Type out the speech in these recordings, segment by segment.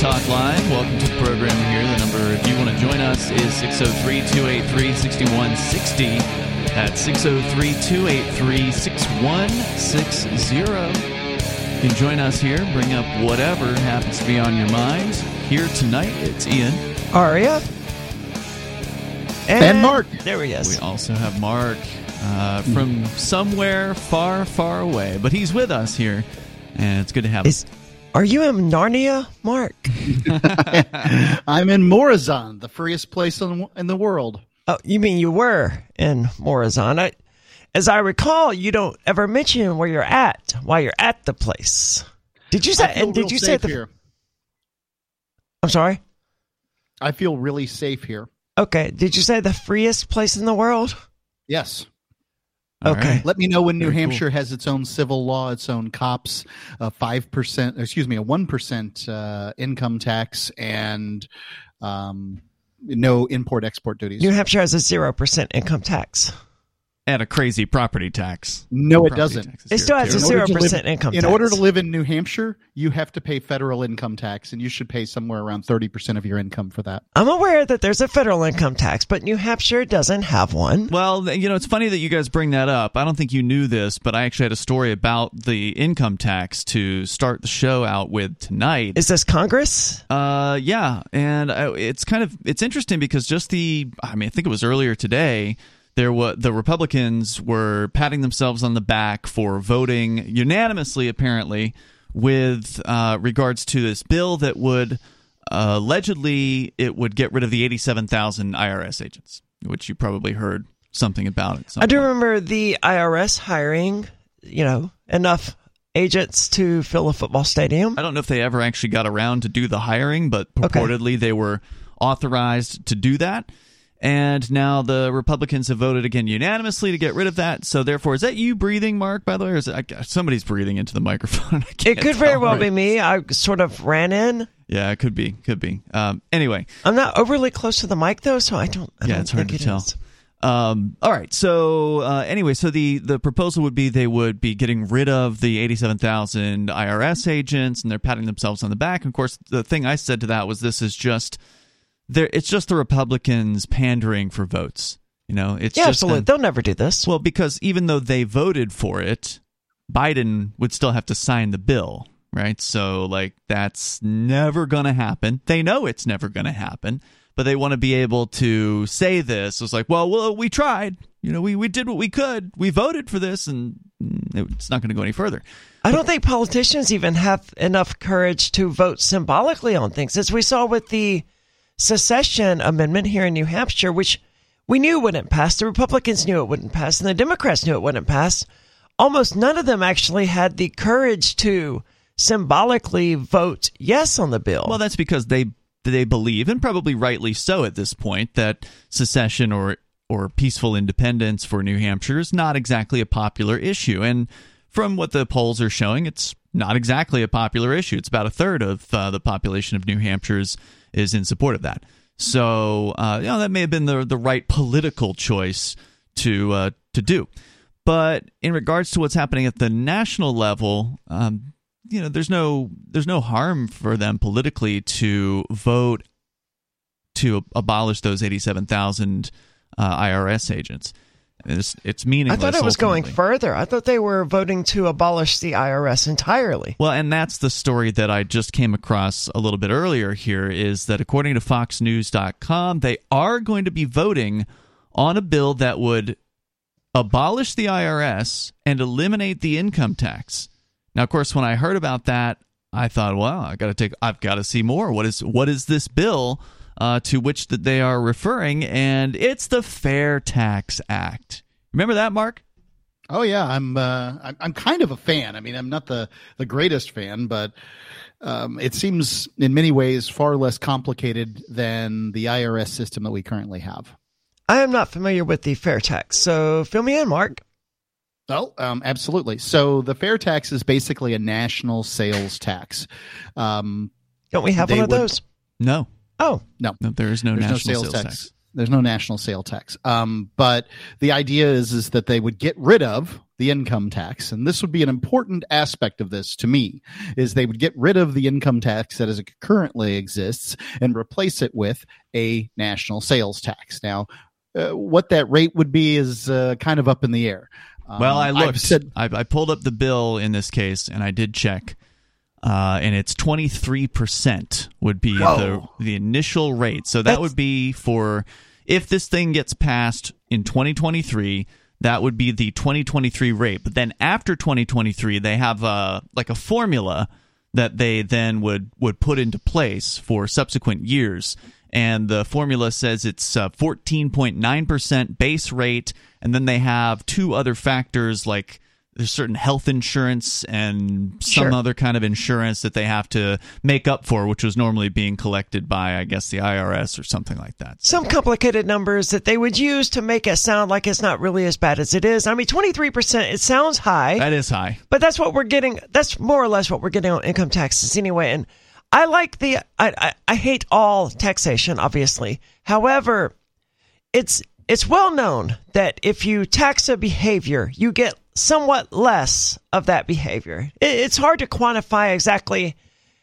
It is Free Talk Live. Welcome to the program here. The number, if you want to join us, is 603 283 6160. That's 603 283 6160. You can join us here, bring up whatever happens to be on your mind. Here tonight, it's Ian. Aria. And Mark. There he is. We also have Mark uh, from somewhere far, far away, but he's with us here, and it's good to have him. Are you in Narnia, Mark? I'm in Morazan, the freest place in, in the world. Oh, you mean you were in Morazan? I, as I recall, you don't ever mention where you're at while you're at the place. Did you say? And did you say the? here? I'm sorry. I feel really safe here. Okay. Did you say the freest place in the world? Yes. All okay. right. Let me know when New Very cool. Hampshire has its own civil law, its own cops, a five percent, excuse me, a one percent uh, income tax, and um, no import export duties. New Hampshire has a zero percent income tax. And a crazy property tax. no, it doesn't. It still has a zero order to live- percent income In tax. order to live in New Hampshire, you have to pay federal income tax, and you should pay somewhere around thirty percent of your income for that. I'm aware that there's a federal income tax, but New Hampshire doesn't have one. Well, you know, it's funny that you guys bring that up. I don't think you knew this, but I actually had a story about the income tax to start the show out with tonight. Is this Congress? Uh, yeah, and uh, it's kind of it's interesting because just the I mean I think it was earlier today there was the Republicans were patting themselves on the back for voting unanimously apparently with uh, regards to this bill that would uh, allegedly it would get rid of the 87,000 IRS agents, which you probably heard something about it. I do remember the IRS hiring, you know, enough agents to fill a football stadium. I don't know if they ever actually got around to do the hiring, but Okay. purportedly they were authorized to do that. And now the Republicans have voted again unanimously to get rid of that. So therefore, is that you breathing, Mark? By the way, or is it, I, somebody's breathing into the microphone? It could very well be me. I sort of ran in. Yeah, it could be. Could be. Um, anyway, I'm not overly close to the mic though, so I don't. I yeah, don't it's hard to it tell. is. Um, all right. So uh, anyway, so the the proposal would be they would be getting rid of the eighty seven thousand IRS agents, and they're patting themselves on the back. Of course, the thing I said to that was this is just there. It's just the Republicans pandering for votes. You know, it's Yeah, just absolutely. They'll never do this. well, because even though they voted for it, Biden would still have to sign the bill, right? So, like, that's never going to happen. They know it's never going to happen, but they want to be able to say this. It's like, well, well, we tried. You know, we, we did what we could. We voted for this, and it's not going to go any further. I don't think politicians even have enough courage to vote symbolically on things, as we saw with the secession amendment here in New Hampshire, which we knew wouldn't pass. The Republicans knew it wouldn't pass, and the Democrats knew it wouldn't pass. Almost none of them actually had the courage to symbolically vote yes on the bill. Well, that's because they they believe, and probably rightly so at this point, that secession or or peaceful independence for New Hampshire is not exactly a popular issue. And from what the polls are showing, it's not exactly a popular issue. It's about a third of uh, the population of New Hampshire is, is in support of that. So uh, you know that may have been the the right political choice to uh, to do. But in regards to what's happening at the national level, um, you know, there's no there's no harm for them politically to vote to abolish those 87,000 uh, IRS agents. It's, it's I thought it was going further. I thought they were voting to abolish the IRS entirely. Well, and that's the story that I just came across a little bit earlier here is that according to FoxNews.com, they are going to be voting on a bill that would abolish the IRS and eliminate the income tax. Now, of course, when I heard about that, I thought, well, I got to take, I've got to see more. What is what is this bill uh, to which that they are referring? And it's the Fair Tax Act. Remember that, Mark? Oh yeah, I'm uh, I'm, I'm kind of a fan. I mean, I'm not the the greatest fan, but um, it seems in many ways far less complicated than the IRS system that we currently have. I am not familiar with the fair tax, so fill me in, Mark. Oh, um, absolutely. So the fair tax is basically a national sales tax. Um, Don't we have one of would- those? No, Oh, no, no, there is no there's national no sales, sales, tax. tax. There's no national sale tax. Um, but the idea is is that they would get rid of the income tax. And this would be an important aspect of this to me is they would get rid of the income tax that as it currently exists and replace it with a national sales tax. Now, uh, what that rate would be is uh, kind of up in the air. Well, I um, looked. Said, I, I, pulled up the bill in this case, and I did check, uh, and it's twenty three percent would be the the initial rate. So that would be for if this thing gets passed in twenty twenty three. That would be the 2023 rate. But then after 2023, they have a like a formula that they then would would put into place for subsequent years and the formula says it's 14.9% uh, base rate and then they have two other factors like there's certain health insurance and some sure. other kind of insurance that they have to make up for, which was normally being collected by, I guess, the IRS or something like that. Some complicated numbers that they would use to make it sound like it's not really as bad as it is. I mean, 23%, it sounds high. That is high. But that's what we're getting. That's more or less what we're getting on income taxes anyway. And I like the, I, I, I hate all taxation, obviously. However, it's it's well known that if you tax a behavior, you get somewhat less of that behavior. It's hard to quantify exactly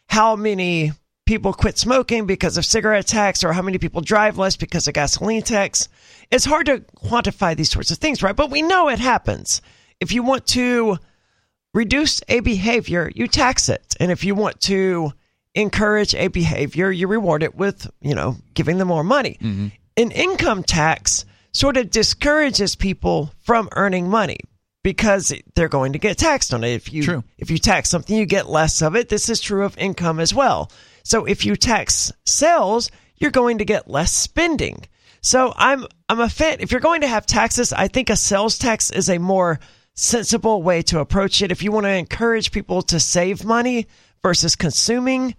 how many people quit smoking because of cigarette tax or how many people drive less because of gasoline tax. It's hard to quantify these sorts of things, right? But we know it happens. If you want to reduce a behavior, you tax it. And if you want to encourage a behavior, you reward it with, you know, giving them more money. Mm-hmm. An income tax sort of discourages people from earning money because they're going to get taxed on it. If you true. if you tax something, you get less of it. This is true of income as well. So if you tax sales, you're going to get less spending. So I'm I'm a fan. If you're going to have taxes, I think a sales tax is a more sensible way to approach it. If you want to encourage people to save money versus consuming,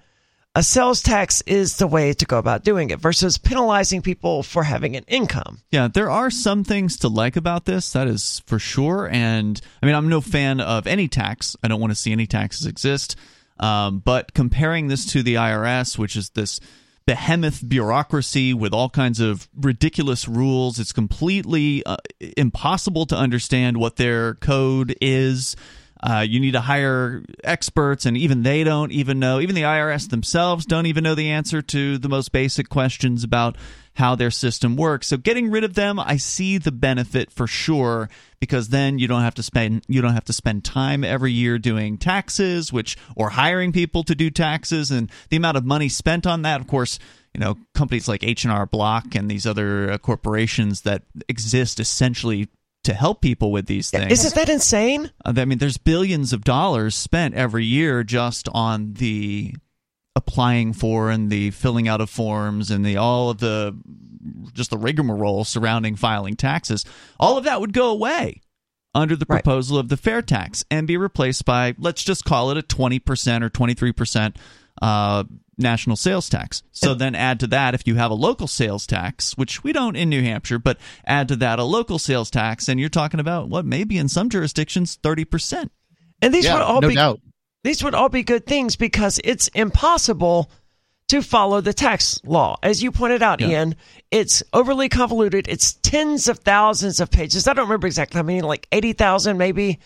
a sales tax is the way to go about doing it versus penalizing people for having an income. Yeah, there are some things to like about this, that is for sure. And I mean, I'm no fan of any tax. I don't want to see any taxes exist. Um, but comparing this to the IRS, which is this behemoth bureaucracy with all kinds of ridiculous rules, it's completely uh, impossible to understand what their code is. Uh, you need to hire experts, and even they don't even know. Even the IRS themselves don't even know the answer to the most basic questions about how their system works. So getting rid of them, I see the benefit for sure because then you don't have to spend you don't have to spend time every year doing taxes, which or hiring people to do taxes, and the amount of money spent on that, of course. You know, companies like H and R Block and these other uh, corporations that exist essentially to help people with these things. Isn't that insane? Uh, I mean, there's billions of dollars spent every year just on the applying for and the filling out of forms and the all of the just the rigmarole surrounding filing taxes. All of that would go away under the proposal right. of the fair tax and be replaced by let's just call it a 20% or 23% uh, national sales tax. So then add to that if you have a local sales tax, which we don't in New Hampshire, but add to that a local sales tax, and you're talking about what maybe in some jurisdictions thirty percent. And these yeah, would all no be doubt. these would all be good things because it's impossible to follow the tax law. As you pointed out, yeah. Ian, it's overly convoluted. It's tens of thousands of pages. I don't remember exactly how many, like 80,000 maybe.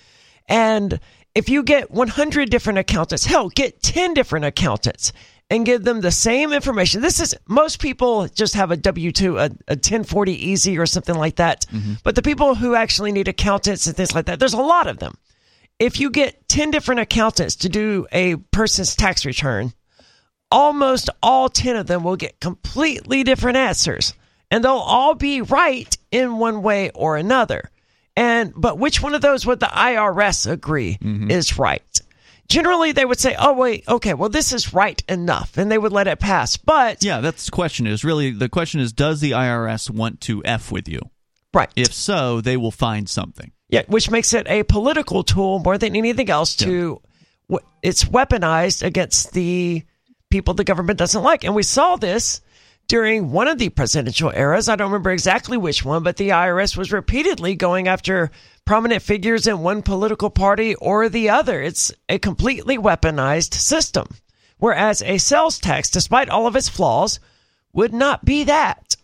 And if you get 100 different accountants, hell, get 10 different accountants and give them the same information. This is most people just have a W 2, a, a 1040 easy or something like that. Mm-hmm. But the people who actually need accountants and things like that, there's a lot of them. If you get 10 different accountants to do a person's tax return, almost all 10 of them will get completely different answers and they'll all be right in one way or another. And but which one of those would the IRS agree mm-hmm. is right? Generally, they would say, "Oh wait, okay, well this is right enough," and they would let it pass. But yeah, that's the question. Is really the question is, does the IRS want to f with you? Right. If so, they will find something. Yeah, which makes it a political tool more than anything else. To yeah. it's weaponized against the people the government doesn't like, and we saw this during one of the presidential eras. I don't remember exactly which one, but the IRS was repeatedly going after prominent figures in one political party or the other. It's a completely weaponized system. Whereas a sales tax, despite all of its flaws, would not be that.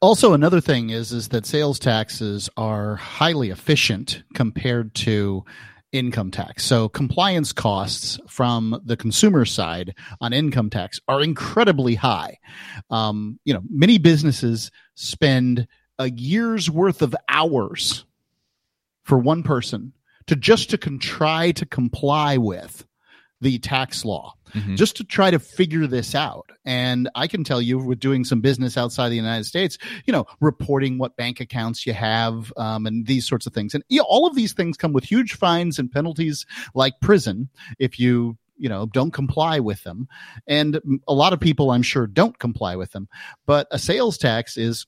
Also, another thing is is that sales taxes are highly efficient compared to income tax. So compliance costs from the consumer side on income tax are incredibly high. Um, you know, many businesses spend a year's worth of hours for one person to just to try to comply with the tax law mm-hmm. just to try to figure this out. And I can tell you, with doing some business outside the United States, you know, reporting what bank accounts you have um, and these sorts of things. And you know, all of these things come with huge fines and penalties like prison if you you know don't comply with them and a lot of people i'm sure don't comply with them but a sales tax is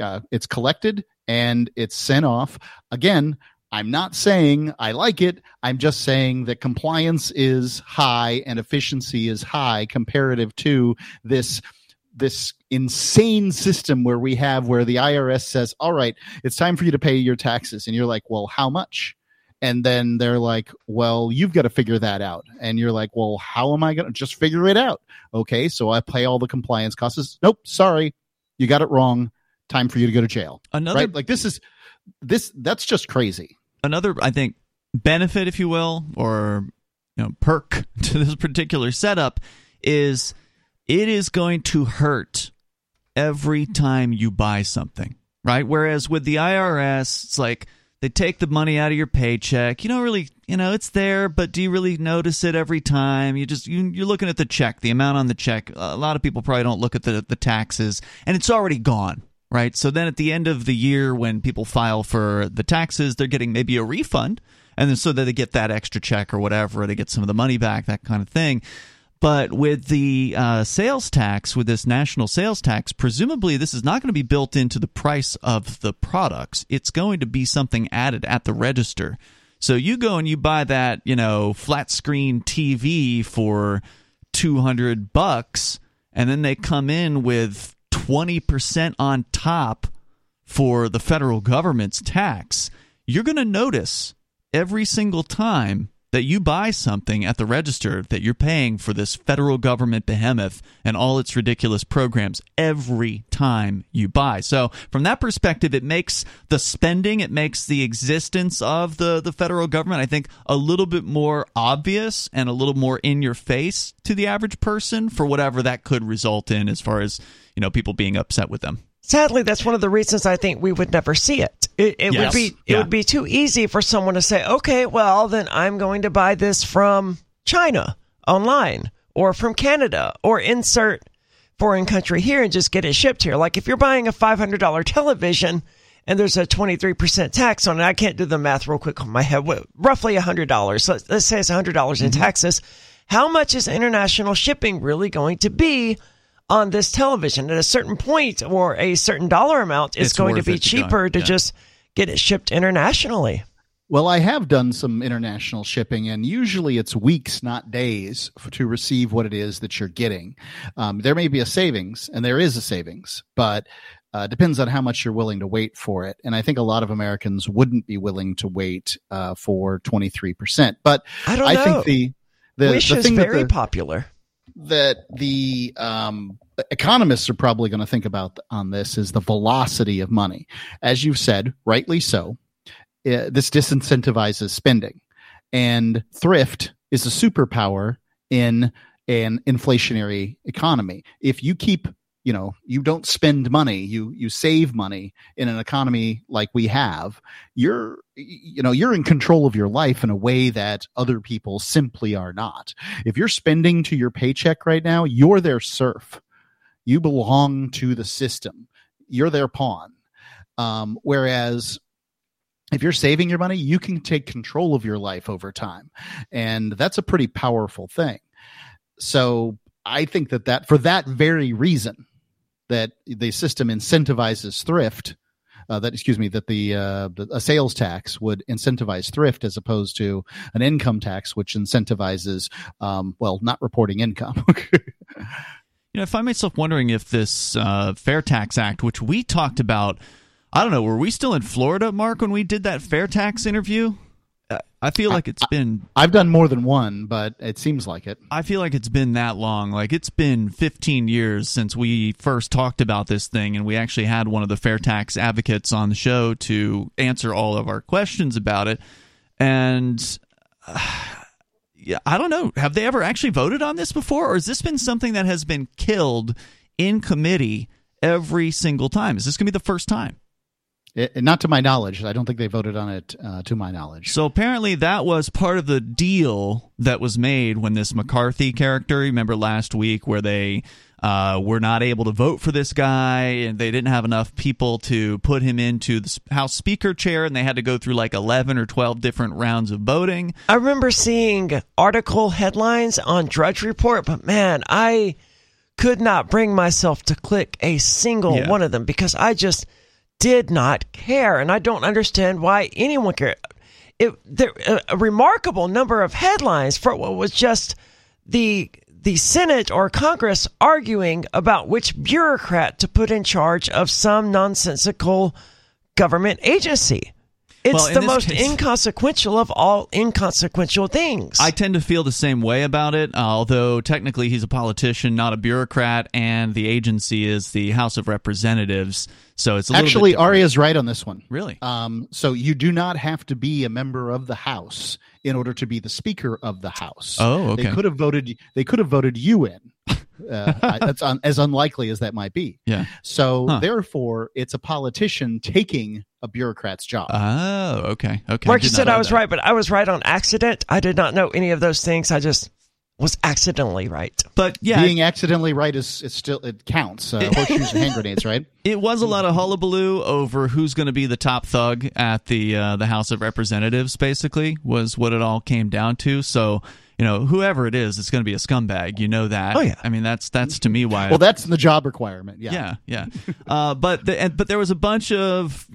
uh, it's collected and it's sent off again I'm not saying I like it. I'm just saying that compliance is high and efficiency is high comparative to this this insane system where we have where the IRS says, "All right, it's time for you to pay your taxes." And you're like, "Well, how much?" And then they're like, "Well, you've got to figure that out." And you're like, "Well, how am I going to just figure it out?" Okay, so I pay all the compliance costs. Nope, sorry. You got it wrong. Time for you to go to jail. Another right? like this is this that's just crazy another, I think, benefit, if you will, or you know, perk to this particular setup is it is going to hurt every time you buy something, right? Whereas with the IRS, it's like they take the money out of your paycheck. You don't really, you know, it's there, but do you really notice it every time? You just you, you're looking at the check, the amount on the check. A lot of people probably don't look at the the taxes, and it's already gone right? So then at the end of the year, when people file for the taxes, they're getting maybe a refund, and then so that they get that extra check or whatever, or they get some of the money back, that kind of thing. But with the uh, sales tax, with this national sales tax, presumably this is not going to be built into the price of the products. It's going to be something added at the register. So you go and you buy that, you know, flat screen TV for 200 bucks, and then they come in with 20% on top for the federal government's tax, you're going to notice every single time that you buy something at the register that you're paying for this federal government behemoth and all its ridiculous programs every time you buy. So, from that perspective, it makes the spending, it makes the existence of the, the federal government, I think, a little bit more obvious and a little more in your face to the average person for whatever that could result in as far as you know people being upset with them. Sadly, that's one of the reasons I think we would never see it. It, it yes. would be it yeah. would be too easy for someone to say, "Okay, well, then I'm going to buy this from China online or from Canada or insert foreign country here and just get it shipped here." Like if you're buying a $500 television and there's a 23% tax on it, I can't do the math real quick on my head. Roughly $100. So let's say it's $100 mm-hmm. in taxes. How much is international shipping really going to be? On this television. At a certain point or a certain dollar amount, it's, it's going to be cheaper to, yeah. just get it shipped internationally. Well, I have done some international shipping, and usually it's weeks, not days, for, to receive what it is that you're getting. Um, there may be a savings, and there is a savings, but uh, depends on how much you're willing to wait for it. And I think a lot of Americans wouldn't be willing to wait uh, for 23%. But I don't I know. think the the, Wish the is very the, popular that the um, economists are probably going to think about on this is the velocity of money. As you've said, rightly so, uh, this disincentivizes spending. And thrift is a superpower in an inflationary economy. If you keep you know you don't spend money you you save money in an economy like we have you're you know you're in control of your life in a way that other people simply are not. If you're spending to your paycheck right now you're their serf. You belong to the system. You're their pawn. Um, whereas if you're saving your money you can take control of your life over time. And that's a pretty powerful thing. So I think that that for that very reason, that the system incentivizes thrift. Uh, that excuse me that the, uh, a sales tax would incentivize thrift as opposed to an income tax which incentivizes um, well not reporting income you know i find myself wondering if this uh, fair tax act which we talked about i don't know were we still in florida mark when we did that fair tax interview I feel like it's been I've done more than one, but it seems like it. I feel like it's been that long. Like it's been 15 years since we first talked about this thing, and we actually had one of the fair tax advocates on the show to answer all of our questions about it. And uh, yeah, I don't know. Have they ever actually voted on this before, or has this been something that has been killed in committee every single time? Is this going to be the first time? It, not to my knowledge. I don't think they voted on it uh, to my knowledge. So apparently that was part of the deal that was made when this McCarthy character, remember last week where they uh, were not able to vote for this guy and they didn't have enough people to put him into the House Speaker chair and they had to go through like 11 or 12 different rounds of voting. I remember seeing article headlines on Drudge Report, but man, I could not bring myself to click a single yeah. one of them because I just – did not care, and I don't understand why anyone cared. It, there, a, remarkable number of headlines for what was just the the Senate or Congress arguing about which bureaucrat to put in charge of some nonsensical government agency. It's well, the most case, inconsequential of all inconsequential things. I tend to feel the same way about it, although technically he's a politician, not a bureaucrat, and the agency is the House of Representatives. So it's actually Aria's right on this one. Really? Um, so you do not have to be a member of the House in order to be the Speaker of the House. Oh, okay. They could have voted. They could have voted you in. Uh, that's un, as unlikely as that might be. Yeah. So huh. therefore, it's a politician taking a bureaucrat's job. Oh, okay, okay. Mark, you said I was that. right, but I was right on accident. I did not know any of those things. I just was accidentally right. But yeah, being accidentally right is it still it counts. Uh, horseshoes and hand grenades, right? It was a lot of hullabaloo over who's going to be the top thug at the uh, the House of Representatives. Basically, was what it all came down to. So you know, whoever it is, it's going to be a scumbag. You know that. Oh yeah. I mean, that's that's to me why. Well, that's the job requirement. Yeah. Yeah, yeah. uh, but the, and, but there was a bunch of.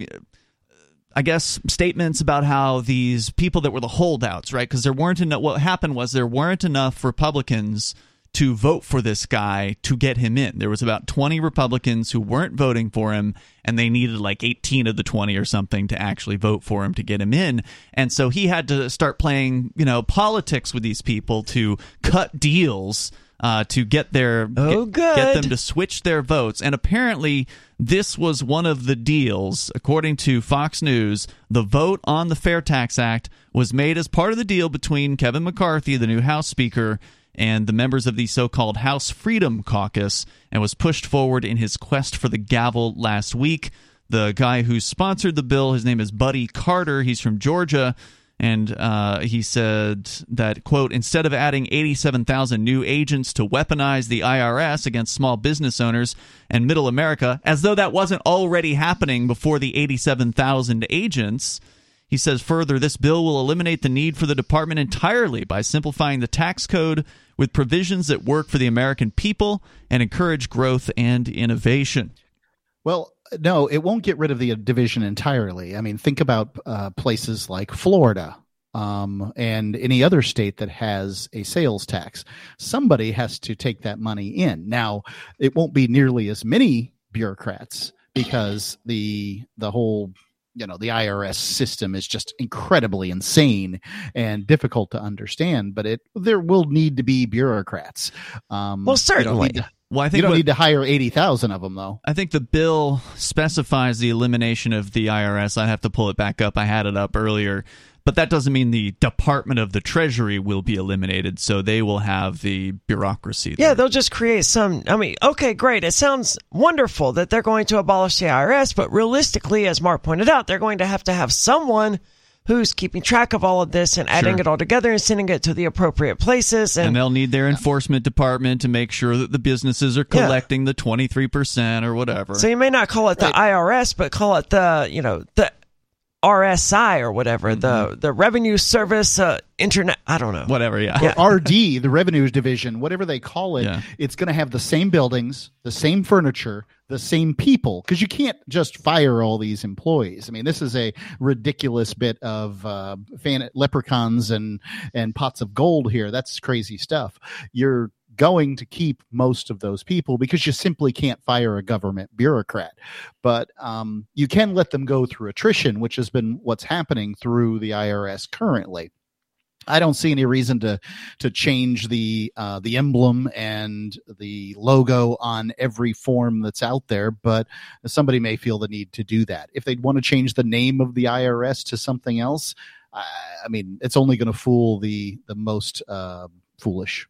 I guess statements about how these people that were the holdouts, right? Because there weren't enough. What happened was there weren't enough Republicans to vote for this guy to get him in. There was about 20 Republicans who weren't voting for him and they needed like 18 of the 20 or something to actually vote for him to get him in. And so he had to start playing, you know, politics with these people to cut deals uh, to get their oh, get, get them to switch their votes. And apparently this was one of the deals, according to Fox News. The vote on the Fair Tax Act was made as part of the deal between Kevin McCarthy, the new House Speaker, and the members of the so called House Freedom Caucus and was pushed forward in his quest for the gavel last week. The guy who sponsored the bill, his name is Buddy Carter. He's from Georgia. And uh, he said that, quote, instead of adding 87,000 new agents to weaponize the IRS against small business owners and middle America, as though that wasn't already happening before the 87,000 agents, he says further, this bill will eliminate the need for the department entirely by simplifying the tax code with provisions that work for the American people and encourage growth and innovation. Well, no, it won't get rid of the division entirely. I mean, think about uh, places like Florida um, and any other state that has a sales tax. Somebody has to take that money in. Now, it won't be nearly as many bureaucrats because the the whole you know the IRS system is just incredibly insane and difficult to understand. But it there will need to be bureaucrats. Um, well, certainly. To, well, I think you don't what, need to hire eighty thousand of them, though. I think the bill specifies the elimination of the IRS. I have to pull it back up. I had it up earlier, but that doesn't mean the Department of the Treasury will be eliminated. So they will have the bureaucracy. There. Yeah, they'll just create some. I mean, okay, great. It sounds wonderful that they're going to abolish the IRS, but realistically, as Mark pointed out, they're going to have to have someone who's keeping track of all of this and adding sure. it all together and sending it to the appropriate places. And, and they'll need their enforcement department to make sure that the businesses are collecting yeah. the 23% or whatever. So you may not call it the right. IRS, but call it the, you know, the RSI or whatever, mm-hmm. the the Revenue Service uh, Internet. I don't know. Whatever, yeah. yeah. RD, the Revenues Division, whatever they call it, yeah. it's going to have the same buildings, the same furniture, the same people, because you can't just fire all these employees. I mean, this is a ridiculous bit of uh, fan leprechauns and and pots of gold here. That's crazy stuff. You're going to keep most of those people because you simply can't fire a government bureaucrat. But um, you can let them go through attrition, which has been what's happening through the IRS currently. I don't see any reason to to change the uh, the emblem and the logo on every form that's out there, but somebody may feel the need to do that. If they'd want to change the name of the IRS to something else, I, I mean, it's only going to fool the the most uh, foolish.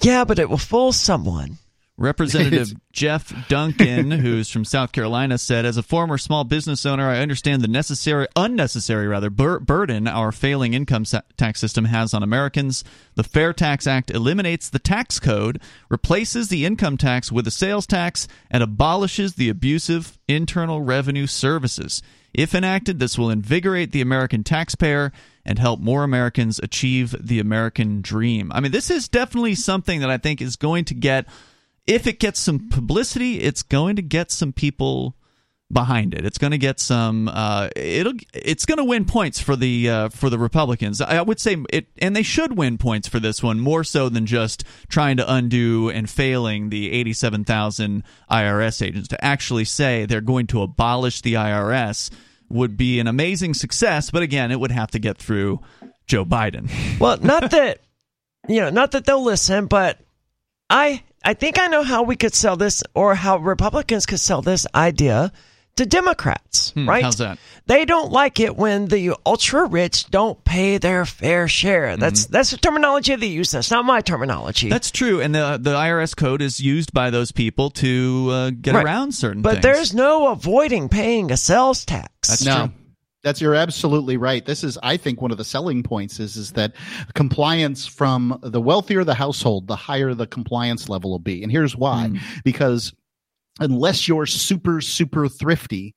Yeah, but it will fool someone. Representative Jeff Duncan, who's from South Carolina, said, "As a former small business owner, I understand the necessary, unnecessary rather, bur- burden our failing income sa- tax system has on Americans. The Fair Tax Act eliminates the tax code, replaces the income tax with a sales tax, and abolishes the abusive Internal Revenue Services. If enacted, this will invigorate the American taxpayer." And help more Americans achieve the American dream. I mean, this is definitely something that I think is going to get if it gets some publicity, it's going to get some people behind it. It's going to get some. Uh, it'll. It's going to win points for the uh, for the Republicans. I would say it, and they should win points for this one more so than just trying to undo and failing the eighty-seven thousand IRS agents. To actually say they're going to abolish the IRS would be an amazing success. But again, it would have to get through Joe Biden. Well, not that you know, not that they'll listen, but I I think I know how we could sell this or how Republicans could sell this idea to Democrats, Hmm, right? how's that? They don't like it when the ultra rich don't pay their fair share. That's that's the terminology they use. That's not my terminology. Mm-hmm. That's true, and the the IRS code is used by those people to uh, get Right. around certain but things. there's no avoiding paying a sales tax. That's no. true. That's you're absolutely right. This is, I think, one of the selling points is is that compliance from the wealthier the household, the higher the compliance level will be. And here's why: mm. because unless you're super super thrifty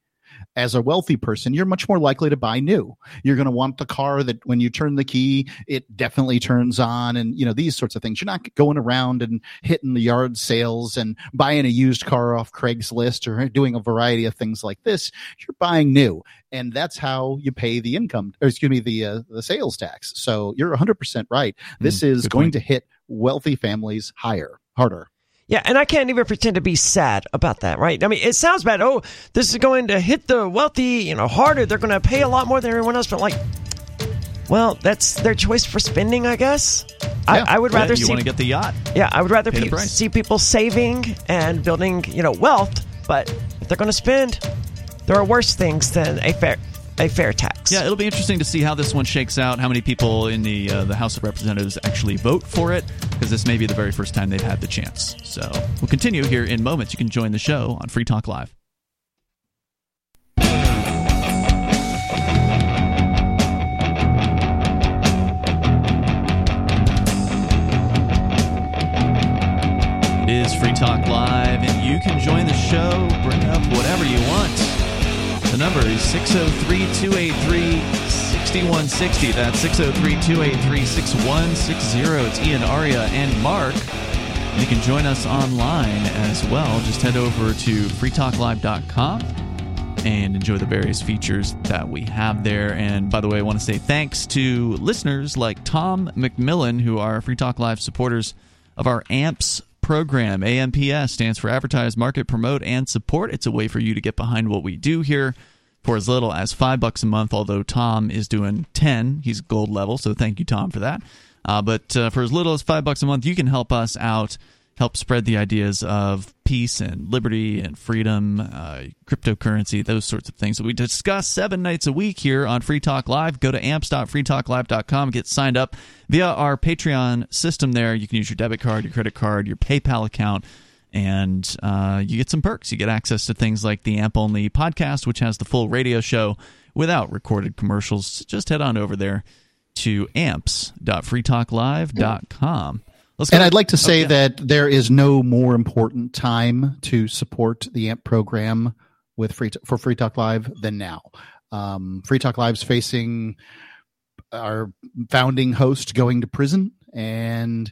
as a wealthy person, you're much more likely to buy new. You're going to want the car that when you turn the key, it definitely turns on and, you know, these sorts of things. You're not going around and hitting the yard sales and buying a used car off Craigslist or doing a variety of things like this. You're buying new. And that's how you pay the income, or excuse me, the, uh, the sales tax. So you're 100% right. This is going point. to hit wealthy families higher, harder. Yeah, and I can't even pretend to be sad about that, right? I mean, it sounds bad. Oh, this is going to hit the wealthy, you know, harder. They're going to pay a lot more than everyone else. But like, well, that's their choice for spending, I guess. Yeah. I, I would Yeah, rather you see, want to get the yacht. yeah, I would rather pe- see people saving and building, you know, wealth. But if they're going to spend, there are worse things than a fair a fair tax. Yeah, it'll be interesting to see how this one shakes out. How many people in the uh, the House of Representatives actually vote for it? Because this may be the very first time they've had the chance. So we'll continue here in moments. You can join the show on Free Talk Live. It is Free Talk Live, and you can join the show. Bring up whatever you want. The number is 603 283 6160. That's 603 283 6160. It's Ian, Aria, and Mark. You can join us online as well. Just head over to freetalklive.com and enjoy the various features that we have there. And by the way, I want to say thanks to listeners like Tom McMillan, who are Free Talk Live supporters of our AMPS program. AMPS stands for Advertise, Market, Promote, and Support. It's a way for you to get behind what we do here for as little as five bucks a month, although Tom is doing 10. He's gold level, so thank you, Tom, for that. Uh, but uh, for as little as five bucks a month, you can help us out, help spread the ideas of peace and liberty and freedom, uh, cryptocurrency, those sorts of things that we discuss seven nights a week here on Free Talk Live. Go to amps.freetalklive.com, get signed up via our Patreon system there. You can use your debit card, your credit card, your PayPal account and uh, you get some perks. You get access to things like the AMP Only podcast, which has the full radio show without recorded commercials. Just head on over there to amps.freetalklive.com. Let's. And I'd like to say Okay. that there is no more important time to support the AMP program with free for Free Talk Live than now. Um, free Talk Live's facing our founding host going to prison, and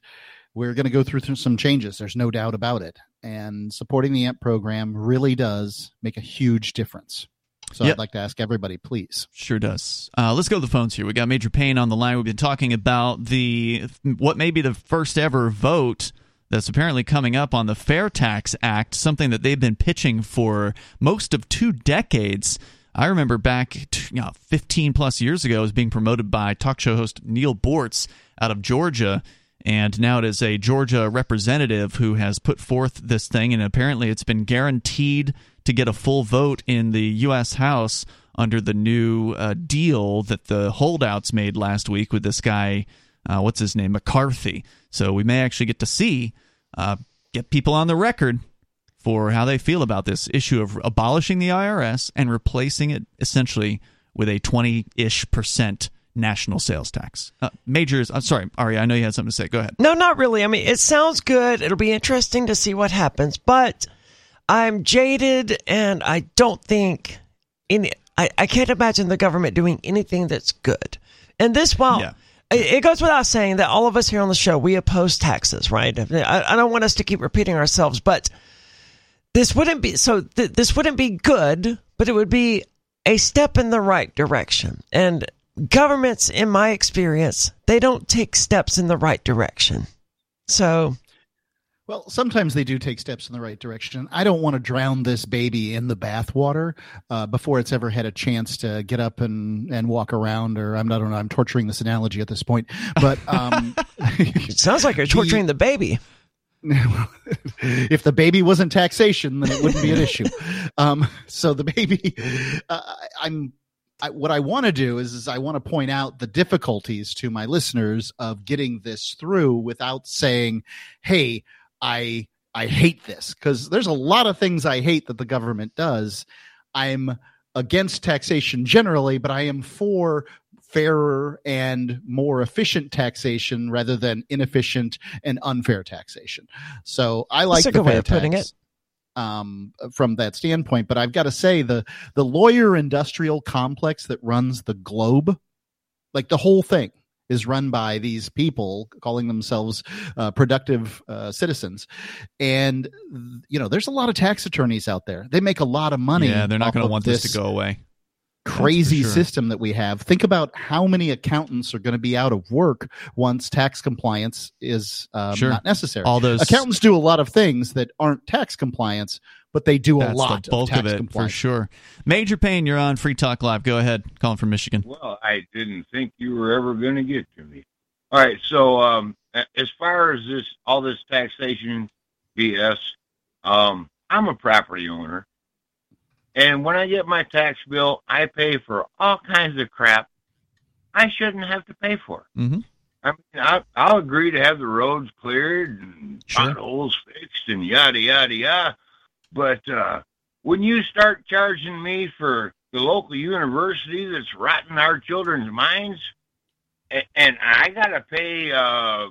we're going to go through th- some changes. There's no doubt about it. And supporting the AMP program really does make a huge difference. So Yep. I'd like to ask everybody, please. Sure does. Uh, let's go to the phones here. We got Major Payne on the line. We've been talking about the what may be the first ever vote that's apparently coming up on the Fair Tax Act, something that they've been pitching for most of two decades. I remember back you know, 15 plus years ago, it was being promoted by talk show host Neil Boortz out of Georgia. And now it is a Georgia representative who has put forth this thing, and apparently it's been guaranteed to get a full vote in the U.S. House under the new uh, deal that the holdouts made last week with this guy, uh, what's his name, McCarthy. So we may actually get to see, uh, get people on the record for how they feel about this issue of abolishing the IRS and replacing it essentially with a 20 ish percent national sales tax. Uh, majors, I'm sorry, Ari, I know you had something to say. Go ahead. No, not really. I mean, it sounds good. It'll be interesting to see what happens, but I'm jaded and I don't think any, I, I can't imagine the government doing anything that's good. And this, while yeah. it, goes without saying that all of us here on the show, we oppose taxes, right? I, I don't want us to keep repeating ourselves, but this wouldn't be, so th- this wouldn't be good, but it would be a step in the right direction. And governments, in my experience, they don't take steps in the right direction. So well, sometimes they do take steps in the right direction. I don't want to drown this baby in the bathwater uh, before it's ever had a chance to get up and, and walk around. Or I'm not. I'm torturing this analogy at this point, but um, it sounds like you're torturing the, the baby. if the baby wasn't taxation, then it wouldn't be an issue. Um, so the baby, uh, I'm I, what I want to do is, is I want to point out the difficulties to my listeners of getting this through without saying, "Hey, I I hate this because there's a lot of things I hate that the government does. I'm against taxation generally, but I am for fairer and more efficient taxation rather than inefficient and unfair taxation. So I like That's the way of putting it. Um, from that standpoint, but I've got to say the the lawyer industrial complex that runs the globe, like the whole thing, is run by these people calling themselves uh, productive uh, citizens. And you know there's a lot of tax attorneys out there. They make a lot of money yeah they're not going to want this, this to go away crazy sure. system that we have think about how many accountants are going to be out of work once tax compliance is um, sure. not necessary all those accountants do a lot of things that aren't tax compliance but they do That's a lot the bulk of, of it for sure. Major Payne, you're on Free Talk Live. Go ahead, calling from Michigan. Well, I didn't think you were ever going to get to me. All right, so um, as far as this, all this taxation BS, um, I'm a property owner, and when I get my tax bill, I pay for all kinds of crap I shouldn't have to pay for. Mm-hmm. I mean, I, I'll agree to have the roads cleared and sure. potholes fixed and yada yada yada. But uh, when you start charging me for the local university that's rotting our children's minds, and, and I gotta pay uh,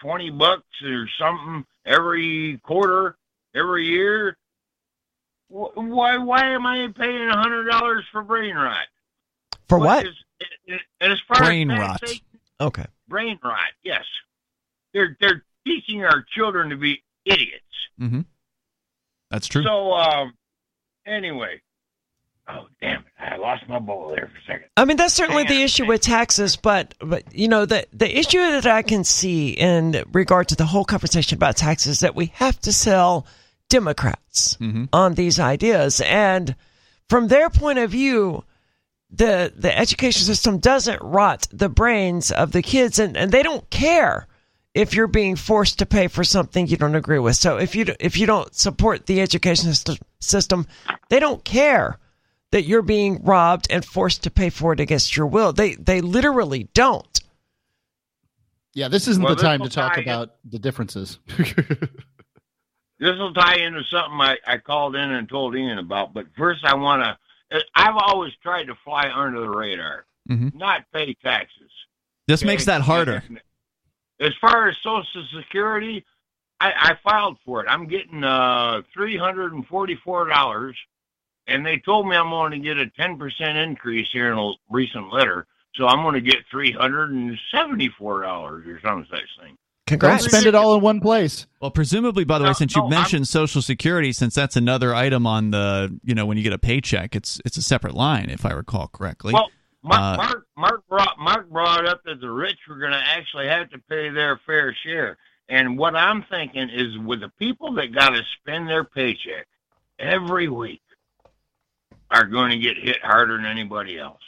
twenty bucks or something every quarter, every year, why why am I paying a hundred dollars for brain rot? For what? Is, and as far brain as rot. Okay. Brain rot. Yes, they're they're teaching our children to be idiots. Mm-hmm. That's true. So, um, anyway, oh damn it, I lost my ball there for a second. I mean, that's certainly the issue with taxes, but but you know the the issue that I can see in regard to the whole conversation about taxes is that we have to sell Democrats mm-hmm. on these ideas, and from their point of view. The the education system doesn't rot the brains of the kids, and, and they don't care if you're being forced to pay for something you don't agree with. So if you if you don't support the education system, they don't care that you're being robbed and forced to pay for it against your will. They they literally don't. Yeah, this isn't well, the time to talk about in. the differences. this will tie into something I, I called in and told Ian about. But first, I want to. I've always tried to fly under the radar, mm-hmm. not pay taxes. This okay? makes that harder. As far as Social Security, I, I filed for it. I'm getting uh, three hundred and forty-four dollars, and they told me I'm going to get a ten percent increase here in a recent letter. So I'm going to get three hundred and seventy-four dollars or some such thing. Congrats! Don't spend it all in one place. Well, presumably, by the no, way, since no, you mentioned I'm, Social Security, since that's another item on the, you know, when you get a paycheck, it's it's a separate line, if I recall correctly. Well, Mark, uh, Mark, Mark, brought, Mark brought up that the rich were going to actually have to pay their fair share. And what I'm thinking is with the people that got to spend their paycheck every week are going to get hit harder than anybody else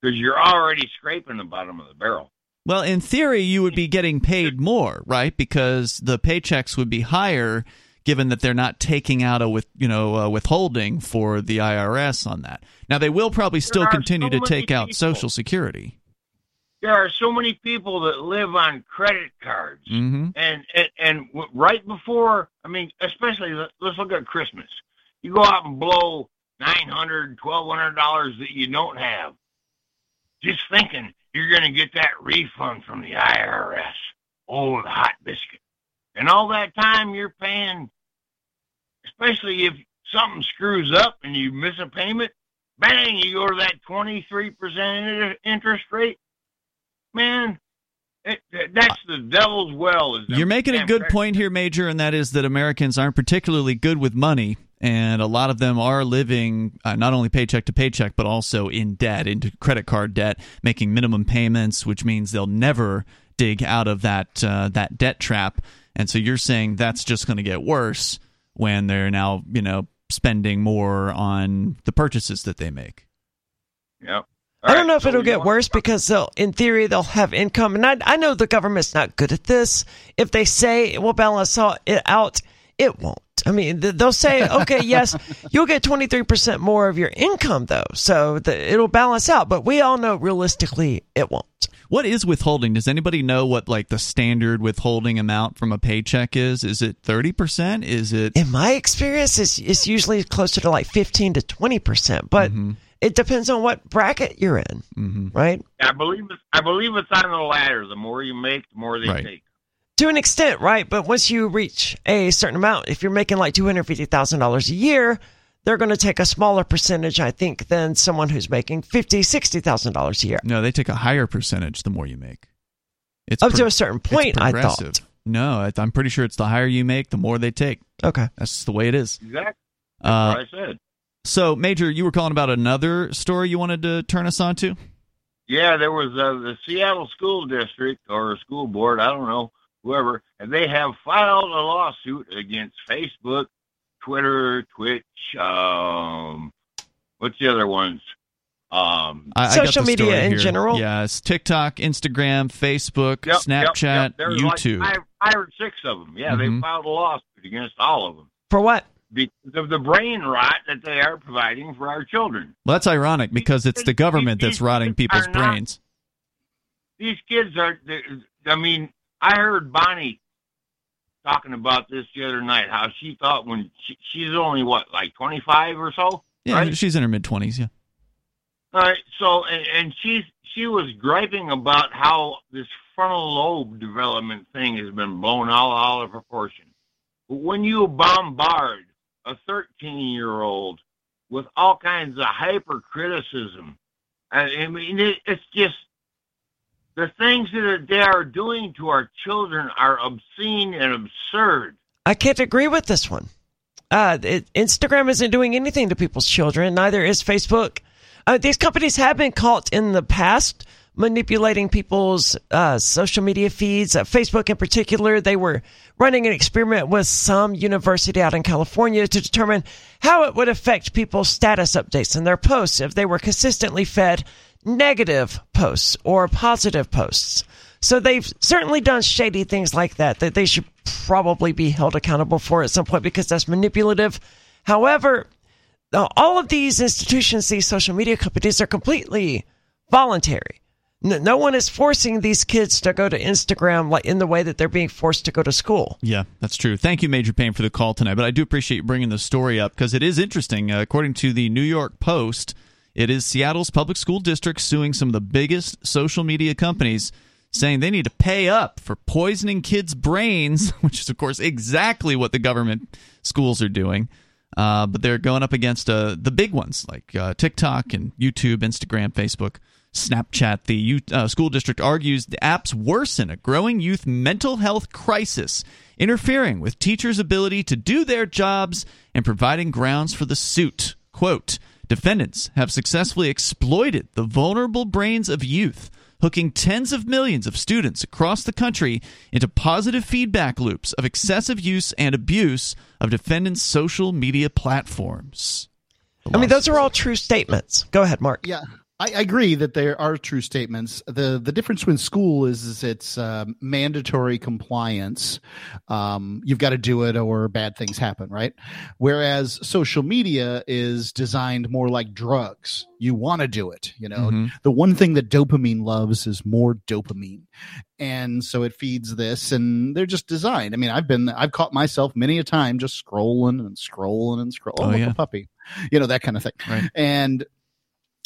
because you're already scraping the bottom of the barrel. Well, in theory, you would be getting paid more, right? Because the paychecks would be higher, given that they're not taking out a with you know uh, withholding for the IRS on that. Now, they will probably still continue so to take out. Social Security. There are so many people that live on credit cards, hmm and and, and right before, I mean, especially let- let's look at Christmas. You go out and blow nine hundred, twelve hundred dollars that you don't have, just thinking you're going to get that refund from the IRS. The hot biscuit, and all that time you're paying, especially if something screws up and you miss a payment. Bang! You go to that twenty three percent interest rate. Man, it, that's the devil's well. Is You're making a good point here, Major, and that is that Americans aren't particularly good with money, and a lot of them are living uh, not only paycheck to paycheck, but also in debt, into credit card debt, making minimum payments, which means they'll never dig out of that uh, that debt trap. And so you're saying that's just going to get worse when they're now, you know, spending more on the purchases that they make. Yep. I don't All know if so it'll get worse because they'll, in theory, they'll have income, and I, I know the government's not good at this. If they say it will balance out, it out, it won't. I mean, they'll say, okay, yes, you'll get twenty three percent more of your income, though, so the, it'll balance out. But we all know realistically, it won't. What is withholding? Does anybody know what like the standard withholding amount from a paycheck is? Is it 30%? Is it In my experience, it's, it's usually closer to like fifteen to twenty percent, but mm-hmm. It depends on what bracket you're in, Mhm. right? I believe it's, I believe it's on the ladder. The more you make, the more they Right. take. to an extent, right? But once you reach a certain amount, if you're making like two hundred fifty thousand dollars a year, they're going to take a smaller percentage, I think, than someone who's making fifty, sixty thousand dollars a year. No, they take a higher percentage the more you make. It's Up pro- to a certain it's point, I thought. No, I- I'm pretty sure it's the higher you make, the more they take. Okay. That's the way it is. Exactly Uh, what I said. So, Major, you were calling about another story you wanted to turn us on to? Yeah, there was uh, the Seattle School District or school board, I don't know, whoever, and they have filed a lawsuit against Facebook, Twitter, Twitch, um, what's the other ones? Um, I, I Social the media in here. general? Yes, TikTok, Instagram, Facebook, yep, Snapchat, yep, yep. There's like YouTube. five, five or six of them. Yeah, Mhm. they filed a lawsuit against all of them For what? Because of the brain rot that they are providing for our children. well, that's ironic because it's the government that's rotting people's Are not- brains. these kids are i mean i heard bonnie talking about this the other night how she thought when she, she's only what like 25 or so Yeah, right? she's in her mid 20s, yeah. all right so and, and she's she was griping about how this frontal lobe development thing has been blown all out of proportion but when you bombard a 13 year old with all kinds of hypercriticism I I mean, it, it's just the things that they are doing to our children are obscene and absurd. I can't agree with this one. Uh, it, Instagram isn't doing anything to people's children. Neither is Facebook. Uh, these companies have been caught in the past manipulating people's uh, social media feeds. Uh, Facebook, in particular, they were running an experiment with some university out in California to determine how it would affect people's status updates and their posts if they were consistently fed negative posts or positive posts. So they've certainly done shady things like that that they should probably be held accountable for at some point because that's manipulative. However, all of these institutions, these social media companies are completely voluntary. No, one is forcing these kids to go to Instagram like in the way that they're being forced to go to school. Yeah, that's true. Thank you, Major Payne, for the call tonight. But I do appreciate you bringing the story up because it is interesting. Uh, according to the New York Post, it is Seattle's public school district suing some of the biggest social media companies, saying they need to pay up for poisoning kids' brains, which is, of course, exactly what the government schools are doing. Uh, but they're going up against uh, the big ones like uh, TikTok and YouTube, Instagram, Facebook. Snapchat. The uh, school district argues the apps worsen a growing youth mental health crisis, interfering with teachers' ability to do their jobs and providing grounds for the suit. Quote Defendants have successfully exploited the vulnerable brains of youth, hooking tens of millions of students across the country into positive feedback loops of excessive use and abuse of defendants' social media platforms. I mean, those are all true statements. Go ahead, Mark. Yeah. I agree that there are true statements. the The difference with school is, is it's um, mandatory compliance. Um, you've got to do it, or bad things happen, right? Whereas social media is designed more like drugs. You want to do it. You know, Mhm. the one thing that dopamine loves is more dopamine, and so it feeds this. And they're just designed. I mean, I've been, I've caught myself many a time just scrolling and scrolling and scrolling. Oh, Oh, yeah. a puppy, you know, that kind of thing. Right. And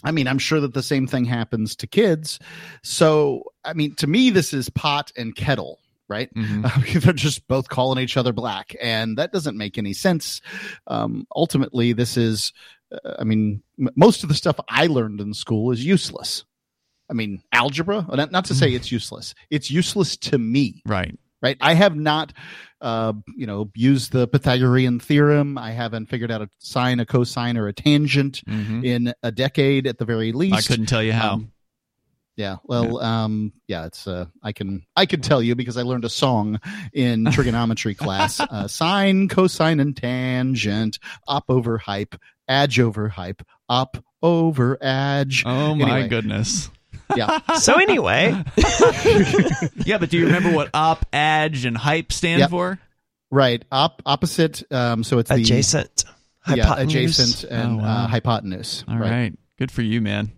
I mean, I'm sure that the same thing happens to kids. So, I mean, to me, this is pot and kettle, right? Mhm. They're just both calling each other black, and that doesn't make any sense. Um, ultimately, this is, uh, I mean, m- most of the stuff I learned in school is useless. I mean, algebra, not, not to say it's useless, it's useless to me Right. right? I have not, uh, you know, use the Pythagorean theorem. I haven't figured out a sine, a cosine, or a tangent Mhm. in a decade at the very least. I couldn't tell you how. Um, yeah, well, um, yeah, it's uh, I can I can tell you because I learned a song in trigonometry class: uh, sine, cosine, and tangent, op over hype, adj over hype, op over adj. oh my anyway. goodness. Yeah, So anyway, Yeah, but do you remember what op, adj, and hype stand Yep. for? right. Op opposite. Um, so it's the adjacent. yeah, adjacent and Oh, wow. uh, hypotenuse. All right. Good for you, man.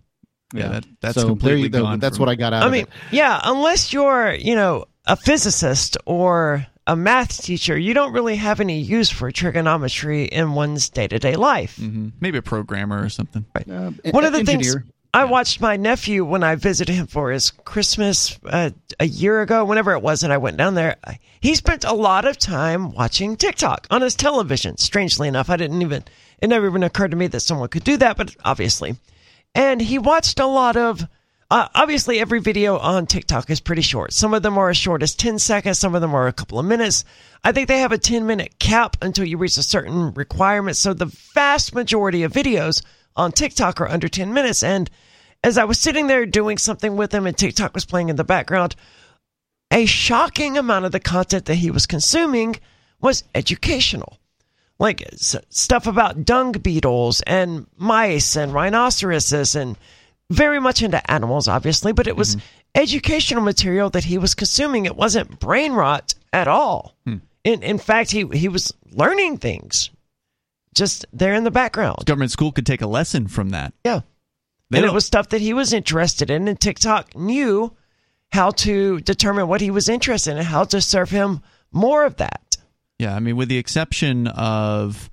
Yeah, that, that's so completely you go. gone That's from- what I got out of it. I of mean, it. yeah, unless you're, you know, a physicist or a math teacher, you don't really have any use for trigonometry in one's day to day life. Mhm. Maybe a programmer or something. Uh, One of the engineer. things I watched my nephew when I visited him for his Christmas uh, a year ago, whenever it was, and I went down there. I- He spent a lot of time watching TikTok on his television. Strangely enough, I didn't even, it never even occurred to me that someone could do that, but obviously. And he watched a lot of, uh, obviously, every video on TikTok is pretty short. Some of them are as short as 10 seconds, some of them are a couple of minutes. I think they have a 10 minute cap until you reach a certain requirement. So the vast majority of videos on TikTok are under 10 minutes. And as I was sitting there doing something with him and TikTok was playing in the background, a shocking amount of the content that he was consuming was educational. Like stuff about dung beetles and mice and rhinoceroses and very much into animals, obviously, but it was mm-hmm. educational material that he was consuming. It wasn't brain rot at all. Hmm. In, in fact, he, he was learning things just there in the background. Government school could take a lesson from that. Yeah. They and it don't- was stuff that he was interested in, and TikTok knew how to determine what he was interested in and how to serve him more of that. Yeah, I mean, with the exception of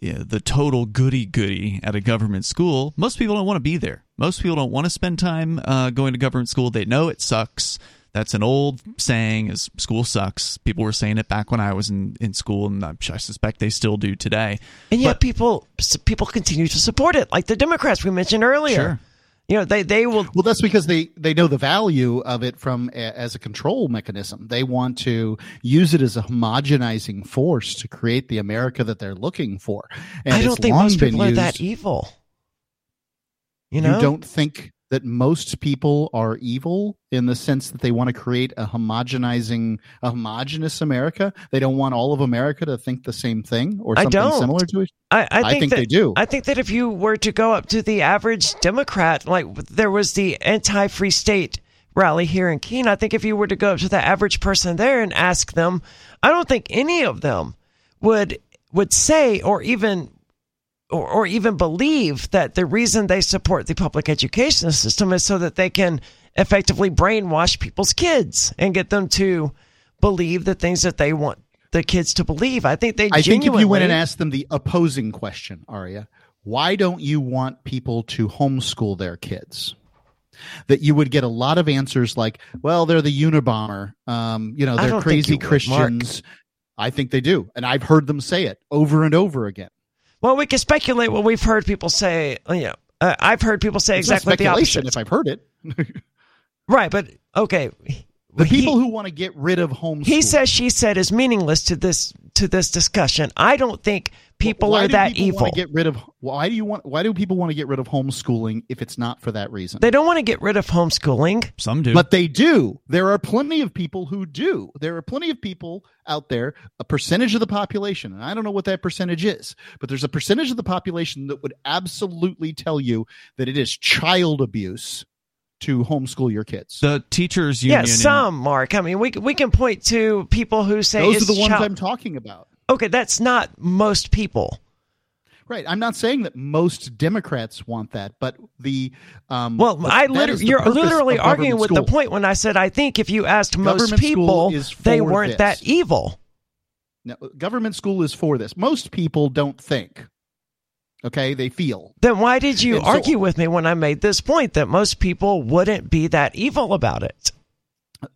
yeah, the total goody goody at a government school, most people don't want to be there. Most people don't want to spend time uh, going to government school. They know it sucks. That's an old saying: "Is school sucks." People were saying it back when I was in, in school, and I'm, I suspect they still do today. And yet But- people people continue to support it, like the Democrats we mentioned earlier. Sure. You know, they they will Well, that's because they they know the value of it from a, as a control mechanism. They want to use it as a homogenizing force to create the America that they're looking for. And I don't it's think long most been people are that evil. You know? you don't think that most people are evil in the sense that they want to create a homogenizing, a homogenous America. They don't want all of America to think the same thing or I something don't. similar to it. I, I I think, think that, they do. I think that if you were to go up to the average Democrat, like there was the anti free state rally here in Keene, I think if you were to go up to the average person there and ask them, I don't think any of them would would say or even or, or even believe that the reason they support the public education system is so that they can effectively brainwash people's kids and get them to believe the things that they want the kids to believe. I think they I think if you went and asked them the opposing question, Aria, why don't you want people to homeschool their kids? That you would get a lot of answers like, "Well, they're the Unabomber. Um, you know, they're crazy you would, Christians." I think they do, and I've heard them say it over and over again. Well, we can speculate what we've heard people say. You know, uh, I've heard people say It's exactly the speculation opposite. if I've heard it. right, but okay. The He- people who want to get rid of homeschool. he says she said is meaningless to this to this discussion. I don't think people why are do that people evil. Want to get rid of why do you want why do people want to get rid of homeschooling if it's not for that reason? They don't want to get rid of homeschooling. Some do. But they do. There are plenty of people who do. There are plenty of people out there, a percentage of the population, and I don't know what that percentage is, but there's a percentage of the population that would absolutely tell you that it is child abuse to homeschool your kids. the teachers union. Yeah, some Mark. I mean, we we can point to people who say Those it's are the ones child- I'm talking about. Okay, that's not most people. Right. I'm not saying that most Democrats want that, but the um Well, the- I literally you're literally arguing government with the point when I said I think if you asked most Government school people, is they weren't this. that evil. No, government school is for this. Most people don't think. Okay, they feel. Then why did you And so- argue with me when I made this point that most people wouldn't be that evil about it?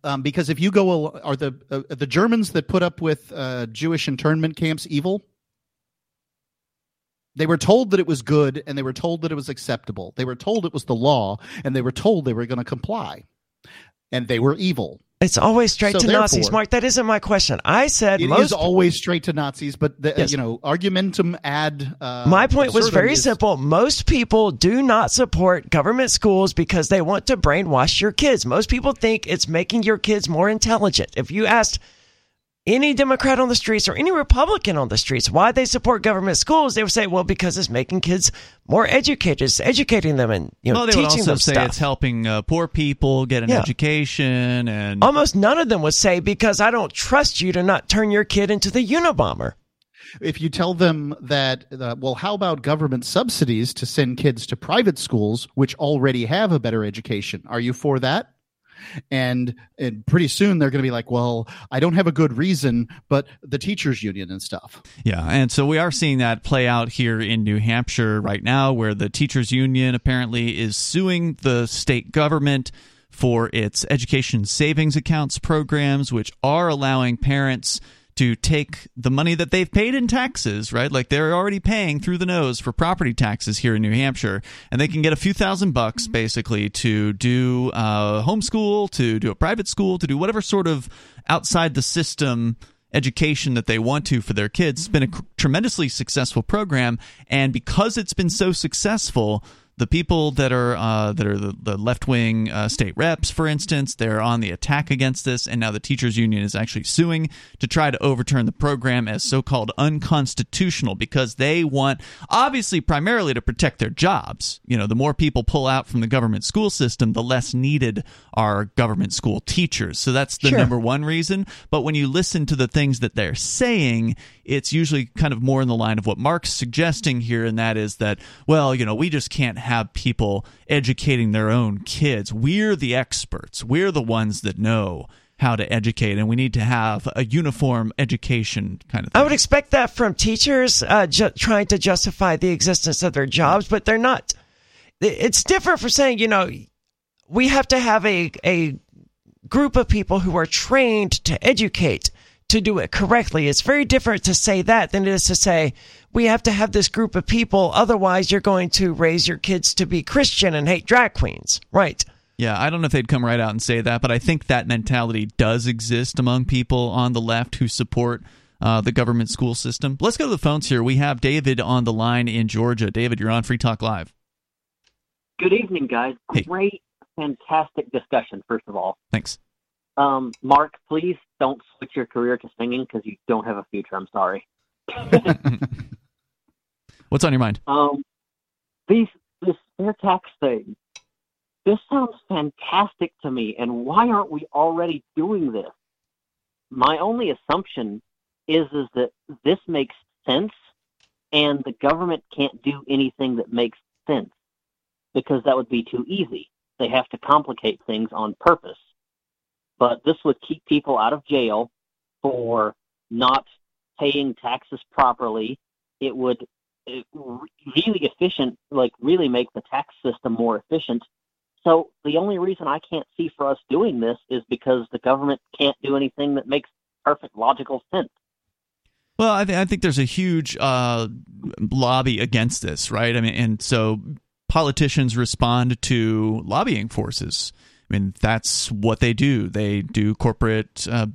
Um, because if you go, are the uh, the Germans that put up with uh, Jewish internment camps evil? They were told that it was good, and they were told that it was acceptable. They were told it was the law, and they were told they were going to comply, and they were evil. It's always straight So to Nazis, Mark. That isn't my question. I said It is most. always straight to Nazis, but the, uh, Yes. you know, argumentum ad. Uh, my point was very is- simple. Most people do not support government schools because they want to brainwash your kids. Most people think it's making your kids more intelligent. If you asked any Democrat on the streets or any Republican on the streets why they support government schools, they would say, "Well, because it's making kids more educated, it's educating them and you know well, they would also them say stuff." it's helping uh, poor people get an Yeah. education and Almost none of them would say because I don't trust you to not turn your kid into the Unabomber. if you tell them that, uh, well, how about government subsidies to send kids to private schools, which already have a better education? Are you for that? And, and pretty soon they're going to be like, well, I don't have a good reason, but the teachers union and stuff. Yeah, and so we are seeing that play out here in New Hampshire right now, where the teachers union apparently is suing the state government for its education savings accounts programs, which are allowing parents to take the money that they've paid in taxes, right? Like they're already paying through the nose for property taxes here in New Hampshire, and they can get a few thousand bucks basically to do uh, homeschool, to do a private school, to do whatever sort of outside the system education that they want to for their kids. It's been a tremendously successful program, and because it's been so successful, the people that are uh, that are the, the left wing uh, state reps, for instance, they're on the attack against this, and now the teachers union is actually suing to try to overturn the program as so-called unconstitutional because they want, obviously, primarily to protect their jobs. You know, the more people pull out from the government school system, the less needed are government school teachers. So that's the Sure. number one reason. But when you listen to the things that they're saying, it's usually kind of more in the line of what Mark's suggesting here, and that is that, well, you know, we just can't have people educating their own kids. We're the experts, we're the ones that know how to educate, and we need to have a uniform education kind of thing. I would expect that from teachers uh, ju- trying to justify the existence of their jobs, but they're not. It's different for saying, you know, we have to have a, a group of people who are trained to educate to do it correctly. It's very different to say that than it is to say we have to have this group of people. Otherwise, you're going to raise your kids to be Christian and hate drag queens. Right. Yeah, I don't know if they'd come right out and say that, but I think that mentality does exist among people on the left who support uh, the government school system. Let's go to the phones here. We have David on the line in Georgia. David, you're on Free Talk Live. Good evening, guys. Hey. Great, fantastic discussion, first of all. Thanks. Um, Mark, please don't switch your career to singing because you don't have a future. I'm sorry. What's on your mind? Um, these, this fair tax thing, this sounds fantastic to me, and why aren't we already doing this? My only assumption is is that this makes sense, and the government can't do anything that makes sense because that would be too easy. They have to complicate things on purpose. But this would keep people out of jail for not paying taxes properly. It would uh, really efficient, like really make the tax system more efficient. So the only reason I can't see for us doing this is because the government can't do anything that makes perfect logical sense. Well, I, th- I think there's a huge uh, lobby against this, right? I mean, and so politicians respond to lobbying forces. I mean, that's what they do. They do corporate uh,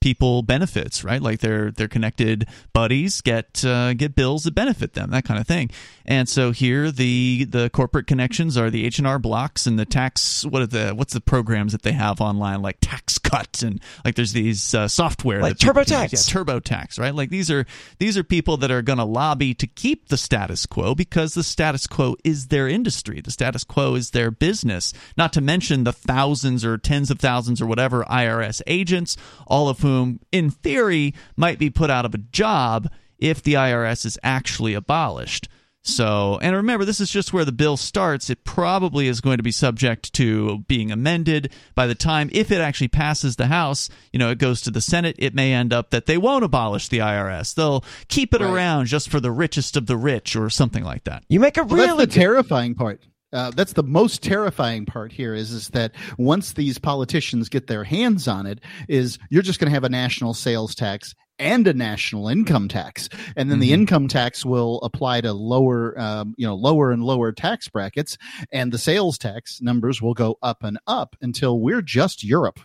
people benefits, right? Like their their connected buddies get uh, get bills that benefit them, that kind of thing. And so here the the corporate connections are the H and R blocks and the tax. What are the what's the programs that they have online like Tax Cut and like there's these uh, software like TurboTax, yeah, TurboTax, right? Like these are these are people that are going to lobby to keep the status quo because the status quo is their industry, the status quo is their business. Not to mention the thousands or tens of thousands or whatever IRS agents, all of whom whom, in theory, might be put out of a job if the IRS is actually abolished. So, and remember, this is just where the bill starts. It probably is going to be subject to being amended by the time, if it actually passes the House, you know, it goes to the Senate. It may end up that they won't abolish the IRS. They'll keep it right. around just for the richest of the rich or something like that. You make a really well, that's the terrifying part. Uh, that's the most terrifying part here is is that once these politicians get their hands on it is you're just going to have a national sales tax and a national income tax. And then mm-hmm. the income tax will apply to lower um, you know lower and lower tax brackets and the sales tax numbers will go up and up until we're just europe.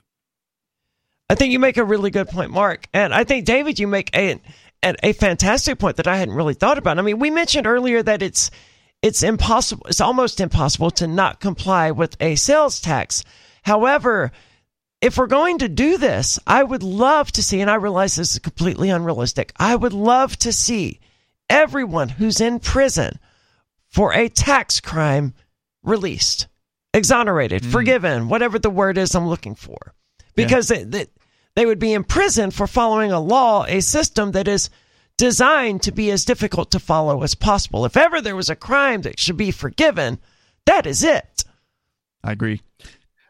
I think you make a really good point mark. And i think david you make a a fantastic point that i hadn't really thought about. I mean we mentioned earlier that it's it's impossible, it's almost impossible to not comply with a sales tax. However, if we're going to do this, I would love to see, and I realize this is completely unrealistic, I would love to see everyone who's in prison for a tax crime released, exonerated, mm. forgiven, whatever the word is I'm looking for. Because yeah. they, they would be in prison for following a law, a system that is designed to be as difficult to follow as possible. If ever there was a crime that should be forgiven, that is it. I agree.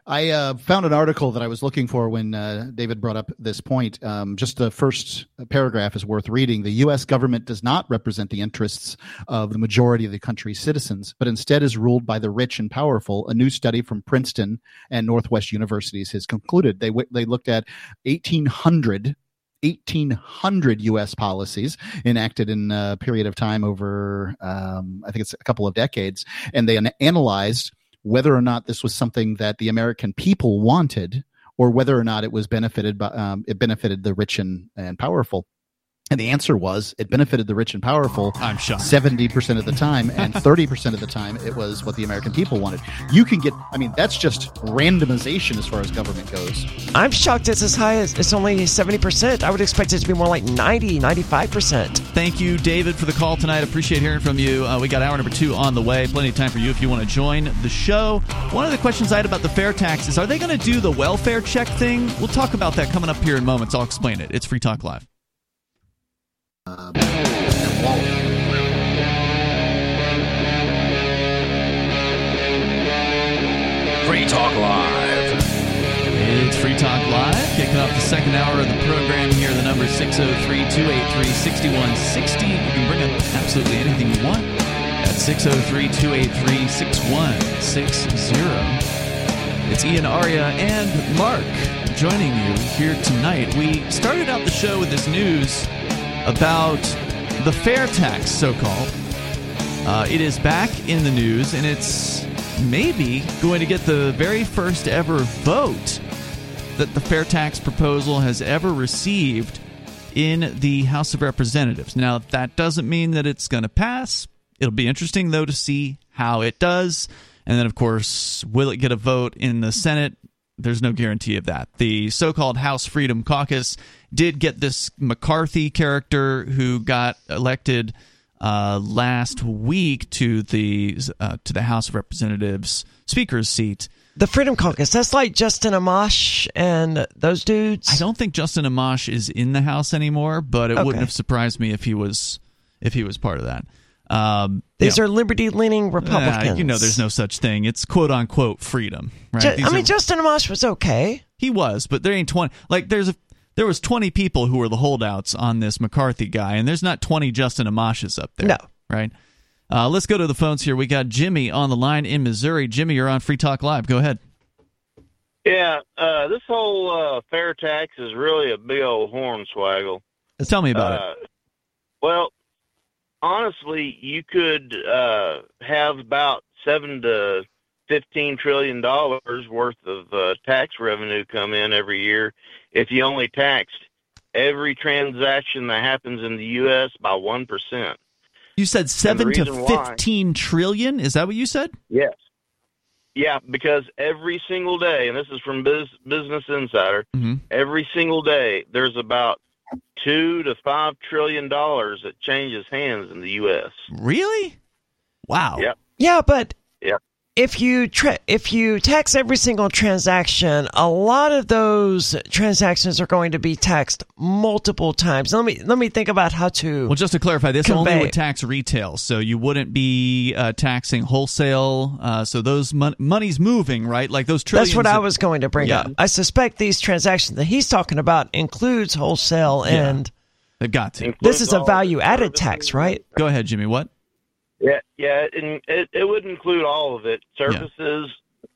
I uh, found an article that I was looking for when uh, David brought up this point. Um, just the first paragraph is worth reading. The U.S. government does not represent the interests of the majority of the country's citizens, but instead is ruled by the rich and powerful. A new study from Princeton and Northwest universities has concluded. They w- they looked at 1,800 1,800 U.S. policies enacted in a period of time over, um, I think it's a couple of decades, and they an- analyzed whether or not this was something that the American people wanted, or whether or not it was benefited by um, it benefited the rich and, and powerful. And the answer was it benefited the rich and powerful. I'm shocked. 70% of the time, and 30% of the time, it was what the American people wanted. You can get, I mean, that's just randomization as far as government goes. I'm shocked it's as high as it's only 70%. I would expect it to be more like 90, 95%. Thank you, David, for the call tonight. Appreciate hearing from you. Uh, we got hour number two on the way. Plenty of time for you if you want to join the show. One of the questions I had about the fair tax is are they going to do the welfare check thing? We'll talk about that coming up here in moments. I'll explain it. It's Free Talk Live. Um, Free Talk Live. It's Free Talk Live, kicking off the second hour of the program here. The number 603 283 6160. You can bring up absolutely anything you want at 603 283 6160. It's Ian Aria and Mark joining you here tonight. We started out the show with this news about the fair tax, so called. Uh, it is back in the news, and it's maybe going to get the very first ever vote that the fair tax proposal has ever received in the House of Representatives. Now, that doesn't mean that it's going to pass. It'll be interesting, though, to see how it does. And then, of course, will it get a vote in the Senate? There's no guarantee of that. The so called House Freedom Caucus did get this McCarthy character who got elected uh, last week to the uh, to the House of Representatives Speaker's seat. The Freedom Caucus. That's like Justin Amash and those dudes. I don't think Justin Amash is in the House anymore, but it okay. wouldn't have surprised me if he was if he was part of that. Um, These are liberty leaning Republicans. Uh, you know, there's no such thing. It's quote unquote freedom, right? I mean, Justin Amash was okay. He was, but there ain't twenty. Like, there's a there was 20 people who were the holdouts on this McCarthy guy, and there's not 20 Justin Amashes up there. No. Right? Uh, let's go to the phones here. We got Jimmy on the line in Missouri. Jimmy, you're on Free Talk Live. Go ahead. Yeah, uh, this whole uh, fair tax is really a big old hornswaggle. Tell me about it. Uh, well, honestly, you could uh, have about seven to fifteen trillion dollars worth of uh, tax revenue come in every year if you only taxed every transaction that happens in the U.S. by 1%. You said 7 to reason why- fifteen trillion. Is that what you said? Yes. Yeah, because every single day, and this is from Biz, Business Insider, Mhm. every single day there's about two to five trillion dollars that changes hands in the U.S. Really? Wow. Yep. Yeah, but Yep. If you tra- if you tax every single transaction, a lot of those transactions are going to be taxed multiple times. Let me let me think about how to. Well, just to clarify, this only would tax retail, so you wouldn't be uh, taxing wholesale. Uh, so those mon- money's moving, right? Like those trillions. That's what I was going to bring Yeah. up. I suspect these transactions that he's talking about includes wholesale Yeah. and They've got to. This is a value added tax, right? Go ahead, Jimmy. What? Yeah, yeah, and it, it would include all of it, services,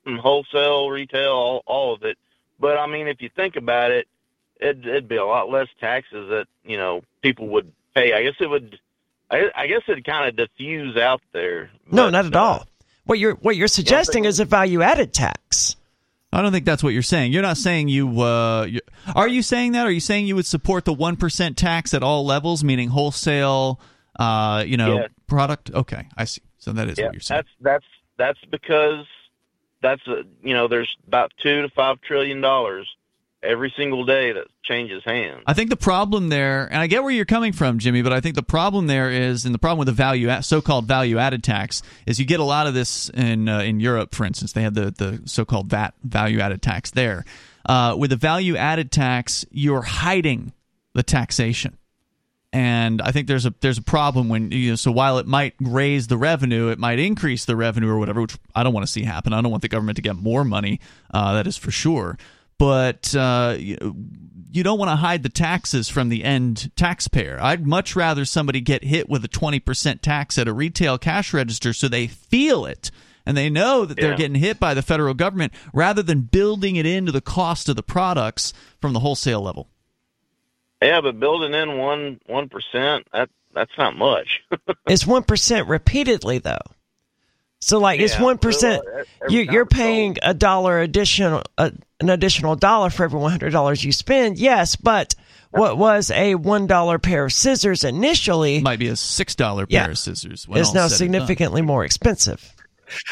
and wholesale, retail, all, all of it. But I mean, if you think about it, it'd, it'd be a lot less taxes that you know people would pay. I guess it would. I, I guess it'd kind of diffuse out there. No, But, not at uh, all. What you're what you're suggesting is a value added tax. I don't think that's what you're saying. You're not saying you. Uh, you are you saying that? Are you saying you would support the one percent tax at all levels, meaning wholesale? Uh, you know, Yeah. Product. Okay, I see. So that is Yeah, what you're saying. that's that's that's because that's a, you know there's about two to five trillion dollars every single day that changes hands. I think the problem there, and I get where you're coming from, Jimmy, but I think the problem there is, and the problem with the value, at so-called value-added tax, is you get a lot of this in uh, in Europe, for instance. They had the the so-called VAT value-added tax there. Uh, with the value-added tax, you're hiding the taxation, and I think there's a there's a problem when you know. So while it might raise the revenue, it might increase the revenue or whatever, which I don't want to see happen. I don't want the government to get more money. Uh, that is for sure. But uh, you, don't want to hide the taxes from the end taxpayer. I'd much rather somebody get hit with a twenty percent tax at a retail cash register so they feel it and they know that they're Yeah. getting hit by the federal government rather than building it into the cost of the products from the wholesale level. Yeah, but building in one one percent that that's not much. It's one percent repeatedly though. So like it's one percent. You, you're paying a dollar additional, uh, an additional dollar for every one hundred dollars you spend. Yes, but what was a one dollar pair of scissors initially Might be a six dollar pair Yeah. of scissors. when is all now said and done. significantly more expensive.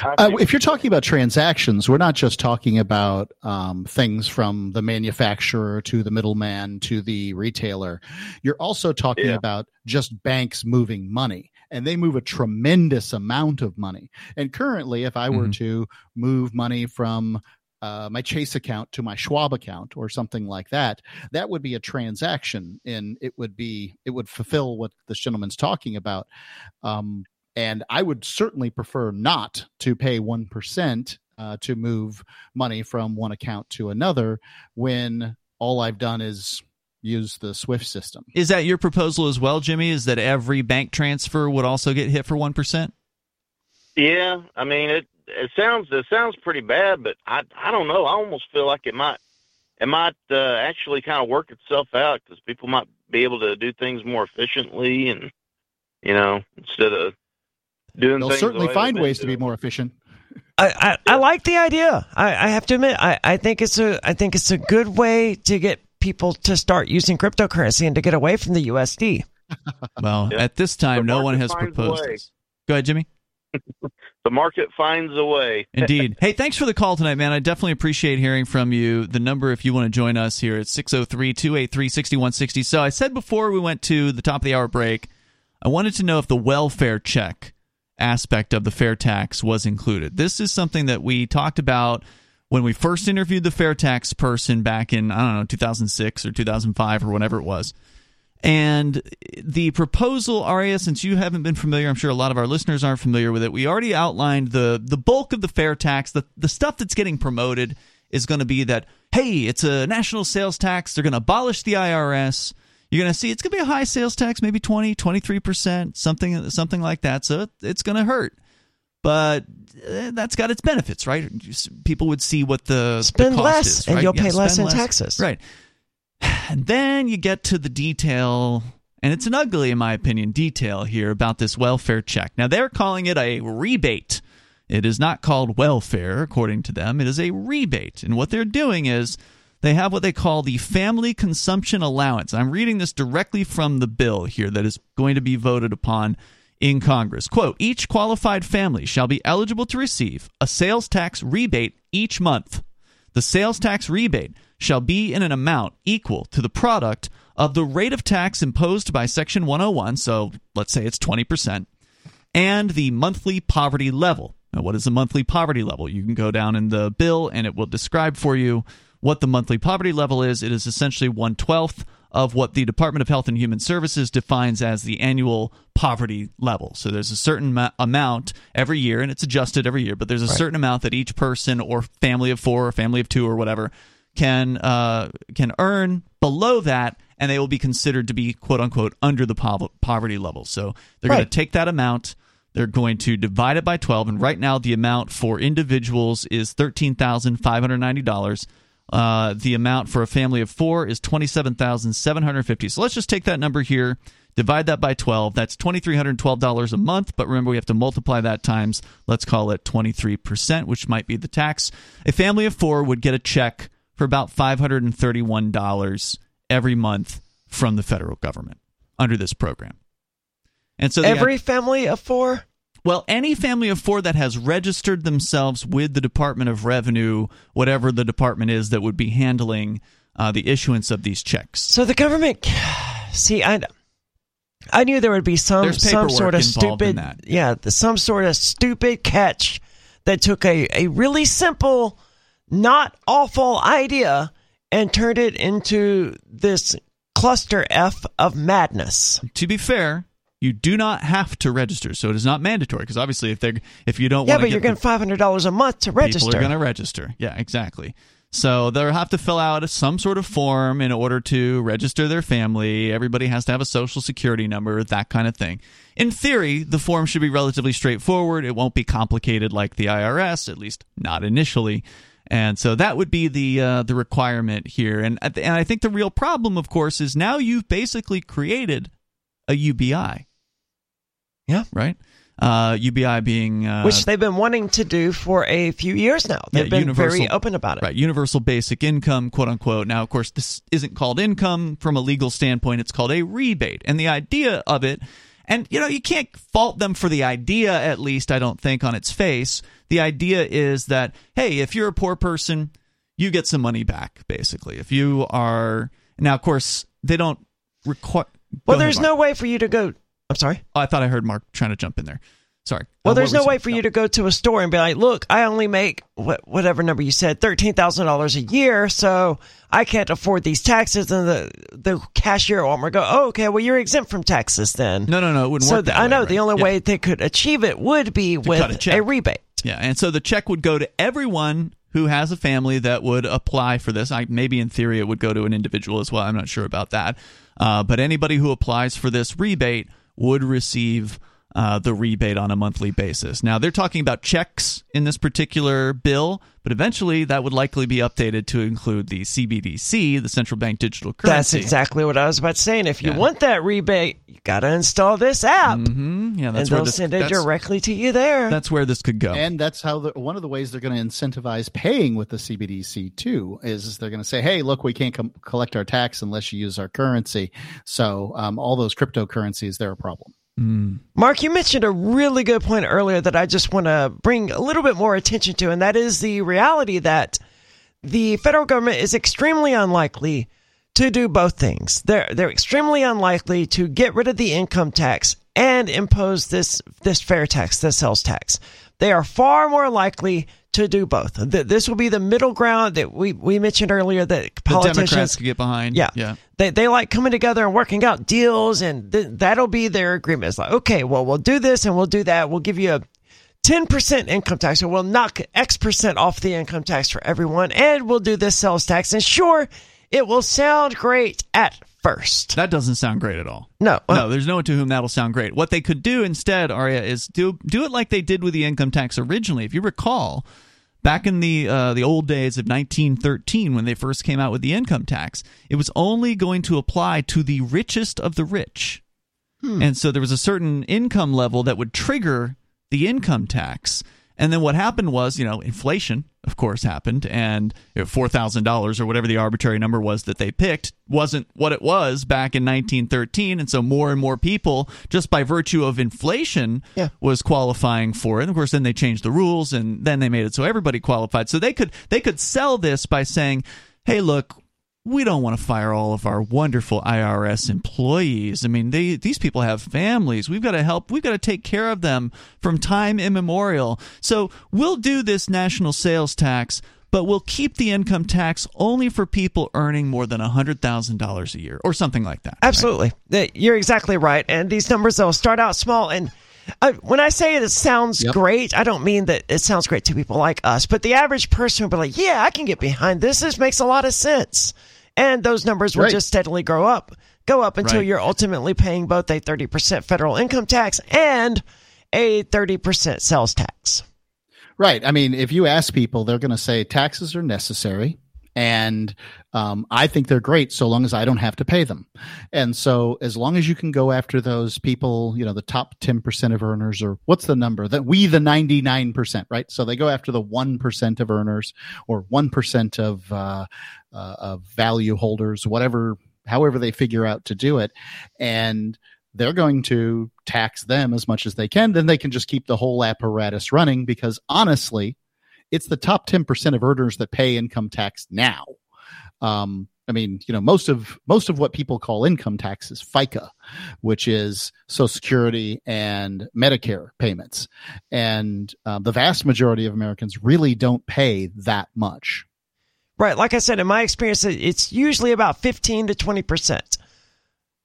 Uh, if you're talking about transactions, we're not just talking about um, things from the manufacturer to the middleman to the retailer. You're also talking Yeah. about just banks moving money, and they move a tremendous amount of money. And currently, if I were Mhm. to move money from uh, my Chase account to my Schwab account or something like that, that would be a transaction, and it would be it would fulfill what this gentleman's talking about. Um, and I would certainly prefer not to pay one percent uh, to move money from one account to another when all I've done is use the SWIFT system. Is that your proposal as well, Jimmy? Is that every bank transfer would also get hit for one percent? yeah, I mean it. It sounds it sounds pretty bad, but I I don't know. I almost feel like it might it might uh, actually kind of work itself out because people might be able to do things more efficiently, and you know instead of doing They'll things the certainly way find ways to be more efficient. I, I, I like the idea. I, I have to admit, I, I think it's a I think it's a good way to get people to start using cryptocurrency and to get away from the USD. Well, Yeah. at this time, The no one has proposed this. Go ahead, Jimmy. The market finds a way. Indeed. hey, thanks for the call tonight, man. I definitely appreciate hearing from you. The number, if you want to join us here, it's 603 283 6160. So I said before we went to the top of the hour break, I wanted to know if the welfare check aspect of the fair tax was included. This is something that we talked about when we first interviewed the fair tax person back in, I don't know, 2006 or 2005 or whatever it was. And the proposal, Aria, since you haven't been familiar, I'm sure a lot of our listeners aren't familiar with it. We already outlined the the bulk of the fair tax. The the stuff that's getting promoted is going to be that hey, it's a national sales tax. They're going to abolish the IRS. You're going to see it's going to be a high sales tax, maybe 20, 23%, something something like that. So it's going to hurt. But eh, that's got its benefits, right? People would see what the the Spend cost less, is, and right? you'll Yeah, pay less in taxes. Right. And then you get to the detail, and it's an ugly, in my opinion, detail here about this welfare check. Now, they're calling it a rebate. It is not called welfare, according to them. It is a rebate. And what they're doing is they have what they call the Family Consumption Allowance. I'm reading this directly from the bill here that is going to be voted upon in Congress. Quote Each qualified family shall be eligible to receive a sales tax rebate each month. The sales tax rebate shall be in an amount equal to the product of the rate of tax imposed by Section 101, so let's say it's 20%, and the monthly poverty level. Now, what is the monthly poverty level? You can go down in the bill and it will describe for you what the monthly poverty level is. It is essentially one twelfth of what the Department of Health and Human Services defines as the annual poverty level. So there's a certain ma- amount every year, and it's adjusted every year, but there's a right. certain amount that each person or family of four or family of two or whatever can uh, can earn below that, and they will be considered to be quote unquote under the po- poverty level. So they're right. going to take that amount. They're going to divide it by 12, and right now the amount for individuals is $13,590. Uh, the amount for a family of four is 27750 So let's just take that number here, divide that by 12. That's $2,312 a month. But remember, we have to multiply that times, let's call it 23%, which might be the tax. A family of four would get a check for about $531 every month from the federal government under this program. And so every family of four? Well, any family of four that has registered themselves with the Department of Revenue, whatever the department is that would be handling uh, the issuance of these checks. So the government, see, I, I knew there would be some some sort of stupid, yeah, some sort of stupid catch that took a a really simple, not awful idea and turned it into this cluster F of madness. To be fair, you do not have to register, so it is not mandatory. Because obviously, if they if you don't, want, yeah, but you're getting five hundred dollars a month to register. People are going to register. Yeah, exactly. So they'll have to fill out some sort of form in order to register their family. Everybody has to have a social security number, that kind of thing. In theory, the form should be relatively straightforward. It won't be complicated like the IRS, at least not initially. And so that would be the uh, the requirement here. And and I think the real problem, of course, is now you've basically created a UBI. Yeah. Right? Uh, UBI being uh, which they've been wanting to do for a few years now. They've yeah, been very open about it. Right, universal basic income, quote unquote. Now, of course, this isn't called income from a legal standpoint. It's called a rebate, and the idea of it, and you know, you can't fault them for the idea. At least, I don't think on its face, the idea is that hey, if you're a poor person, you get some money back. Basically, if you are now, of course, they don't require well, there's no way for you to go. I'm sorry. Oh, I thought I heard Mark trying to jump in there. Sorry. Well, uh, there's no way for you to go to a store and be like, "Look, I only make what, whatever number you said, thirteen thousand dollars a year, so I can't afford these taxes." And the the cashier or Walmart go, "Oh, okay, well you're exempt from taxes then." No, no, no, it wouldn't so work. So I know right? the only yeah. way they could achieve it would be to with a, a rebate. Yeah, and so the check would go to everyone who has a family that would apply for this. I, maybe in theory it would go to an individual as well. I'm not sure about that. Uh, but anybody who applies for this rebate would receive uh, the rebate on a monthly basis. Now, they're talking about checks in this particular bill, but eventually that would likely be updated to include the CBDC, the central bank digital currency. That's exactly what I was about saying. if you yeah. want that rebate, you got to install this app. Mm-hmm. Yeah, that's and where they'll this, send it directly to you there. That's where this could go. And that's how the, one of the ways they're going to incentivize paying with the CBDC too is they're going to say, "Hey, look, we can't com- collect our tax unless you use our currency." So um, all those cryptocurrencies, they're a problem. Mm. Mark, you mentioned a really good point earlier that I just want to bring a little bit more attention to, and that is the reality that the federal government is extremely unlikely to do both things. They're they're extremely unlikely to get rid of the income tax and impose this this fair tax, this sales tax. They are far more likely to do both. This will be the middle ground that we, we mentioned earlier that politicians get behind. Yeah, yeah. They they like coming together and working out deals, and th- that'll be their agreement. It's like, okay, well, we'll do this and we'll do that. We'll give you a 10% income tax, or we'll knock X percent off the income tax for everyone, and we'll do this sales tax. And sure, it will sound great at first. That doesn't sound great at all. No, no, there's no one to whom that'll sound great. What they could do instead, Aria, is do do it like they did with the income tax originally. If you recall, back in the uh, the old days of 1913, when they first came out with the income tax, it was only going to apply to the richest of the rich, hmm. and so there was a certain income level that would trigger the income tax. And then what happened was, you know, inflation, of course, happened, and four thousand dollars or whatever the arbitrary number was that they picked wasn't what it was back in 1913, and so more and more people, just by virtue of inflation, Yeah. was qualifying for it. And of course, then they changed the rules, and then they made it so everybody qualified. So they could they could sell this by saying, "Hey, look." We don't want to fire all of our wonderful IRS employees. I mean, they these people have families. We've got to help. We've got to take care of them from time immemorial. So we'll do this national sales tax, but we'll keep the income tax only for people earning more than $100,000 a year or something like that. Absolutely. Uh, You're exactly right. And these numbers, they'll start out small. And uh, when I say it sounds Yep. great, I don't mean that it sounds great to people like us, but the average person will be like, yeah, I can get behind this. This makes a lot of sense. And those numbers will Right. just steadily grow up, go up until Right. you're ultimately paying both a 30% federal income tax and a 30% sales tax. Right. I mean, if you ask people, they're going to say taxes are necessary. And um, I think they're great so long as I don't have to pay them. And so, as long as you can go after those people, you know, the top 10% of earners, or what's the number that we, the 99%, right? So they go after the 1% of earners or 1% of, uh, uh, of value holders, whatever, however they figure out to do it. And they're going to tax them as much as they can. Then they can just keep the whole apparatus running because honestly, it's the top 10% of earners that pay income tax now. Um, I mean, you know, most of most of what people call income tax is FICA, which is Social Security and Medicare payments, and uh, the vast majority of Americans really don't pay that much. Right. Like I said, in my experience, it's usually about 15 to 20%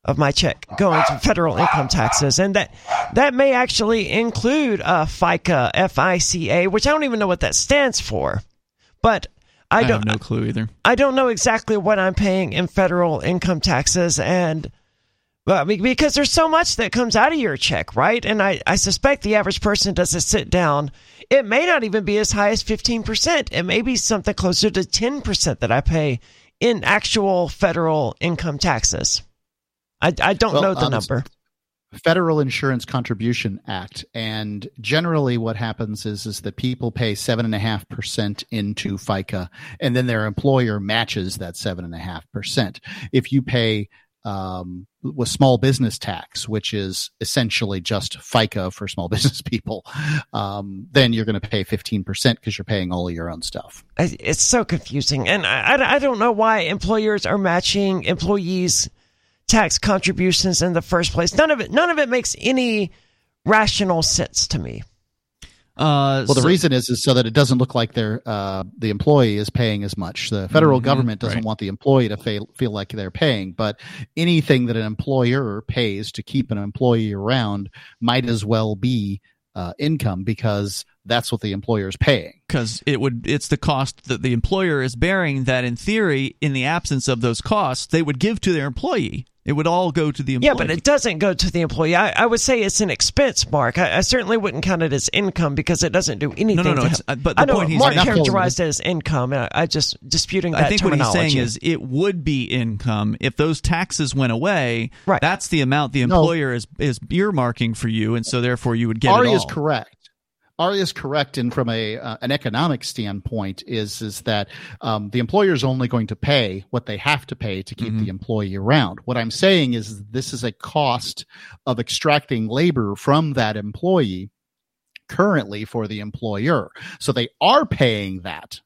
of my check going to federal income taxes. And that, that may actually include uh, FICA, F-I-C-A, which I don't even know what that stands for. But I I, don't, have no clue either. I don't know exactly what I'm paying in federal income taxes and well, be- because there's so much that comes out of your check, right? And I, I suspect the average person doesn't sit down. It may not even be as high as 15%. It may be something closer to 10% that I pay in actual federal income taxes. I, I don't Well, know the um, number. Federal Insurance Contribution Act, and generally what happens is is that people pay seven and a half percent into FICA, and then their employer matches that seven and a half percent. If you pay um, with small business tax, which is essentially just FICA for small business people, um, then you're going to pay fifteen percent because you're paying all of your own stuff. It's so confusing. And I, I, I don't know why employers are matching employees' tax contributions in the first place. None of it, none of it makes any rational sense to me. Uh, Well, the so- reason is is so that it doesn't look like they're uh, the employee is paying as much. The federal Mhm, government doesn't right. want the employee to feel, feel like they're paying, but anything that an employer pays to keep an employee around might as well be uh, income because that's what the employer is paying. because it would it's the cost that the employer is bearing that in theory in the absence of those costs they would give to their employee it would all go to the employee Yeah, but it doesn't go to the employee. I, I would say it's an expense, Mark. I, I certainly wouldn't count it as income because it doesn't do anything. no no to it's, help. uh, but the I know point he's Mark making- characterized it as income. And I, I just disputing that I think what he's saying is it would be income if those taxes went away. Right. That's the amount the No. employer is is earmarking for you, and so therefore you would get Ari it is all. correct. Ari is correct, and from a uh, an economic standpoint, is is that um, the employer is only going to pay what they have to pay to keep Mhm. the employee around. What I'm saying is this is a cost of extracting labor from that employee currently for the employer, so they are paying that.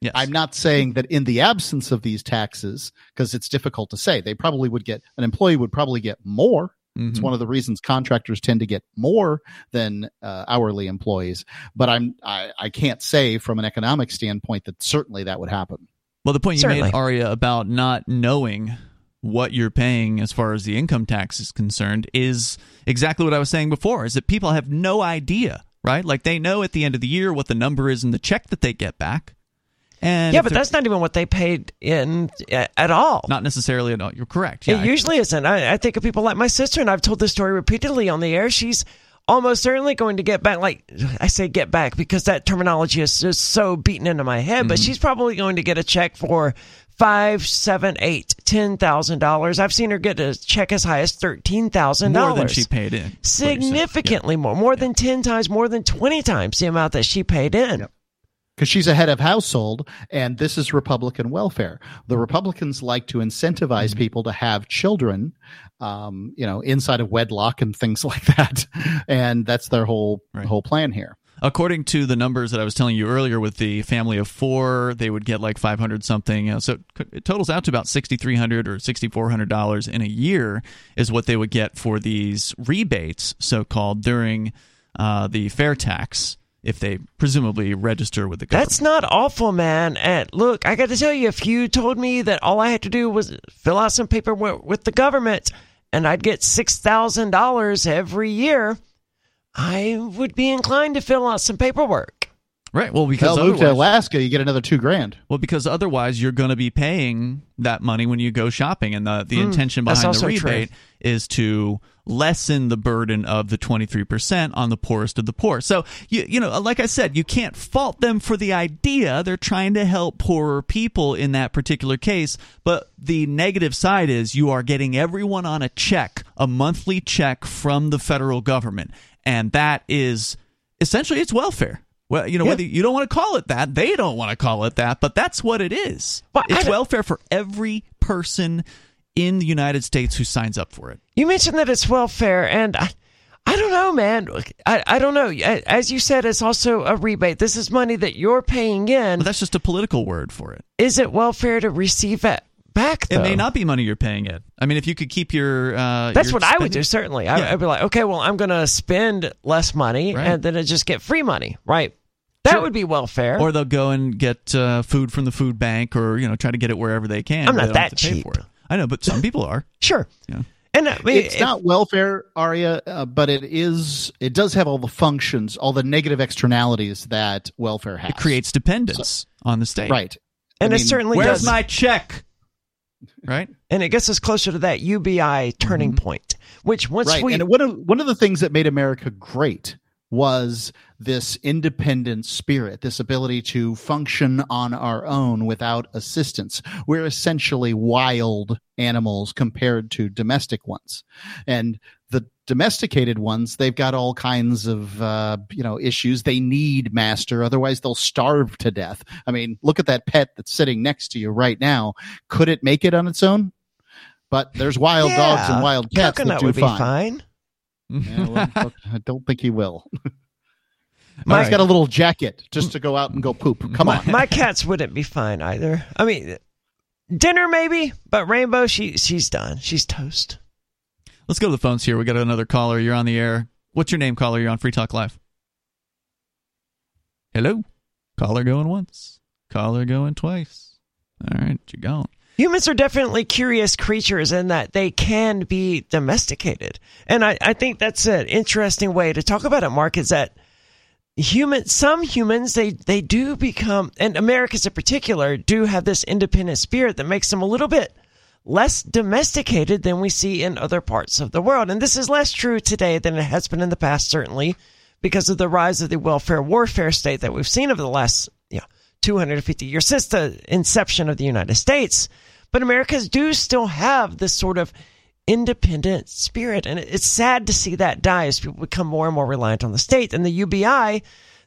Yes. I'm not saying that in the absence of these taxes, because it's difficult to say, they probably would get an employee would probably get more it's Mhm. one of the reasons contractors tend to get more than uh, hourly employees. But I'm I, I can't say from an economic standpoint that certainly that would happen. Well, the point you Certainly. made, Aria, about not knowing what you're paying as far as the income tax is concerned is exactly what I was saying before is that people have no idea, right? Like they know at the end of the year what the number is in the check that they get back. And yeah, but that's not even what they paid in uh, at all. not necessarily at all. You're correct. Yeah. It usually isn't. I, I think of people like my sister, and I've told this story repeatedly on the air. She's almost certainly going to get back. Like I say, get back because that terminology is just so beaten into my head. But she's probably going to get a check for five, seven, eight, ten thousand dollars. I've seen her get a check as high as thirteen thousand dollars. More dollars. than she paid in. Significantly more, more than ten times, more than twenty times the amount that she paid in. Yep. Because she's a head of household and this is republican welfare the republicans like to incentivize Mm-hmm. people to have children um, you know inside of wedlock and things like that and that's their whole Right. whole plan here According to the numbers that I was telling you earlier, with the family of four, they would get like five hundred something. So it it totals out to about sixty three hundred or sixty four hundred dollars in a year is what they would get for these rebates, so called during uh, the fair tax, if they presumably register with the government. That's not awful, man. And look, I got to tell you, if you told me that all I had to do was fill out some paperwork with the government and I'd get six thousand dollars every year, I would be inclined to fill out some paperwork. right. Well, because Hell, move to alaska you get another two grand well, because otherwise you're going to be paying that money when you go shopping, and the the intention Hmm, behind the also true. rebate is to lessen the burden of the 23% on the poorest of the poor. So, you you know, like I said, you can't fault them for the idea. They're trying to help poorer people in that particular case, but the negative side is you are getting everyone on a check, a monthly check from the federal government, and that is essentially it's welfare. Well, you know, Yeah. whether you don't want to call it that, they don't want to call it that, but that's what it is. Well, it's welfare for every person in the United States who signs up for it. You mentioned that it's welfare, and I, I don't know, man. I, I don't know. As you said, it's also a rebate. This is money that you're paying in. But that's just a political word for it. Is it welfare to receive it back? It may not be money you're paying it. I mean, if you could keep your uh, That's your what I would do. Certainly, I, Yeah. I'd be like, okay, well, I'm going to spend less money, Right. and then I just get free money, right? That Sure. would be welfare. Or they'll go and get uh, food from the food bank, or you know, try to get it wherever they can. I'm not they don't have that cheap. For it. I know, but some people are. sure. Yeah. And I mean, it's it- not welfare aria uh, but it is it does have all the functions all the negative externalities that welfare has It creates dependence on the state. right and I it mean, certainly Where's does. my check? Right. and it gets us closer to that UBI turning point, which once right we and one of one of the things that made america great was this independent spirit this ability to function on our own without assistance. We're essentially wild animals compared to domestic ones. And the domesticated ones they've got all kinds of uh, you know issues. They need master otherwise they'll starve to death. I mean look at that pet that's sitting next to you right now. Could it make it on its own? But there's wild dogs and wild cats coconut that do would be fine. Fine. Yeah, well, I don't think he will. My- He's got a little jacket just to go out and go poop. Come on. My cats wouldn't be fine either. I mean, dinner maybe, but Rainbow, she she's done. She's toast. Let's go to the phones here. We got another caller. You're on the air. What's your name, caller? You're on Free Talk Live. Hello. Caller going once. Caller going twice. All right, you're gone. Humans are definitely curious creatures in that they can be domesticated. And I, I think that's an interesting way to talk about it, Mark, is that human some humans they, they do become and Americans in particular do have this independent spirit that makes them a little bit less domesticated than we see in other parts of the world. And this is less true today than it has been in the past, certainly, because of the rise of the welfare warfare state that we've seen over the last you know, 250 years since the inception of the United States. But Americans do still have this sort of independent spirit. And it's sad to see that die as people become more and more reliant on the state. And the UBI,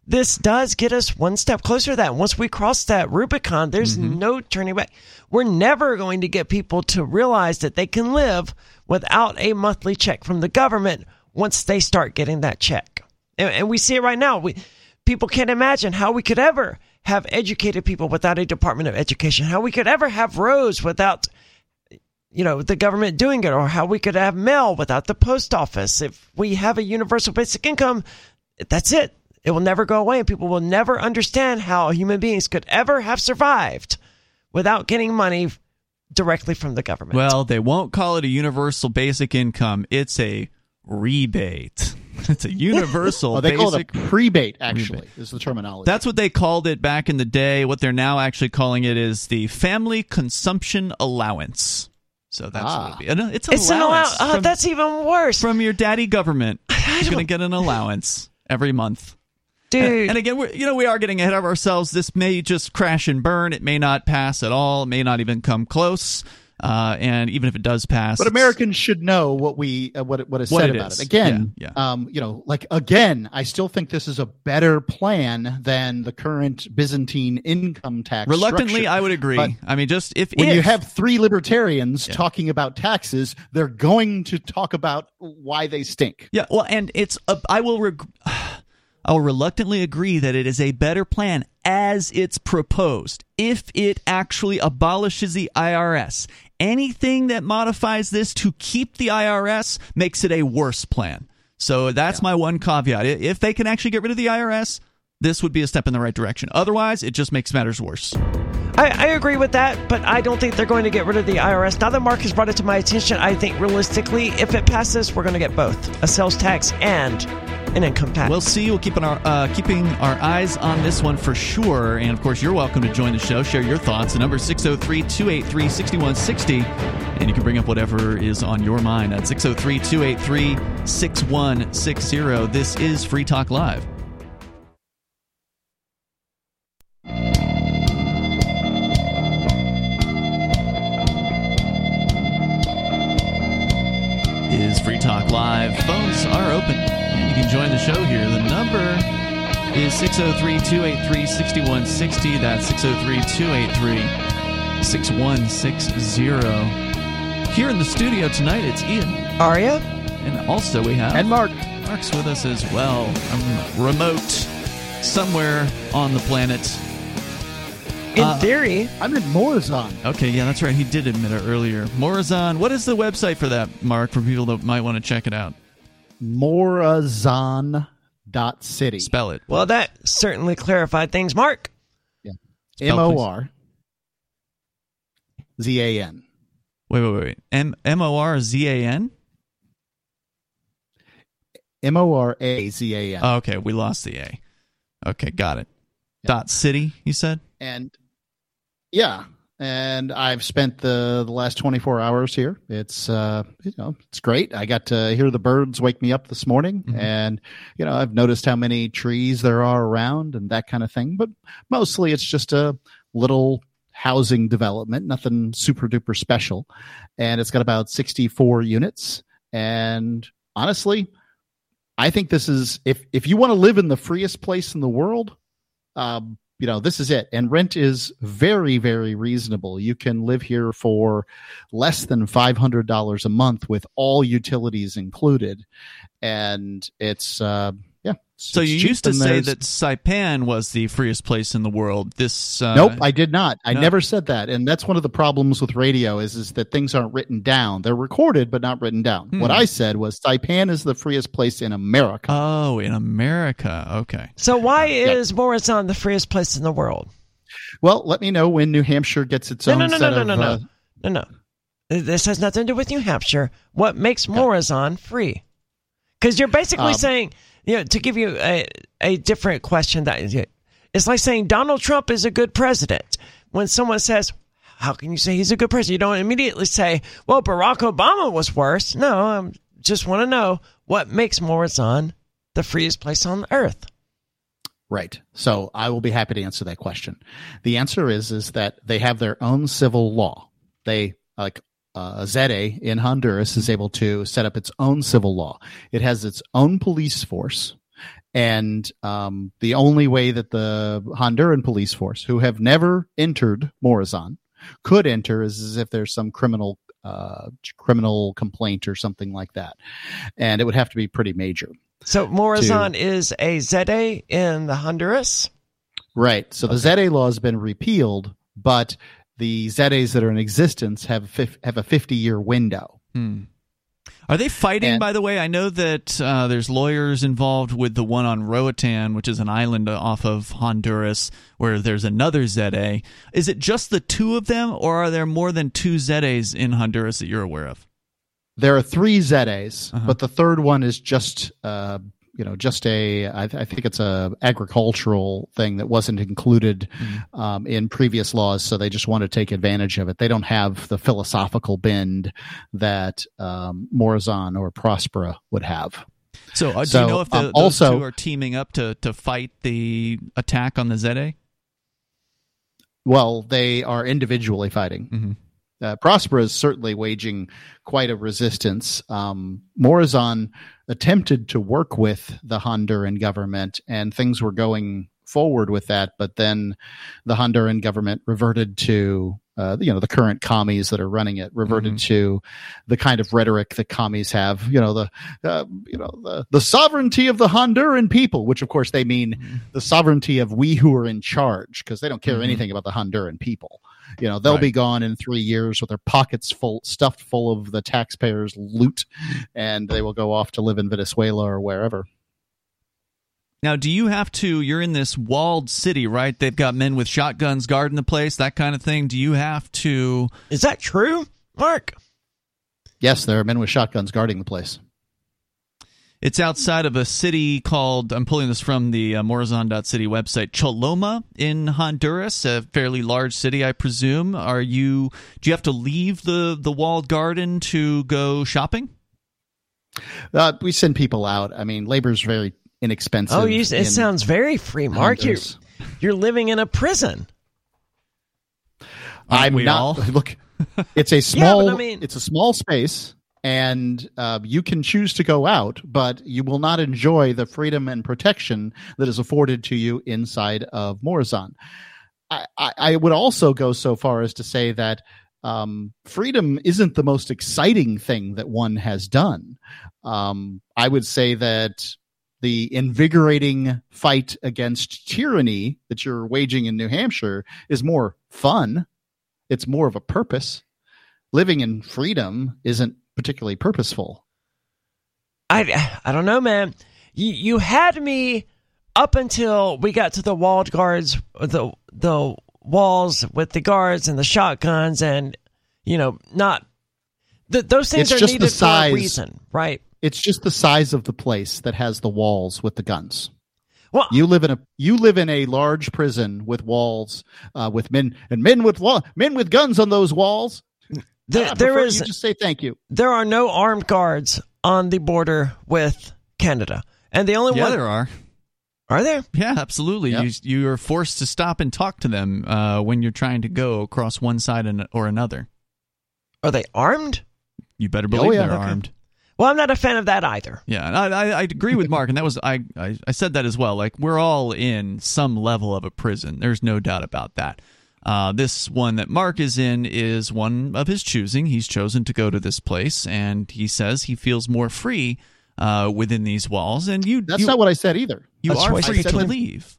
this does get us one step closer to that. Once we cross that Rubicon, there's mm-hmm. no turning back. We're never going to get people to realize that they can live without a monthly check from the government once they start getting that check. And, and we see it right now. We people can't imagine how we could ever have educated people without a Department of Education, how we could ever have roads without you know the government doing it or how we could have mail without the post office if we have a universal basic income that's it it will never go away and people will never understand how human beings could ever have survived without getting money directly from the government Well, they won't call it a universal basic income. It's a rebate. It's a universal Oh, they call it basic. a prebate, actually, is the terminology. That's what they called it back in the day. What they're now actually calling it is the family consumption allowance. So that's Ah. what it'd be. Uh, It's an it's an allowance allow- uh, from, that's even worse from your daddy government. You're going to get an allowance every month. Dude. And again, we're, you know, we are getting ahead of ourselves. This may just crash and burn. It may not pass at all. It may not even come close. Uh, and even if it does pass, but Americans should know what we uh, what what is What said it about is. it. Again, Yeah, um, you know, like again, I still think this is a better plan than the current Byzantine income tax. reluctantly, structure. I would agree. But I mean, just if when you have three libertarians Yeah. talking about taxes, they're going to talk about why they stink. Yeah, well, and it's I will reg- I will reluctantly agree that it is a better plan as it's proposed. If it actually abolishes the IRS, anything that modifies this to keep the IRS makes it a worse plan. So that's my one caveat. If they can actually get rid of the IRS, this would be a step in the right direction. Otherwise, it just makes matters worse. I, I agree with that, but I don't think they're going to get rid of the IRS. Now that Mark has brought it to my attention, I think realistically, if it passes, we're going to get both a sales tax and an income tax. We'll see. We'll keep our, uh, keeping our eyes on this one for sure. And of course, you're welcome to join the show. Share your thoughts. The number is 603 283 6160. And you can bring up whatever is on your mind at 603 283 6160. This is Free Talk Live. Is Free Talk Live. Phones are open, and you can join the show here. The number is 603 283 6160. That's 603 283 6160. Here in the studio tonight, it's Ian. Aria? And also, we have And Mark, Mark's with us as well. Um, remote, somewhere on the planet. In Uh, theory, I'm in Morazan. Okay, yeah, that's right. He did admit it earlier. Morazan, what is the website for that, Mark, for people that might want to check it out? Morazan.city. Spell it. well, that certainly clarified things. Mark? Yeah. M O R Z A N. Wait, wait, wait. M M O R Z A N? M O R A Z A N. Oh, okay, we lost the A. Okay, got it. Dot city, you said? and yeah and i've spent the, the last 24 hours here. It's uh you know it's great. I got to hear the birds wake me up this morning. Mhm. and you know i've noticed how many trees there are around and that kind of thing. But mostly it's just a little housing development nothing super duper special. And it's got about 64 units. And honestly i think this is if if you want to live in the freest place in the world um, you know, this is it. And rent is very, very reasonable. You can live here for less than $500 a month with all utilities included. And it's, uh, yeah. So you used to say that Saipan was the freest place in the world. This uh, nope, I did not. I no. never said that. And that's one of the problems with radio is, is that things aren't written down. They're recorded, but not written down. Hmm. What I said was Saipan is the freest place in America. Oh, in America. Okay. So why Yeah. is Morazan the freest place in the world? well, let me know when New Hampshire gets its No, own no, no, set no, no, of, no, uh, no. No, no. This has nothing to do with New Hampshire. What makes Morazan free? Because you're basically Um, saying, you know, to give you a, a different question, that it's like saying Donald Trump is a good president. When someone says, how can you say he's a good president? You don't immediately say, well, Barack Obama was worse. No, I just want to know what makes Morazan the freest place on earth. Right. So I will be happy to answer that question. The answer is is that they have their own civil law. They like uh, Zede in Honduras is able to set up its own civil law. It has its own police force, and um, the only way that the Honduran police force, who have never entered Morazan, could enter is, is if there's some criminal uh, criminal complaint or something like that, and it would have to be pretty major. So Morazan is a Zede in the Honduras. Right. So the Zede law has been repealed, but the Zedes that are in existence have fif- have a 50 year window. Hmm. Are they fighting, And- by the way? I know that uh, there's lawyers involved with the one on Roatan, which is an island off of Honduras, where there's another Zede. Is it just the two of them, or are there more than two Zedes in Honduras that you're aware of? There are three Zedes, Uh-huh. but the third one is just uh, you know just a I, th- I think it's a agricultural thing that wasn't included Mm-hmm. um, in previous laws, so they just want to take advantage of it. They don't have the philosophical bend that um, Morazan or Prospera would have. So, uh, do you know if the, um, those also- two are teaming up to, to fight the attack on the Zede? Well, they are individually fighting. Mhm. Uh, Prospera is certainly waging quite a resistance. Um, Morazan attempted to work with the Honduran government, and things were going forward with that. But then the Honduran government reverted to, uh, you know, the current commies that are running it reverted to the kind of rhetoric that commies have. You know, the, uh, you know, the the sovereignty of the Honduran people, which of course they mean the sovereignty of we who are in charge, because they don't care Mhm. anything about the Honduran people. You know, they'll be gone in three years with their pockets full, stuffed full of the taxpayers' loot, and they will go off to live in Venezuela or wherever. Now, do you have to? You're in this walled city, right? They've got men with shotguns guarding the place, that kind of thing. Do you have to? Is that true, Mark? Yes, there are men with shotguns guarding the place. It's outside of a city called. I'm pulling this from the uh, Morazan.city website. Choloma in Honduras, a fairly large city, I presume. Are you? Do you have to leave the the walled garden to go shopping? Uh, we send people out. I mean, labor is very inexpensive. Oh, you, it in sounds very free, Mark. You're, you're living in a prison. Aren't I'm we not. all? Look, it's a small. but I mean- it's a small space, and uh, you can choose to go out, but you will not enjoy the freedom and protection that is afforded to you inside of Morazan. I, I, I would also go so far as to say that um, freedom isn't the most exciting thing that one has done. Um, I would say that the invigorating fight against tyranny that you're waging in New Hampshire is more fun. It's more of a purpose. Living in freedom isn't particularly purposeful. I I don't know, man. You you had me up until we got to the walled guards, the the walls with the guards and the shotguns, and you know, not th- those things It's are just the needed for a reason, right? It's just the size of the place that has the walls with the guns. Well, You live in a you live in a large prison with walls uh, with men and men with men with guns on those walls. There, there you just say thank you. there are no armed guards on the border with Canada, and the only Yeah, one there are. are there. Yeah, absolutely. Yep. You you are forced to stop and talk to them uh, when you're trying to go across one side and, or another. Are they armed? You better believe yeah, they're okay. armed. Well, I'm not a fan of that either. Yeah, I I agree with Mark, and that was I, I I said that as well. Like we're all in some level of a prison. There's no doubt about that. Uh, this one that Mark is in is one of his choosing. He's chosen to go to this place, and he says he feels more free uh, within these walls. And you, That's you, not what I said either. you a are free to between- leave.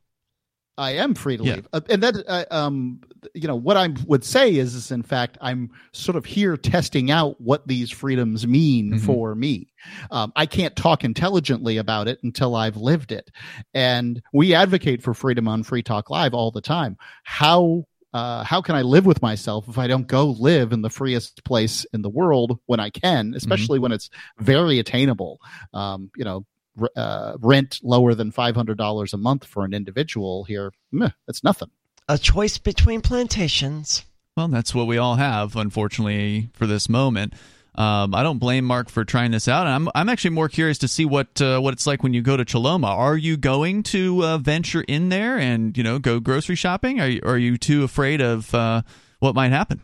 I am free to Yeah. leave, uh, and that uh, um, you know what I would say is, is in fact I'm sort of here testing out what these freedoms mean Mhm. for me. Um, I can't talk intelligently about it until I've lived it, and we advocate for freedom on Free Talk Live all the time. How uh, how can I live with myself if I don't go live in the freest place in the world when I can, especially when it's very attainable? Um, you know, r- uh, rent lower than five hundred dollars a month for an individual here, meh, that's nothing. A choice between plantations. Well, that's what we all have, unfortunately, for this moment. Um, I don't blame Mark for trying this out. I'm I'm actually more curious to see what uh, what it's like when you go to Choloma. Are you going to uh, venture in there and you know go grocery shopping? Are you, are you too afraid of uh, what might happen?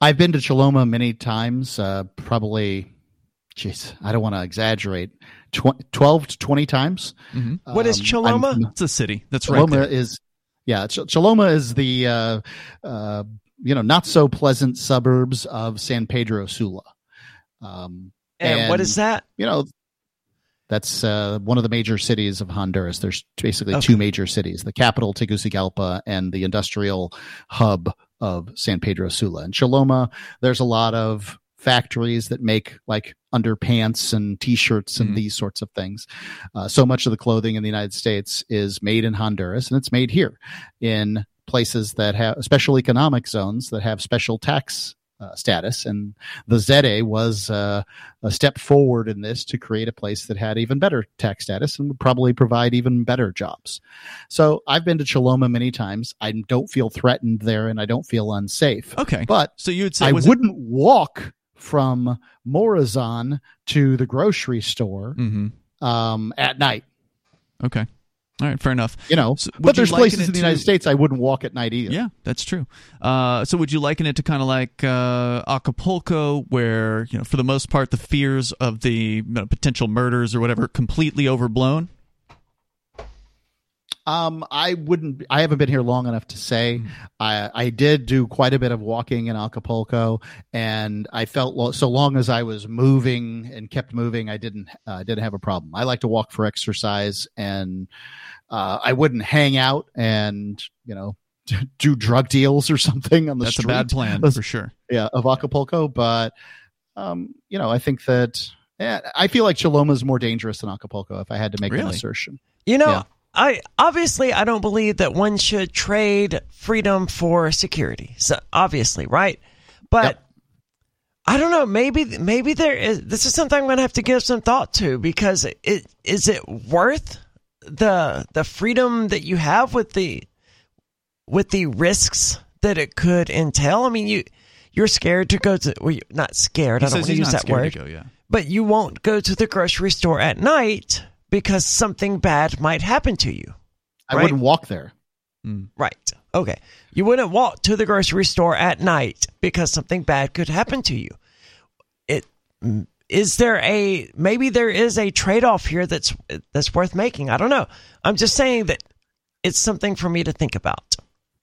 I've been to Choloma many times, uh, probably, jeez, I don't want to exaggerate, tw- twelve to twenty times. Mhm. What is Um, I'm- Choloma? It's a city. That's right. Choloma there. is, yeah, Ch- Choloma is the, uh, uh, you know, not so pleasant suburbs of San Pedro Sula. Um, And, what and- is that? you know, that's uh, one of the major cities of Honduras. There's basically Okay. two major cities: the capital Tegucigalpa and the industrial hub of San Pedro Sula. And Choloma, there's a lot of factories that make like underpants and t-shirts and Mhm. these sorts of things. Uh, so much of the clothing in the United States is made in Honduras, and it's made here in places that have special economic zones that have special tax uh, status. And the Zede was uh, a step forward in this to create a place that had even better tax status and would probably provide even better jobs. So I've been to Choloma many times. I don't feel threatened there, and I don't feel unsafe. Okay. But so you would say I wouldn't walk from Morazan to the grocery store Mhm. um, at night. Okay. All right, fair enough. You know, So but there's places in the United States I wouldn't walk at night either. Yeah, that's true. Uh, so would you liken it to kind of like uh, Acapulco, where you know, for the most part, the fears of the you know, potential murders or whatever completely overblown? Um, I wouldn't. I haven't been here long enough to say. Mm-hmm. I I did do quite a bit of walking in Acapulco, and I felt lo- so long as I was moving and kept moving, I didn't uh, didn't have a problem. I like to walk for exercise, and uh, I wouldn't hang out and you know do drug deals or something on the That's a street. bad plan for sure. yeah, of Acapulco, but um, you know, I think that yeah, I feel like Choloma is more dangerous than Acapulco. If I had to make an assertion, You know, Yeah. I obviously I don't believe that one should trade freedom for security. So obviously, right? But Yep. I don't know. Maybe maybe there is. This is something I'm going to have to give some thought to because it is it worth the the freedom that you have with the with the risks that it could entail. I mean, you you're scared to go to. Well, you're not scared. He I don't want to use that word go. Yeah. but you won't go to the grocery store at night because something bad might happen to you. I wouldn't walk there. Right. Okay. You wouldn't walk to the grocery store at night because something bad could happen to you. It mm, there a maybe there is a trade-off here that's that's worth making. I don't know. I'm just saying that it's something for me to think about.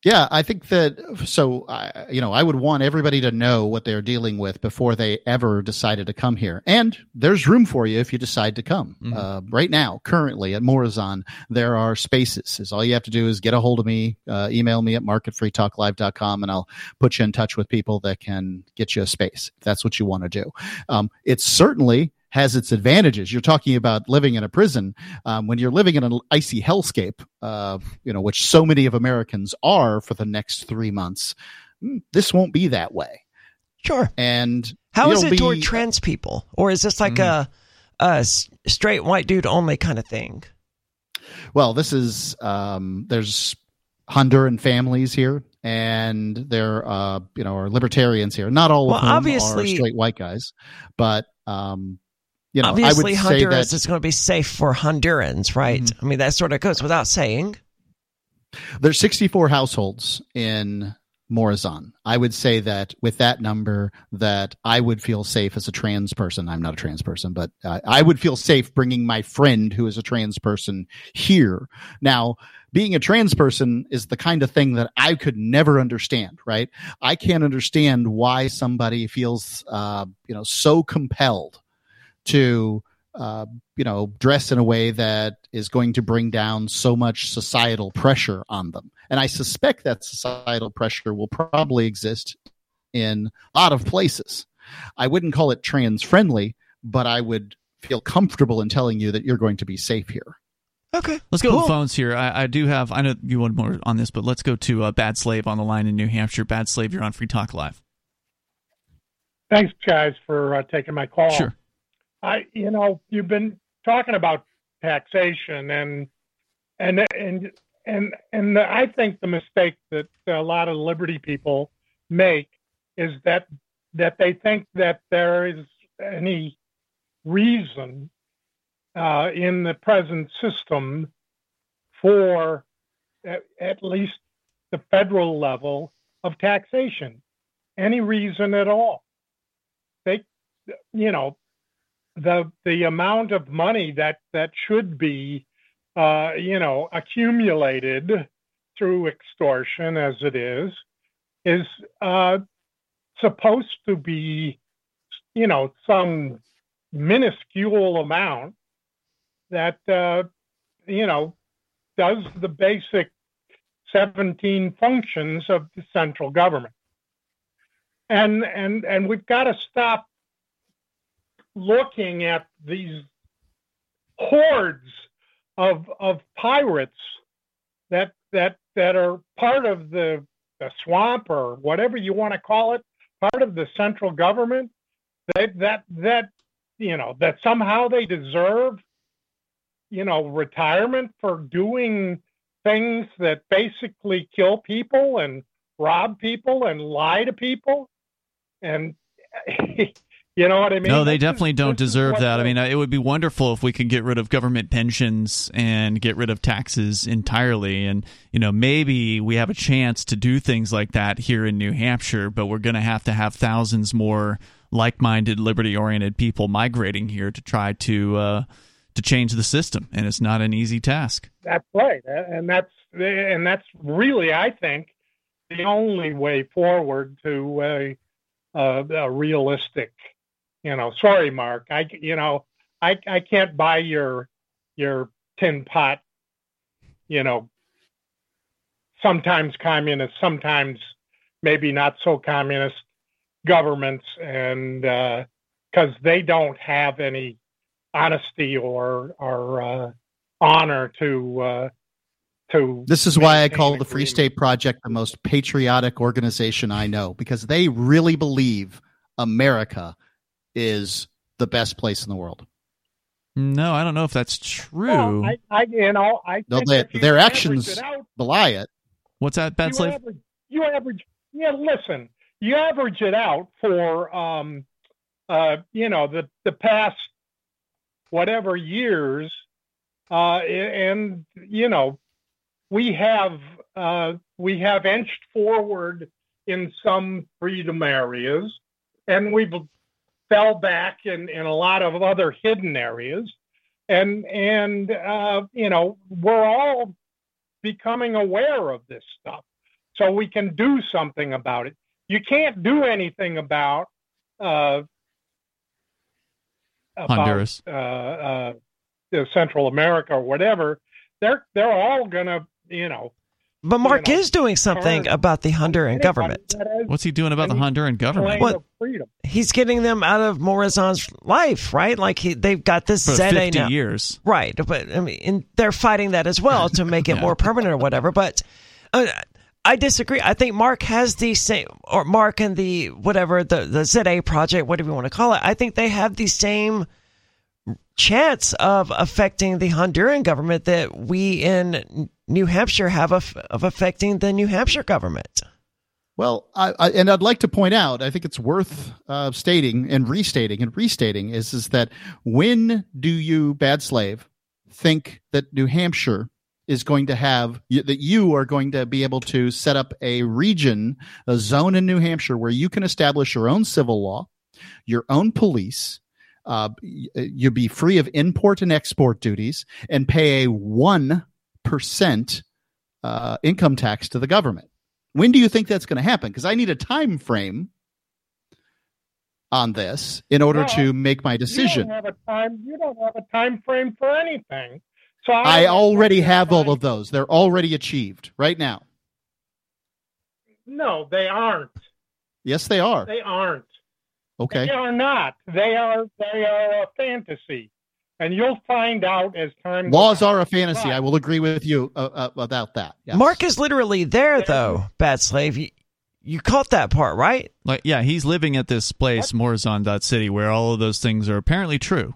Yeah, I think that so. I you know, I would want everybody to know what they're dealing with before they ever decided to come here. And there's room for you if you decide to come. Uh, right now, currently at Morazan, there are spaces. Is all you have to do is get a hold of me, uh, email me at marketfreetalklive.com, and I'll put you in touch with people that can get you a space if that's what you want to do. Um, it certainly has its advantages. You're talking about living in a prison. Um, when you're living in an icy hellscape, uh, you know, which so many of Americans are for the next three months, mm, this won't be that way. Sure. And How is it be- toward trans people, or is this like a straight white dude only kind of thing? Well, this is um, there's Honduran families here, and there uh, you know are libertarians here. Not all Well, of whom obviously- are straight white guys, but um, you know, Obviously, I would say Honduras that is going to be safe for Hondurans, right? I mean, that sort of goes without saying. there's 64 households in Morazan. I would say that with that number, that I would feel safe as a trans person. I'm not a trans person, but uh, I would feel safe bringing my friend who is a trans person here. Now, being a trans person is the kind of thing that I could never understand, right? I can't understand why somebody feels, uh, you know, so compelled to uh, you know, dress in a way that is going to bring down so much societal pressure on them. And I suspect that societal pressure will probably exist in a lot of places. I wouldn't call it trans friendly, but I would feel comfortable in telling you that you're going to be safe here. Okay. Let's go to Cool. the phones here. I, I do have. I know you want more on this, but let's go to uh, Bad Slave on the line in New Hampshire. Bad Slave, you're on Free Talk Live. Thanks, guys, for uh, taking my call. Sure. I, you know, you've been talking about taxation and and and and and I think the mistake that a lot of liberty people make is that that they think that there is any reason uh, in the present system for at, at least the federal level of taxation, any reason at all. They, you know, the the amount of money that that should be uh, you know accumulated through extortion as it is is uh, supposed to be you know some minuscule amount that uh, you know does the basic 17 functions of the central government. And and and we've got to stop looking at these hordes of of pirates that that that are part of the the swamp or whatever you want to call it, part of the central government. That that that you know that somehow they deserve you know retirement for doing things that basically kill people and rob people and lie to people and You know what I mean? No, they This definitely is- don't deserve that. I mean, it would be wonderful if we could get rid of government pensions and get rid of taxes entirely. And, you know, maybe we have a chance to do things like that here in New Hampshire, but we're going to have to have thousands more like minded, liberty oriented people migrating here to try to. Uh, to change the system, and it's not an easy task. That's right, and that's and that's really, I think, the only way forward to a, a, a realistic. You know, sorry, Mark. I you know I I can't buy your your tin pot. You know, sometimes communist, sometimes maybe not so communist governments, and uh, because they don't have any honesty or or uh, honor to uh, to. This is why I call the Free. State Project the most patriotic organization I know because they really believe America is the best place in the world. No, I don't know if that's true. Well, I, I you know I No, think they- their actions it out, Belie it. What's that, Bad you Slave? average, you average yeah listen you average it out for um uh you know the the past whatever years uh and you know we have uh we have inched forward in some freedom areas and we've fell back in in a lot of other hidden areas and and uh you know we're all becoming aware of this stuff so we can do something about it. You can't do anything about uh, about, Honduras. uh, uh, uh, Central America or whatever. They're they're all gonna you know. But Mark know, is doing something turn about the Honduran government. What's he doing about the Honduran government? claim What? He's getting them out of Morazan's life, right? Like he, they've got this For Zede 50 now. years. Right, but I mean, and they're fighting that as well to make it Yeah. more permanent or whatever. But uh, I disagree. I think Mark has the same, or Mark and the whatever the the Zede project, whatever you want to call it. I think they have the same chance of affecting the Honduran government that we in New Hampshire have of, of affecting the New Hampshire government. Well, I, I, and I'd like to point out, I think it's worth uh, stating and restating and restating is is that when do you, bad slave, think that New Hampshire is going to have that you are going to be able to set up a region, a zone in New Hampshire where you can establish your own civil law, your own police. Uh, you'd be free of import and export duties and pay a one percent uh, income tax to the government. When do you think that's going to happen? Because I need a time frame on this in order Well, to make my You decision. don't have a time. You don't have a time frame for anything. So I I already have all of those. They're already achieved right now. No, they aren't. Yes, they are. They aren't. Okay. They are not. They are. They are a fantasy, and you'll find out as time. goes Laws on. are a fantasy. Right. I will agree with you uh, uh, about that. Yes. Mark is literally there, though, bad slave. You, you caught that part, right? Like, yeah, he's living at this place, Morazan.city, where all of those things are apparently true.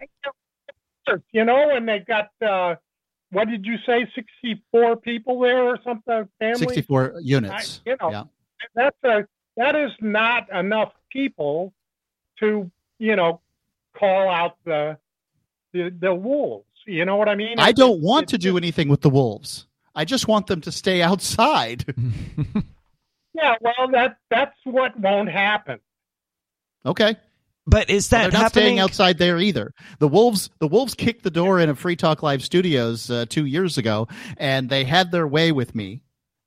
You know, and they've got. Uh, what did you say? Sixty-four people there or something. Family. 64 I, units. you know, Yeah. that's a that is not enough people to you know call out the the, the wolves. You know what I mean? I don't want it to do just- anything with the wolves. I just want them to stay outside. Yeah, well, that that's what won't happen. Okay. But is Well, that they're not staying outside there either. The wolves, the wolves kicked the door in a Free Talk Live studios uh, two years ago, and they had their way with me,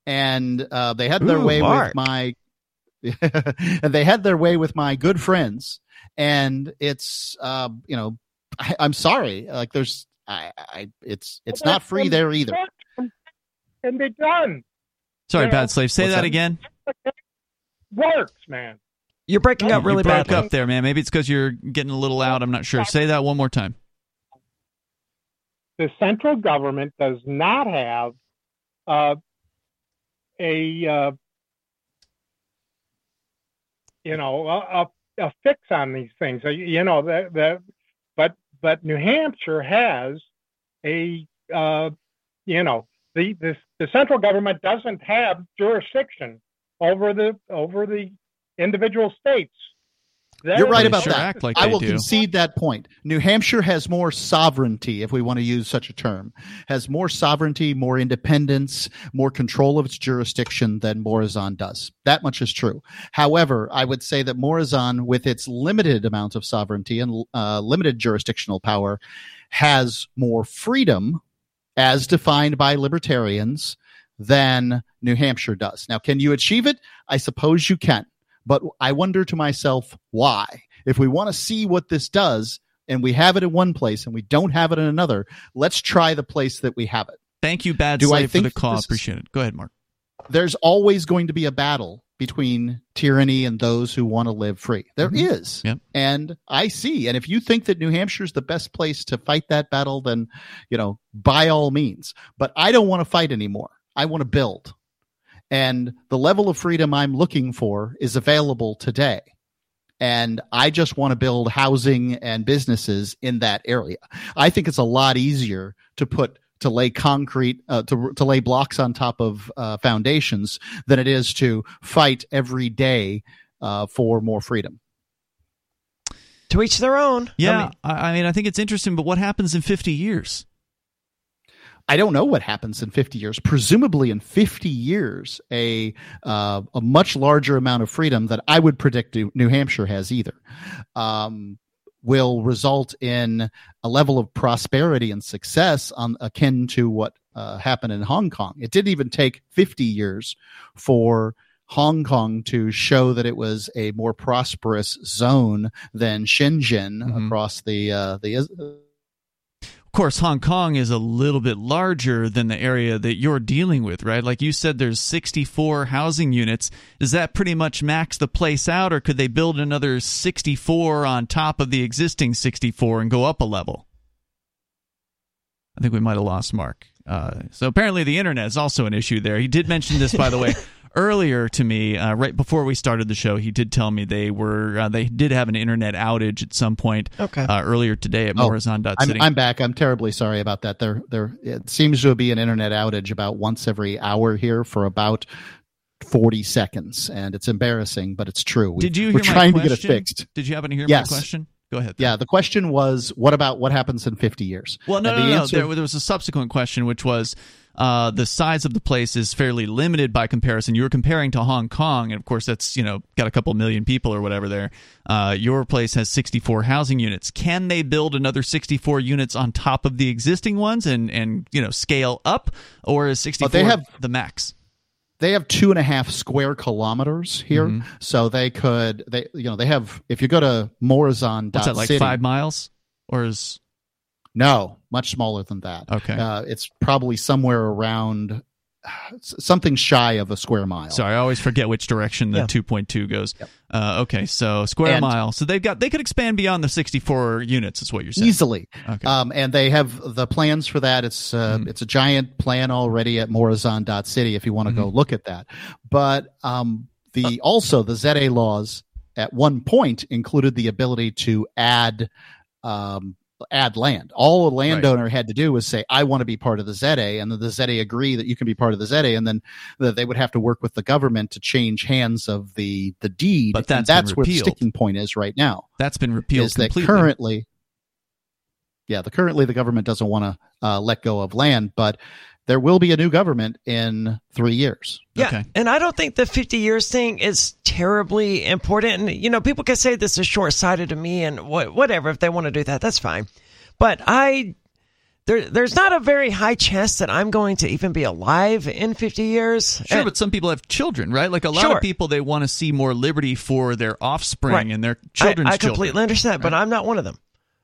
and uh, they had their Ooh, way Mark. with my, and they had their way with my good friends, and it's, uh, you know, I, I'm sorry, like there's, I, I, it's, it's not free there either. And they're done. Sorry, Yeah. Bad Slave. Say What's that that? again. Works, man. You're breaking up really you broke badly. up there, man. Maybe it's because you're getting a little loud. I'm not sure. Say that one more time. The central government does not have uh, a uh, you know a, a, fix on these things. You know the, the but but New Hampshire has a uh, you know the, the the central government doesn't have jurisdiction over the over the individual states. You're right about sure that. like I will do. concede that point. New Hampshire has more sovereignty, if we want to use such a term, has more sovereignty, more independence, more control of its jurisdiction than Morazan does. That much is true. However, I would say that Morazan, with its limited amount of sovereignty and uh, limited jurisdictional power, has more freedom as defined by libertarians than New Hampshire does. Now, can you achieve it? I suppose you can. But I wonder to myself, why? If we want to see what this does and we have it in one place and we don't have it in another, let's try the place that we have it. Thank you, Bad Do I Slave, for the call. is- Appreciate it. Go ahead, Mark. There's always going to be a battle between tyranny and those who want to live free. There is, Mhm. Yep. And I see. And if you think that New Hampshire is the best place to fight that battle, then, you know, by all means. But I don't want to fight anymore. I want to build. And the level of freedom I'm looking for is available today. And I just want to build housing and businesses in that area. I think it's a lot easier to put to lay concrete uh, to to lay blocks on top of uh, foundations than it is to fight every day uh, for more freedom. To each their own. Yeah, I mean, I, I mean, I think it's interesting, but what happens in 50 years? I don't know what happens in 50 years. Presumably, in 50 years, a uh, a much larger amount of freedom that I would predict New New Hampshire has either um, will result in a level of prosperity and success on akin to what uh, happened in Hong Kong. It didn't even take 50 years for Hong Kong to show that it was a more prosperous zone than Shenzhen Mhm. across the uh, the Of course, Hong Kong is a little bit larger than the area that you're dealing with, right? Like you said, there's 64 housing units. Does that pretty much max the place out, or could they build another 64 on top of the existing 64 and go up a level? I think we might have lost Mark. Uh, so apparently, the internet is also an issue there. He did mention this, by the way. Earlier to me, uh, right before we started the show, he did tell me they were uh, they did have an internet outage at some point Okay. uh, earlier today at Oh, Morazan.city. I'm, I'm back. I'm terribly sorry about that. There, there. It seems to be an internet outage about once every hour here for about forty seconds, and it's embarrassing, but it's true. We, Did you We're trying to get it fixed. Did you happen to hear Yes. my question? Go ahead. Yeah. The question was, what about what happens in fifty years? Well, no, And no, no. answer- There, there was a subsequent question, which was uh, the size of the place is fairly limited by comparison. You were comparing to Hong Kong, and of course, that's you know got a couple million people or whatever there. Uh, your place has 64 housing units. Can they build another 64 units on top of the existing ones and and you know scale up, or is 64 they have- the max? they have two and a half square kilometers here, Mhm. so they could they you know they have if you go to Morazan. What's that like five miles, or is No, much smaller than that. okay? Uh, it's probably somewhere around uh, something shy of a square mile. Sorry, I always forget which direction the Yeah. 2.2 goes. Yep. Uh, okay, so square And- mile. So they've got they could expand beyond the 64 units. Is what you're saying? easily. Okay. Um, and they have the plans for that. It's uh, Mhm. it's a giant plan already at Morazan.city if you want to go Mm-hmm. look at that. But um, the also the Zede laws at one point included the ability to add um, add land. All a landowner had to do was say, "I want to be part of the Zede," and then the Zede agree that you can be part of the Zede, and then the, they would have to work with the government to change hands of the the deed. But And that's where the sticking point is right now That's been repealed is that completely. currently yeah the currently the government doesn't want to uh, let go of land but there will be a new government in three years Yeah, Okay. and I don't think the 50 years thing is terribly important. And you know, people can say this is short sighted to me, and what, whatever if they want to do that, that's fine. But I, there, there's not a very high chance that I'm going to even be alive in 50 years. Sure, And- but some people have children, right? Like a lot Sure. of people, they want to see more liberty for their offspring Right. and their I, children's I children. completely understand, but I'm not one of them.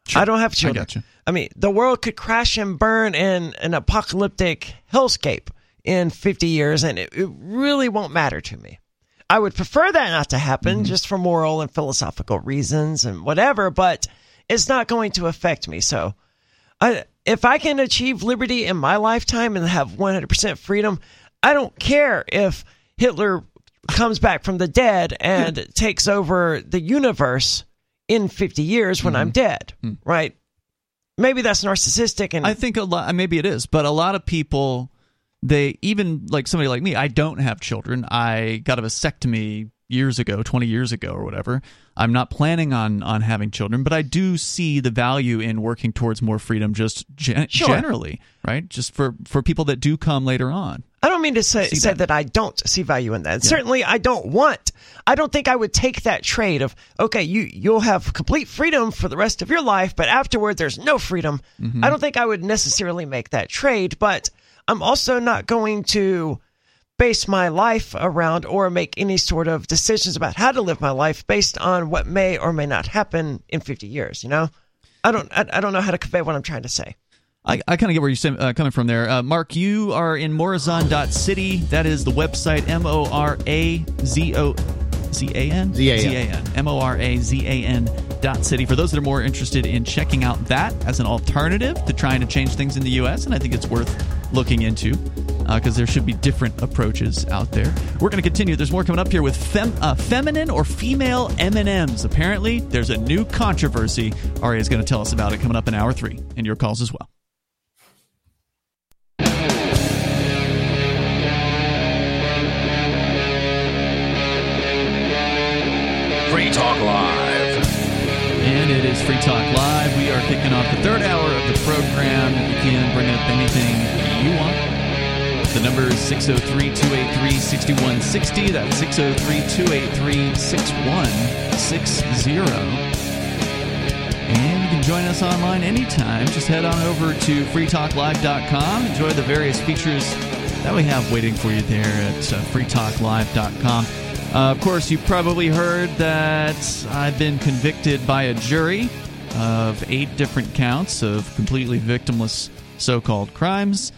Sure. I don't have I children. gotcha. I mean, the world could crash and burn in an apocalyptic hellscape in 50 years, and it, it really won't matter to me. I would prefer that not to happen mm-hmm. just for moral and philosophical reasons and whatever, but it's not going to affect me. So, I, if I can achieve liberty in my lifetime and have 100% freedom, I don't care if Hitler comes back from the dead and mm. takes over the universe in 50 years when I'm mm-hmm. dead, mm. right? Maybe that's narcissistic and I think a lot, maybe it is, but a lot of people, they even like somebody like me, I don't have children. I got a vasectomy years ago, 20 years ago or whatever. I'm not planning on on having children, but I do see the value in working towards more freedom just gen- Sure. generally, right? Just for for people that do come later on. I don't mean to say, say that. that. I don't see value in that. Certainly, I don't want. I don't think I would take that trade of okay, you you'll have complete freedom for the rest of your life, but afterward there's no freedom. Mm-hmm. I don't think I would necessarily make that trade, but I'm also not going to base my life around or make any sort of decisions about how to live my life based on what may or may not happen in 50 years. You know, I don't. I, I don't know how to convey what I'm trying to say. I, I kind of get where you're uh, coming from there. Uh, Mark, you are in Morazan.city. That is the website M O R A Z O Z A N? Z-A-N. Z-A-N. M O R A Z A N dot city. For those that are more interested in checking out that as an alternative to trying to change things in the U.S., and I think it's worth looking into because there should be different approaches out there. We're going to continue. There's more coming up here with fem- uh, feminine or female M&Ms. Apparently, there's a new controversy. Aria is going to tell us about it coming up in hour three, and your calls as well. Talk Live. And it is Free Talk Live. We are kicking off the third hour of the program. You can bring up anything you want. The number is 603 283 6160. That's 603 283 6160. And you can join us online anytime. Just head on over to freetalklive.com. Enjoy the various features that we have waiting for you there at uh, freetalklive.com. Uh, of course, you probably heard that I've been convicted by a jury of eight different counts of completely victimless so called crimes.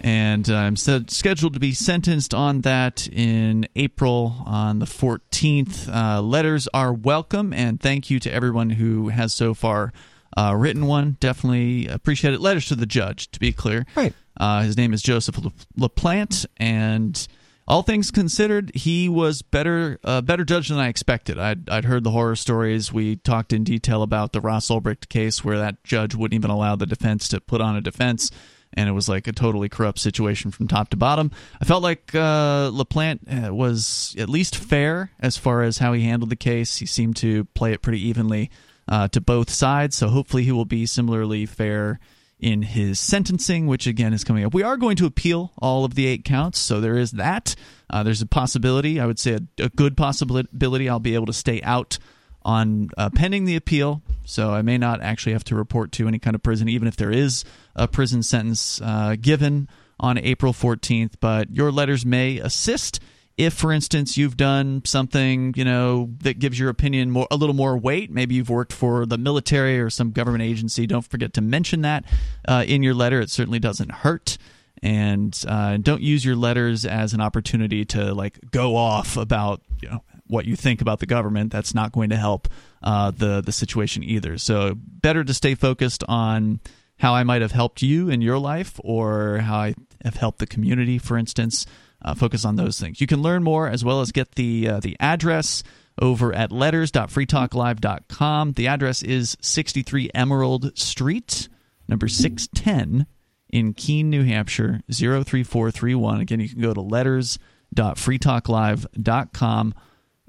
And I'm scheduled to be sentenced on that in April on the 14th. Uh, letters are welcome, and thank you to everyone who has so far uh, written one. Definitely appreciate it. Letters to the judge, to be clear. Right. Uh, his name is Joseph La- LaPlante, and all things considered, he was better uh, better judge than I expected. I'd, I'd heard the horror stories. We talked in detail about the Ross Ulbricht case, where that judge wouldn't even allow the defense to put on a defense, and it was like a totally corrupt situation from top to bottom. I felt like uh, LaPlante uh, was at least fair as far as how he handled the case. He seemed to play it pretty evenly uh, to both sides, so hopefully he will be similarly fair in his sentencing, which again is coming up. We are going to appeal all of the eight counts, so there is that. Uh, there's a possibility, I would say a, a good possibility, I'll be able to stay out on uh, pending the appeal. So I may not actually have to report to any kind of prison, even if there is a prison sentence uh, given on April 14th. But your letters may assist if for instance you've done something you know that gives your opinion more a little more weight maybe you've worked for the military or some government agency don't forget to mention that uh, in your letter. It certainly doesn't hurt. And uh, don't use your letters as an opportunity to like go off about you know what you think about the government. That's not going to help uh, the the situation either. So better to stay focused on how I might have helped you in your life or how I have helped the community for instance uh, focus on those things. You can learn more as well as get the uh, the address over at letters.freetalklive.com. The address is 63 Emerald Street, number 610 in Keene, New Hampshire, 03431. Again, you can go to letters.freetalklive.com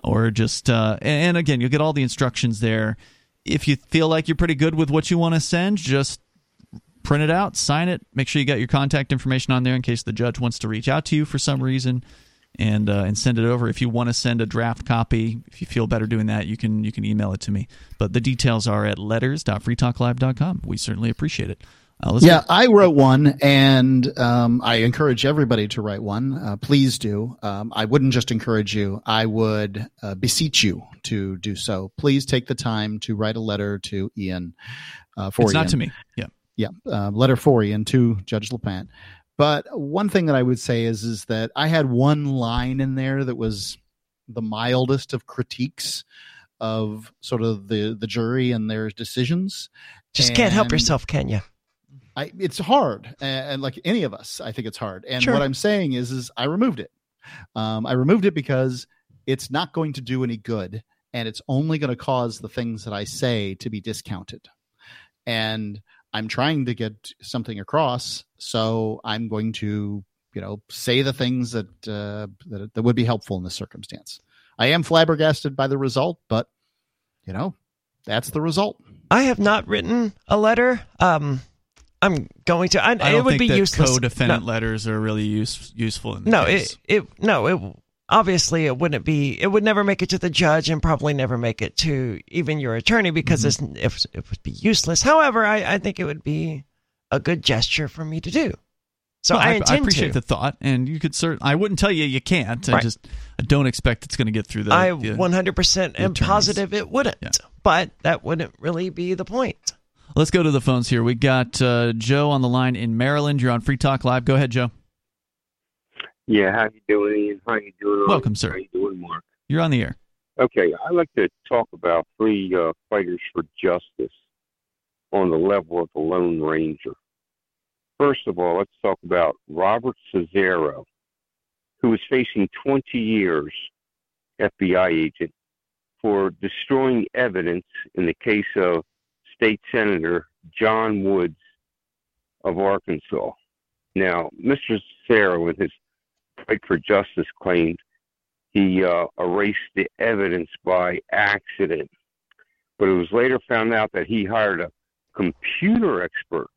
or just uh, and again, you'll get all the instructions there. If you feel like you're pretty good with what you want to send, just print it out, sign it, make sure you got your contact information on there in case the judge wants to reach out to you for some reason, and uh, and send it over. If you want to send a draft copy, if you feel better doing that, you can you can email it to me. But the details are at letters.freetalklive.com. We certainly appreciate it. Uh, Yeah, I wrote one, and um, I encourage everybody to write one. Uh, please do. Um, I wouldn't just encourage you; I would uh, beseech you to do so. Please take the time to write a letter to Ian. Uh, for it's not to me. Yeah. Yeah, uh, letter for and to Judge LaPlante. But one thing that I would say is is that I had one line in there that was the mildest of critiques of sort of the the jury and their decisions. Just can't help yourself, can you? I, it's hard, and, and like any of us, I think it's hard. And Sure. what I'm saying is, is I removed it. Um, I removed it because it's not going to do any good, and it's only going to cause the things that I say to be discounted. And I'm trying to get something across, so I'm going to, you know, say the things that uh, that, that would be helpful in this circumstance. I am flabbergasted by the result, but you know, that's the result. I have not written a letter. Um, I'm going to. I, I don't it would think be that useless. co-defendant No. letters are really use, useful in this No, case. it, it no, it obviously it wouldn't be. It would never make it to the judge, and probably never make it to even your attorney because Mm-hmm. it's, it, it would be useless. However, I, I think it would be a good gesture for me to do. So Well, I I, intend appreciate to. the thought, and you could cert. I wouldn't tell you you can't. I just I don't expect it's going to get through the. I the- 100% am positive it wouldn't, Yeah. but that wouldn't really be the point. Let's go to the phones here. We got uh, Joe on the line in Maryland. You're on Free Talk Live. Go ahead, Joe. Yeah, how you doing, Ian? How you doing? Welcome, sir. How you doing, Mark? You're on the air. Okay, I'd like to talk about three uh, fighters for justice on the level of the Lone Ranger. First of all, let's talk about Robert Cesaro, who is facing 20 years FBI agent for destroying evidence in the case of State Senator John Woods of Arkansas. Now, Mr. Cesaro, in his fight for justice, claimed he uh, erased the evidence by accident. But it was later found out that he hired a computer expert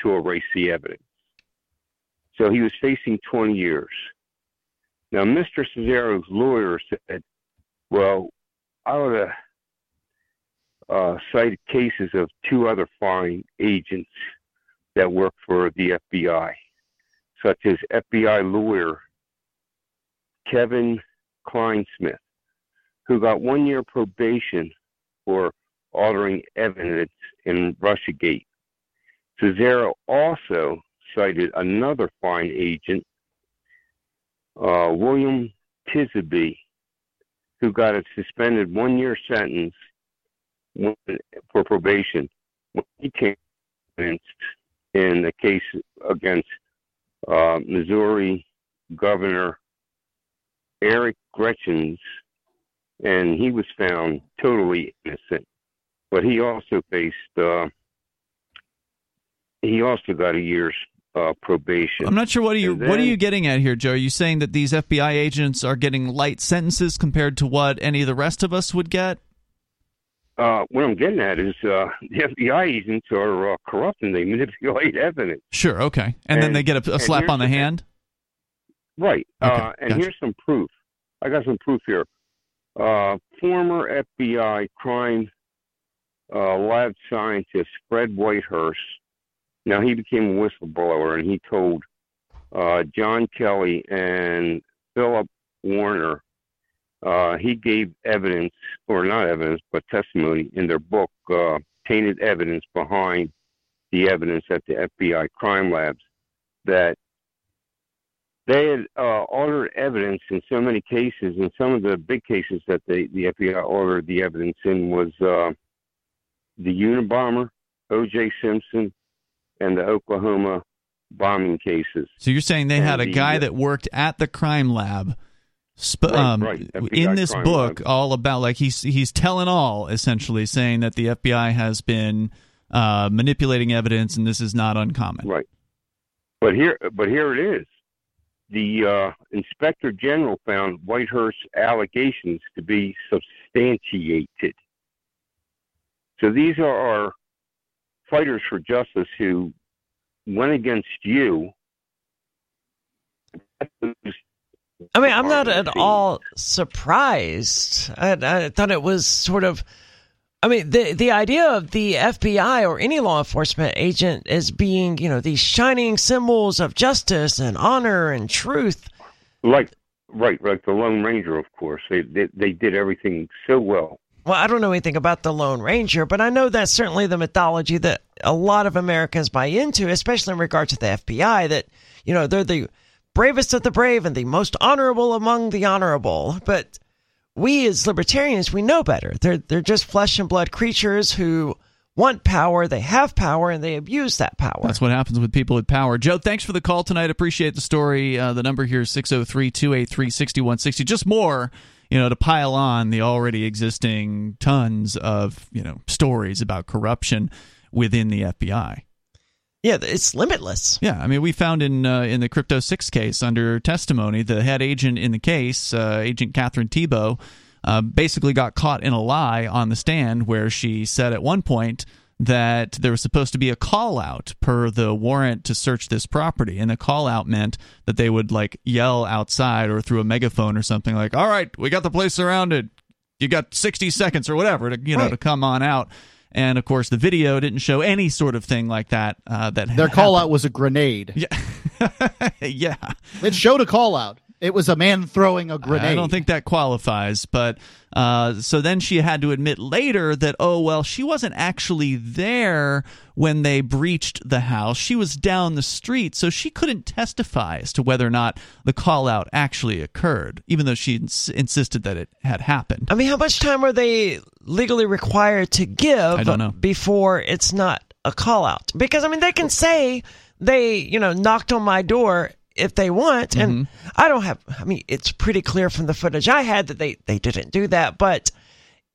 to erase the evidence. So he was facing 20 years. Now, Mr. Cesaro's lawyer said, well, I would have uh, cited cases of two other foreign agents that work for the FBI, such as FBI lawyer Kevin Clinesmith, who got one year probation for altering evidence in Russiagate. Cesaro also cited another fine agent, uh, William Tisby, who got a suspended one year sentence for probation when he came in the case against uh, Missouri Governor Eric Greitens, and he was found totally innocent. But he also faced, uh, he also got a year's uh, probation. I'm not sure what are you And what are you getting at here, Joe? Are you saying that these FBI agents are getting light sentences compared to what any of the rest of us would get? Uh, what I'm getting at is uh, the FBI agents are uh, corrupt and they manipulate evidence. Sure, okay. And, then they get a, a slap on the hand? Right. Okay, uh, and gotcha. here's some proof. I got some proof here. Uh, former FBI crime uh, lab scientist Fred Whitehurst. Now he became a whistleblower, and he told uh, John Kelly and Philip Warner. Uh, he gave evidence, or not evidence, but testimony in their book, uh, "Tainted Evidence Behind the Evidence at the FBI Crime Labs," that they had uh, ordered evidence in so many cases, and some of the big cases that they, the FBI ordered the evidence in was uh, the Unabomber, O.J. Simpson, and the Oklahoma bombing cases. So you're saying they had a the- guy that worked at the crime lab sp- um, right, in this book lab. all about like he's he's telling all essentially saying that the FBI has been uh, manipulating evidence and this is not uncommon. Right. But here, but here it is. The uh, inspector general found Whitehurst's allegations to be substantiated. So these are our fighters for justice who went against you. I mean, I'm not at all surprised. I, I thought it was sort of. I mean, the the idea of the FBI or any law enforcement agent as being, you know, these shining symbols of justice and honor and truth. Like, right, like the Lone Ranger, of course. They, they they did everything so well. Well, I don't know anything about the Lone Ranger, but I know that's certainly the mythology that a lot of Americans buy into, especially in regard to the FBI. That you know they're the bravest of the brave and the most honorable among the honorable. But we as libertarians, we know better. They're they're just flesh and blood creatures who want power, they have power, and they abuse that power. That's what happens with people with power. Joe, thanks for the call tonight. Appreciate the story. Uh, the number here is 603 283 6160. Just more, you know, to pile on the already existing tons of, you know, stories about corruption within the FBI. Yeah, it's limitless. Yeah, I mean, we found in uh, in the Crypto Six case under testimony, the head agent in the case, uh, Agent Catherine Thibault, uh, basically got caught in a lie on the stand where she said at one point that there was supposed to be a call out per the warrant to search this property and the call out meant that they would like yell outside or through a megaphone or something like all right we got the place surrounded you got 60 seconds or whatever to you know Right. to come on out and of course the video didn't show any sort of thing like that uh, that Their had call out was a grenade. yeah yeah It showed a call out. It was a man throwing a grenade. I don't think that qualifies, but uh, so then she had to admit later that oh well, she wasn't actually there when they breached the house. She was down the street, so she couldn't testify as to whether or not the call out actually occurred, even though she ins- insisted that it had happened. I mean, how much time are they legally required to give I don't know. before it's not a call out? Because I mean, they can say they, you know, knocked on my door if they want, and Mm-hmm. I don't have. I mean, it's pretty clear from the footage I had that they they didn't do that. But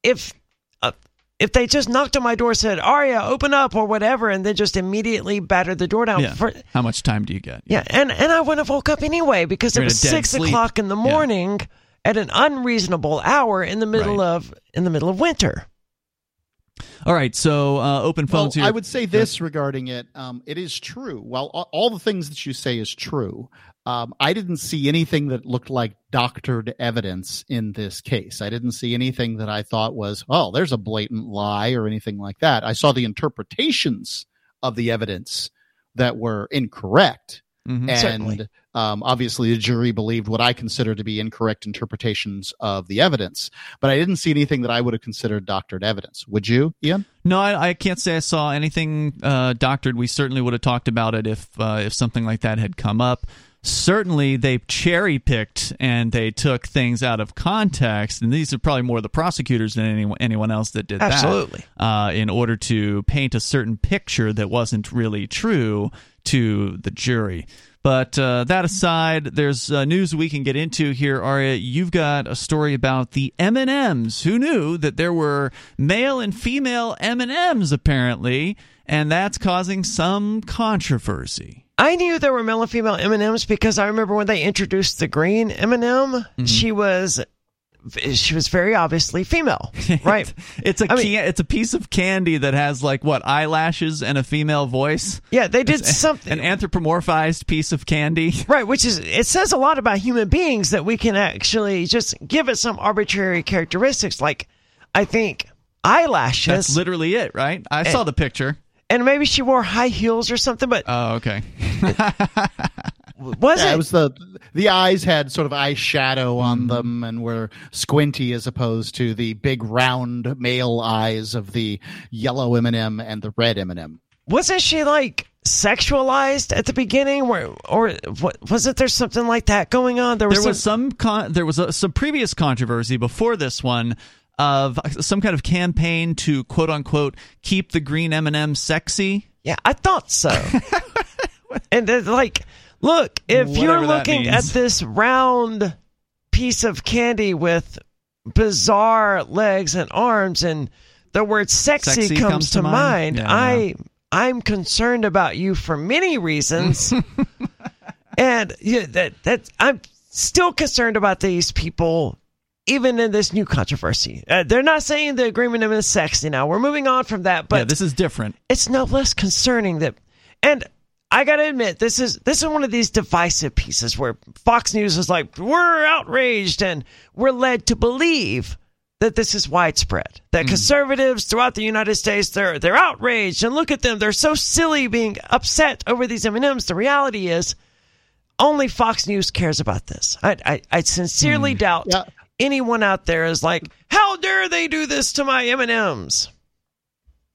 if uh, if they just knocked on my door, said Aria, open up or whatever, and then just immediately battered the door down. Yeah. For, How much time do you get? yeah, and and I wouldn't have woke up anyway because You're it was six sleep. o'clock in the Yeah. morning at an unreasonable hour in the middle Right. of in the middle of winter. All right, so uh, open Well, phones here. I would say this regarding it. Um, it is true. While all, all the things that you say is true, um, I didn't see anything that looked like doctored evidence in this case. I didn't see anything that I thought was, oh, there's a blatant lie or anything like that. I saw the interpretations of the evidence that were incorrect. Mhm. And Certainly. Um, obviously, the jury believed what I consider to be incorrect interpretations of the evidence. But I didn't see anything that I would have considered doctored evidence. Would you, Ian? No, I, I can't say I saw anything uh, doctored. We certainly would have talked about it if uh, if something like that had come up. Certainly, they cherry picked and they took things out of context, and these are probably more the prosecutors than anyone anyone else that did Absolutely. that. Absolutely uh, in order to paint a certain picture that wasn't really true to the jury. But uh, that aside, there's uh, news we can get into here. Aria, you've got a story about the M and M's. Who knew that there were male and female M and M's apparently, and that's causing some controversy. I knew there were male and female M and M's because I remember when they introduced the green M and m Mm-hmm. She was she was very obviously female, right? it's a I mean- can- it's a piece of candy that has like what eyelashes and a female voice. Yeah, they did something. An anthropomorphized piece of candy. Right, which is it says a lot about human beings that we can actually just give it some arbitrary characteristics. Like, I think eyelashes, That's literally it, right? I saw the picture. and maybe she wore high heels or something. But Oh, okay. was Yeah, it? it was the the eyes had sort of eyeshadow on them and were squinty as opposed to the big round male eyes of the yellow M&M and the red M&M. wasn't she like sexualized at the beginning, where or was it? There's something like that going on. There was, there was some, some con- there was a, some previous controversy before this one of some kind of campaign to quote unquote keep the green M&M sexy. yeah, I thought so. and then, like, look, if you're looking at this round piece of candy with bizarre legs and arms and the word sexy, Sexy comes, comes to to mind? mind, Yeah, I I'm concerned about you for many reasons. and yeah, that that I'm still concerned about these people even in this new controversy. Uh, they're not saying the agreement is sexy now. We're moving on from that, but yeah, this is different. it's no less concerning that and I gotta admit, this is this is one of these divisive pieces where Fox News is like, we're outraged and we're led to believe that this is widespread. That hmm. conservatives throughout the United States they're they're outraged and look at them, they're so silly being upset over these M&Ms. The reality is only Fox News cares about this. I I, I sincerely hmm. doubt Yeah. anyone out there is like, how dare they do this to my M&Ms?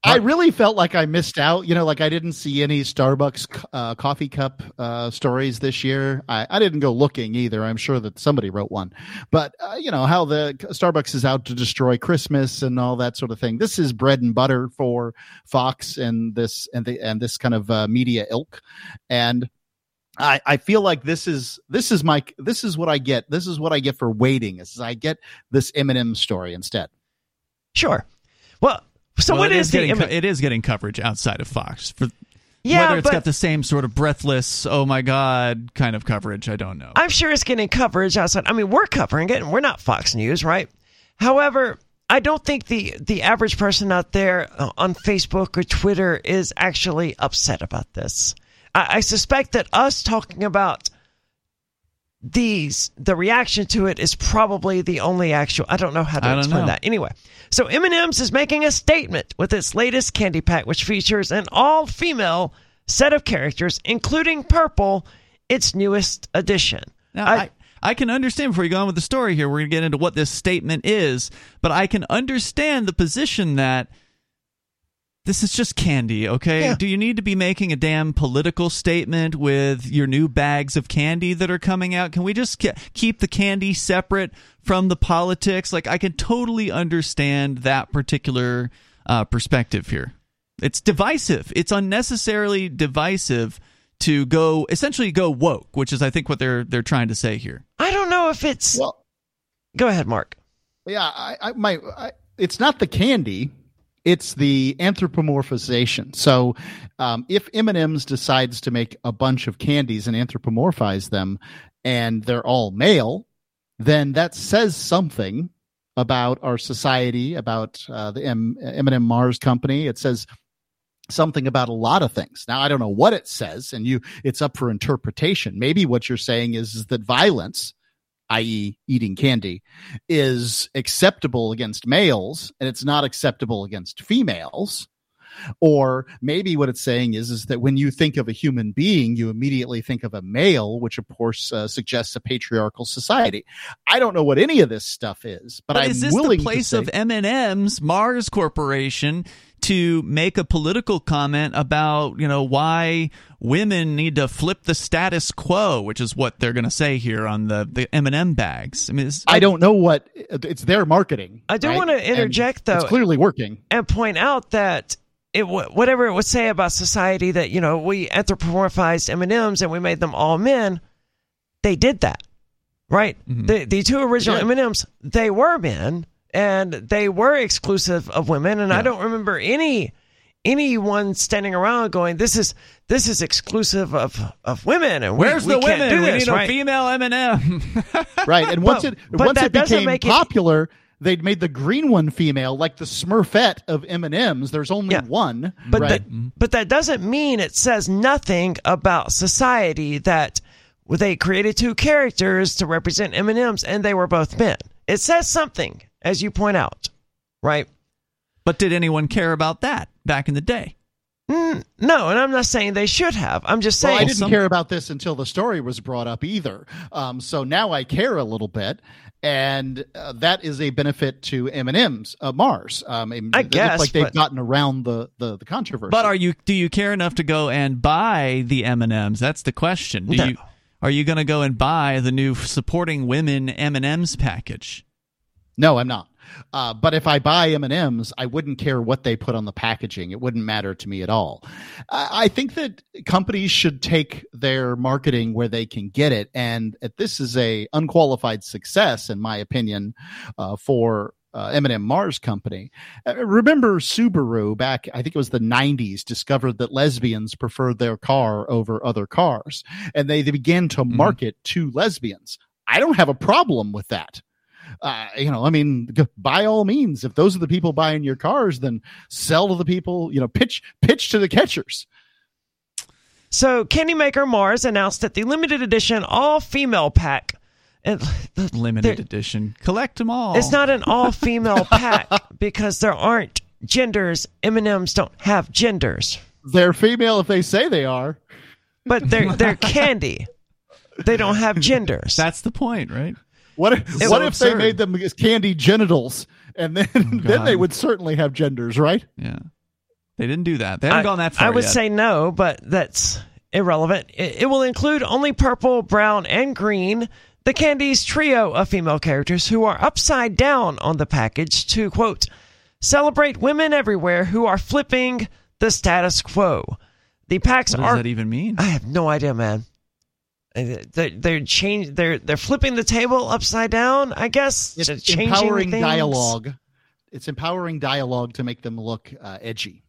I really felt like I missed out. You know, like I didn't see any Starbucks uh, coffee cup uh, stories this year. I, I didn't go looking either. I'm sure that somebody wrote one. But, uh, you know, how the Starbucks is out to destroy Christmas and all that sort of thing. This is bread and butter for Fox and this and the and this kind of uh, media ilk. And I, I feel like this is this is my this is what I get. This is what I get for waiting. Is I get this M&M story instead. Sure. Well, so Well, what it is, getting co- it is getting coverage outside of Fox for Yeah, Whether it's but- got the same sort of breathless, oh my god kind of coverage, I don't know. I'm sure it's getting coverage outside. I mean, we're covering it, and we're not Fox News, right? However, I don't think the the average person out there uh, on Facebook or Twitter is actually upset about this. I, I suspect that us talking about these the reaction to it is probably the only actual i don't know how to explain know. that anyway so m&ms is making a statement with its latest candy pack which features an all-female set of characters including purple its newest addition Now, I, I can understand before you go on with the story here, we're going to get into what this statement is, but I can understand the position that this is just candy, okay? Yeah. Do you need to be making a damn political statement with your new bags of candy that are coming out? Can we just keep the candy separate from the politics? Like, I can totally understand that particular uh, perspective here. It's divisive. It's unnecessarily divisive to go essentially go woke, which is I think what they're they're trying to say here. i don't know if it's Well, go ahead mark yeah, I, I my I, it's not the candy. It's the anthropomorphization. So, um, if M&M's decides to make a bunch of candies and anthropomorphize them, and they're all male, then that says something about our society, about uh, the M- M&M Mars company. It says something about a lot of things. Now, I don't know what it says, and you, it's up for interpretation. Maybe what you're saying is, is that violence, i.e., eating candy, is acceptable against males and it's not acceptable against females. Or maybe what it's saying is, is that when you think of a human being, you immediately think of a male, which of course uh, suggests a patriarchal society. I don't know what any of this stuff is, but, But I'm is this willing the place to say, of M&M's Mars Corporation to make a political comment about, you know, why women need to flip the status quo, which is what they're going to say here on the the M&M bags. I mean, it's, I don't know what it's their marketing. I do right? want to And interject, though. It's clearly working. and point out that it whatever it would say about society that you know we anthropomorphized M&Ms and we made them all men, they did that, right? The the two original Mm-hmm. They. M&Ms they were men and they were exclusive of women, and I don't remember any anyone standing around going this is this is exclusive of of women and we- Where's we, the can't women? do we need right? a female M&M. Right. And once But- it once it doesn't became make it- popular, they made the green one female, like the Smurfette of M and M's. There's only Yeah. one. But right? that, but that doesn't mean it says nothing about society that they created two characters to represent M&Ms and they were both men. It says something, as you point out, right? but did anyone care about that back in the day? Mm, no, and I'm not saying they should have. I'm just well, saying I didn't some- care about this until the story was brought up either. Um, so now I care a little bit, and uh, that is a benefit to M and M's uh, Mars. Um, it, I it looks guess, like they've but- gotten around the the, the controversy. But are you do you care enough to go and buy the M&Ms? That's the question. Do No. you are you going to go and buy the new supporting women M&Ms package? No, I'm not. Uh, but if I buy M and M's, I wouldn't care what they put on the packaging. It wouldn't matter to me at all. I, I think that companies should take their marketing where they can get it, and this is a unqualified success, in my opinion, uh, for uh, M&M Mars Company. Uh, remember Subaru back, I think it was the 90s, discovered that lesbians preferred their car over other cars, and they, they began to market to lesbians. I don't have a problem with that uh, you know, I mean, by all means, if those are the people buying your cars, then sell to the people, you know, pitch, pitch to the catchers. So, Candy Maker Mars announced that the limited edition all female pack. And the, Limited edition. Collect them all. It's not an all female pack because there aren't genders. M&Ms don't have genders, They're female if they say they are. but they're they're candy. They don't have genders. That's the point, right? What if, It's what so if they made them as candy genitals and then, oh, then they would certainly have genders, right? Yeah. They didn't do that. They haven't I, gone that far I would yet. say no, but that's irrelevant. It, it will include only purple, brown, and green. The Candy's trio of female characters who are upside down on the package to quote celebrate women everywhere who are flipping the status quo. The packs what does are. that even mean? I have no idea, man. They're they're change they're they're flipping the table upside down. I guess It's empowering things. dialogue. It's empowering dialogue to make them look uh, edgy.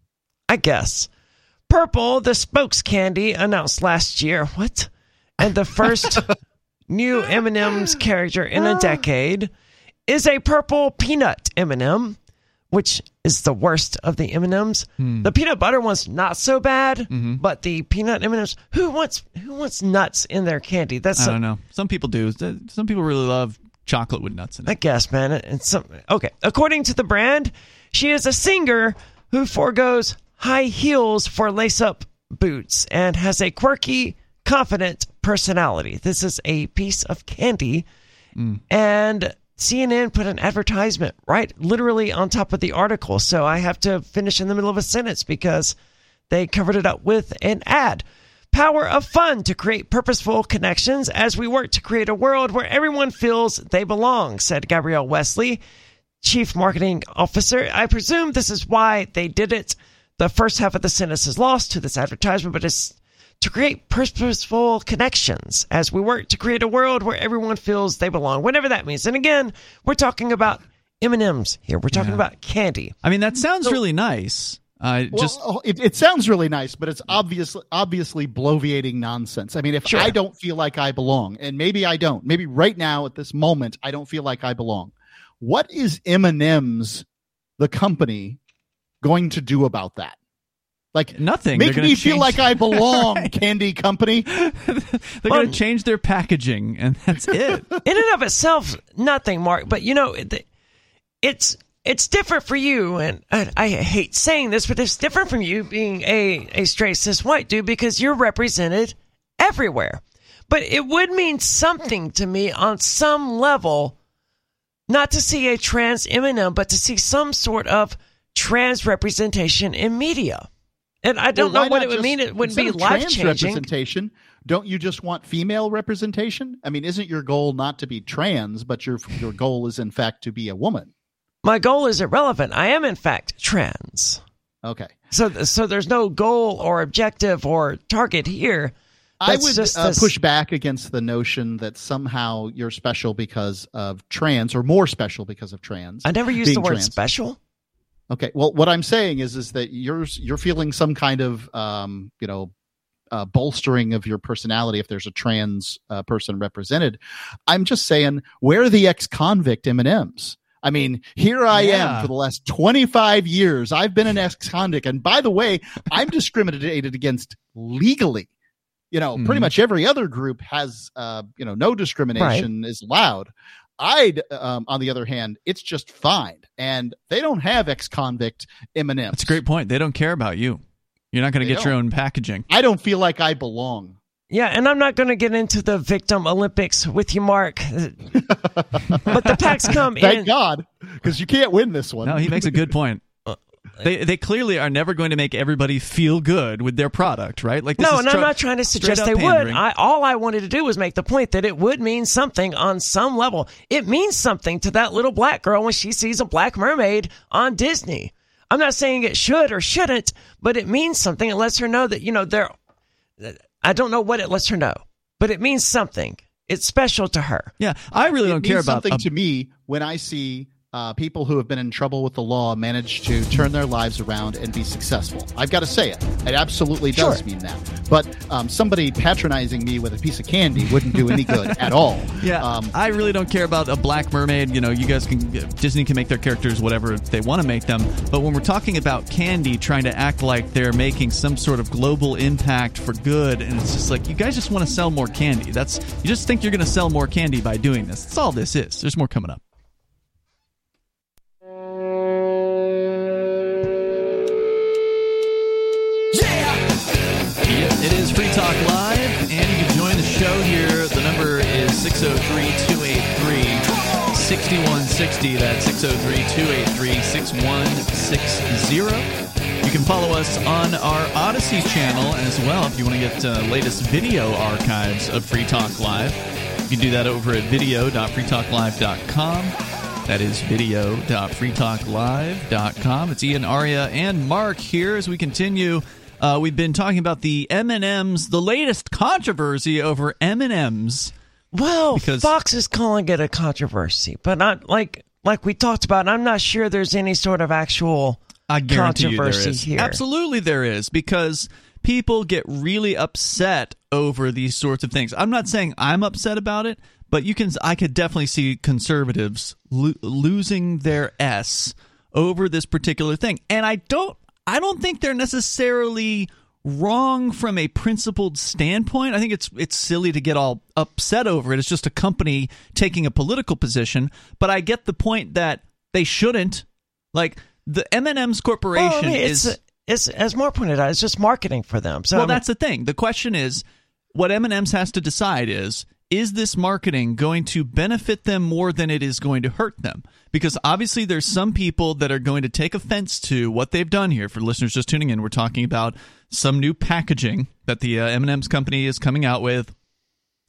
I guess. Purple, the spokes candy announced last year. What? And the first new M&M's character in a decade is a purple peanut M&M, which is the worst of the M&Ms. Hmm. The peanut butter one's not so bad, mm-hmm. but the peanut M&Ms, who wants who wants nuts in their candy? That's I don't know. Some people do. Some people really love chocolate with nuts in it. I guess, man. And some okay. According to the brand, she is a singer who foregoes high heels for lace-up boots and has a quirky, confident personality. This is a piece of candy, hmm. and CNN put an advertisement right, literally on top of the article. So I have to finish in the middle of a sentence because they covered it up with an ad. Power of fun to create purposeful connections as we work to create a world where everyone feels they belong, said Gabrielle Wesley, Chief Marketing Officer. I presume this is why they did it. The first half of the sentence is lost to this advertisement, but it's to create purposeful connections as we work to create a world where everyone feels they belong, whatever that means. And again, we're talking about M&Ms here. We're talking Yeah. about candy. I mean, that sounds really nice. Uh, Well, just oh, it, it sounds really nice, but it's obviously obviously bloviating nonsense. I mean, if Sure. I don't feel like I belong, and maybe I don't, maybe right now at this moment I don't feel like I belong. What is M and M's, the company, going to do about that? Like nothing. Make gonna me feel like I belong, candy company. They're going to change their packaging, and that's it. in and of itself, nothing, Mark. But you know, it- it's it's different for you, and I, I hate saying this, but it's different from you being a a straight cis white dude because you're represented everywhere. But it would mean something to me on some level, not to see a trans M&M, but to see some sort of trans representation in media. And I don't Well, know what it would mean. It would instead be life changing. representation. Don't you just want female representation? I mean, isn't your goal not to be trans, but your your goal is in fact to be a woman? My goal is irrelevant. I am in fact trans. Okay. So, so there's no goal or objective or target here. I would just uh, push back against the notion that somehow you're special because of trans, or more special because of trans. I never used the word trans. special. Okay. Well, what I'm saying is, is that you're you're feeling some kind of, um, you know, uh, bolstering of your personality if there's a trans uh, person represented. I'm just saying, where are the ex-convict M and M's? I mean, here I Yeah. am for the last 25 years. I've been an ex-convict, and by the way, I'm discriminated against legally. You know, pretty Mhm. much every other group has, uh, you know, no discrimination is allowed. I'd, um, on the other hand, it's just fine, and they don't have ex-convict M and M's. That's a great point. They don't care about you. You're not going to get your don't. own packaging. I don't feel like I belong. Yeah, and I'm not going to get into the victim Olympics with you, Mark. but the packs come Thank in. God, because you can't win this one. No, he makes a good point. They they clearly are never going to make everybody feel good with their product, right? Like this No, is and I'm not trying to suggest up they would. I, all I wanted to do was make the point that it would mean something on some level. It means something to that little black girl when she sees a black mermaid on Disney. I'm not saying it should or shouldn't, but it means something. It lets her know that, you know, there. I don't know what it lets her know, but it means something. It's special to her. yeah, I really it don't means care about. something a- to me when I see uh, people who have been in trouble with the law manage to turn their lives around and be successful. I've got to say it. It absolutely does Sure. mean that. But um, somebody patronizing me with a piece of candy wouldn't do any good at all. yeah, Um, I really don't care about a black mermaid. You know, you guys can Disney can make their characters whatever they want to make them. But when we're talking about candy trying to act like they're making some sort of global impact for good, and it's just like you guys just want to sell more candy. That's you just think you're going to sell more candy by doing this. That's all this is. There's more coming up. It is Free Talk Live, and you can join the show here. The number is 603 283 6160. That's 603 283 6160. You can follow us on our Odysee channel as well if you want to get uh, latest video archives of Free Talk Live. You can do that over at video.freetalklive.com. That is video.freetalklive.com. It's Ian, Aria, and Mark here as we continue. Uh, we've been talking about the M&Ms, the latest controversy over M&Ms. Well, Because- Fox is calling it a controversy, but not like like we talked about. I'm not sure there's any sort of actual I guarantee you there controversy is. here. Absolutely, there is because people get really upset over these sorts of things. I'm not saying I'm upset about it, but you can. I could definitely see conservatives lo- losing their s over this particular thing, and I don't. I don't think they're necessarily wrong from a principled standpoint. I think it's it's silly to get all upset over it. It's just a company taking a political position, but I get the point that they shouldn't. Like the M&M's corporation Well, I mean, is it's, it's as more pointed out, it's just marketing for them. So well, I mean, that's the thing. The question is, what M&M's has to decide is, is this marketing going to benefit them more than it is going to hurt them? Because obviously, there's some people that are going to take offense to what they've done here. For listeners just tuning in, we're talking about some new packaging that the uh, M&M's company is coming out with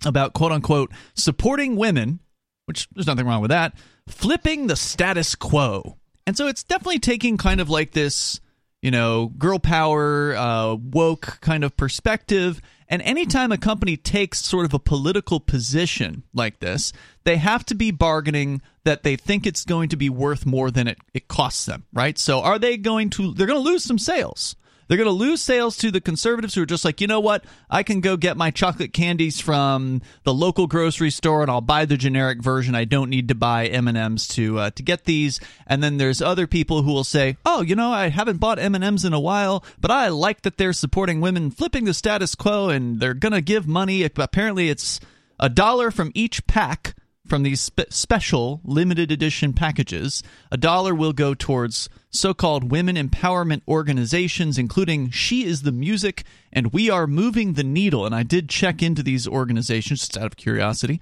about quote unquote supporting women, which there's nothing wrong with that, flipping the status quo. And so it's definitely taking kind of like this, you know, girl power, uh, woke kind of perspective. And anytime a company takes sort of a political position like this, they have to be bargaining that they think it's going to be worth more than it, it costs them, right? So are they going to, they're going to lose some sales. They're going to lose sales to the conservatives who are just like, you know what? I can go get my chocolate candies from the local grocery store, and I'll buy the generic version. I don't need to buy M and M's to uh, to get these. And then there's other people who will say, oh, you know, I haven't bought M and M's in a while, but I like that they're supporting women, flipping the status quo, and they're going to give money. Apparently, it's a dollar from each pack from these spe- special limited edition packages. A dollar will go towards so called women empowerment organizations, including She is the Music and We Are Moving the Needle. And I did check into these organizations just out of curiosity.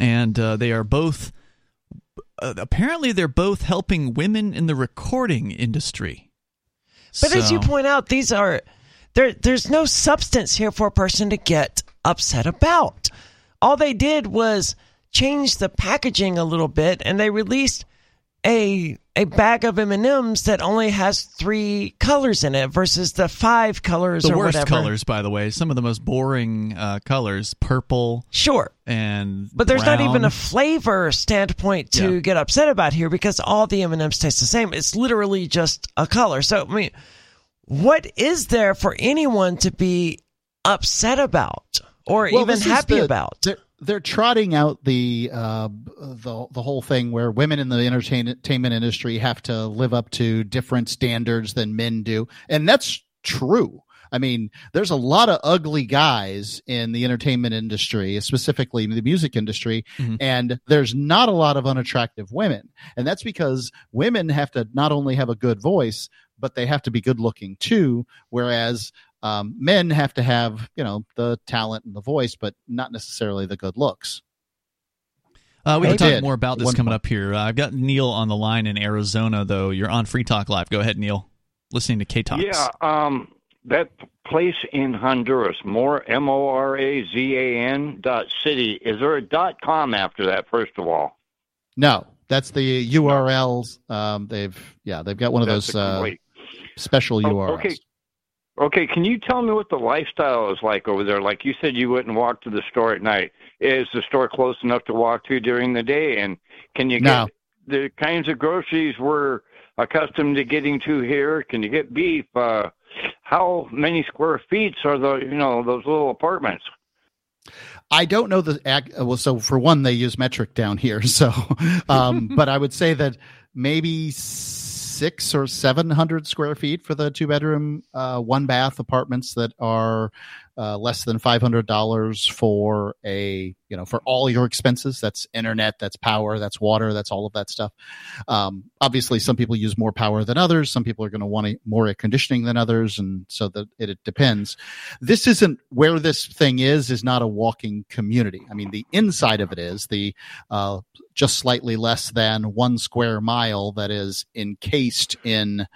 And uh, they are both, uh, apparently, they're both helping women in the recording industry. But as you point out, these are there. There's no substance here for a person to get upset about. All they did was change the packaging a little bit, and they released a a bag of M and M's that only has three colors in it versus the five colors the or worst whatever. colors, by the way, some of the most boring uh, colors, purple Sure, and but there's not even a flavor standpoint to Yeah. get upset about here because all the M and M's taste the same. It's literally just a color. So I mean, what is there for anyone to be upset about or Well, even happy the- about? They're, they're trotting out the uh, the the whole thing where women in the entertainment industry have to live up to different standards than men do, and that's true. I mean, there's a lot of ugly guys in the entertainment industry, specifically in the music industry, Mhm. and there's not a lot of unattractive women. And that's because women have to not only have a good voice, but they have to be good looking too. Whereas um, men have to have, you know, the talent and the voice, but not necessarily the good looks. Uh, we can talk did, more about this one coming point. up here. Uh, I've got Neil on the line in Arizona, though. You're on Free Talk Live. Go ahead, Neil. Listening to K Talks. Yeah, um, that place in Honduras, more M O R A Z A N dot city. Is there a dot com after that? First of all, No, that's the URLs. Um, they've yeah, they've got one of That's those uh, special Oh, URLs. okay. Okay, can you tell me what the lifestyle is like over there? Like you said, you wouldn't walk to the store at night. Is the store close enough to walk to during the day? And can you No. get the kinds of groceries we're accustomed to getting to here? Can you get beef? Uh, how many square feet are the you know those little apartments? I don't know the ac- well. So for one, they use metric down here. So, um, but I would say that maybe six or seven hundred square feet for the two bedroom, uh, one bath apartments that are uh, less than five hundred dollars for a you know for all your expenses. That's internet, that's power, that's water, that's all of that stuff. Um, obviously, some people use more power than others. Some people are going to want more air conditioning than others, and so that it, it depends this isn't where this thing is is not a walking community i mean the inside of it is the uh, just slightly less than one square mile that is encased in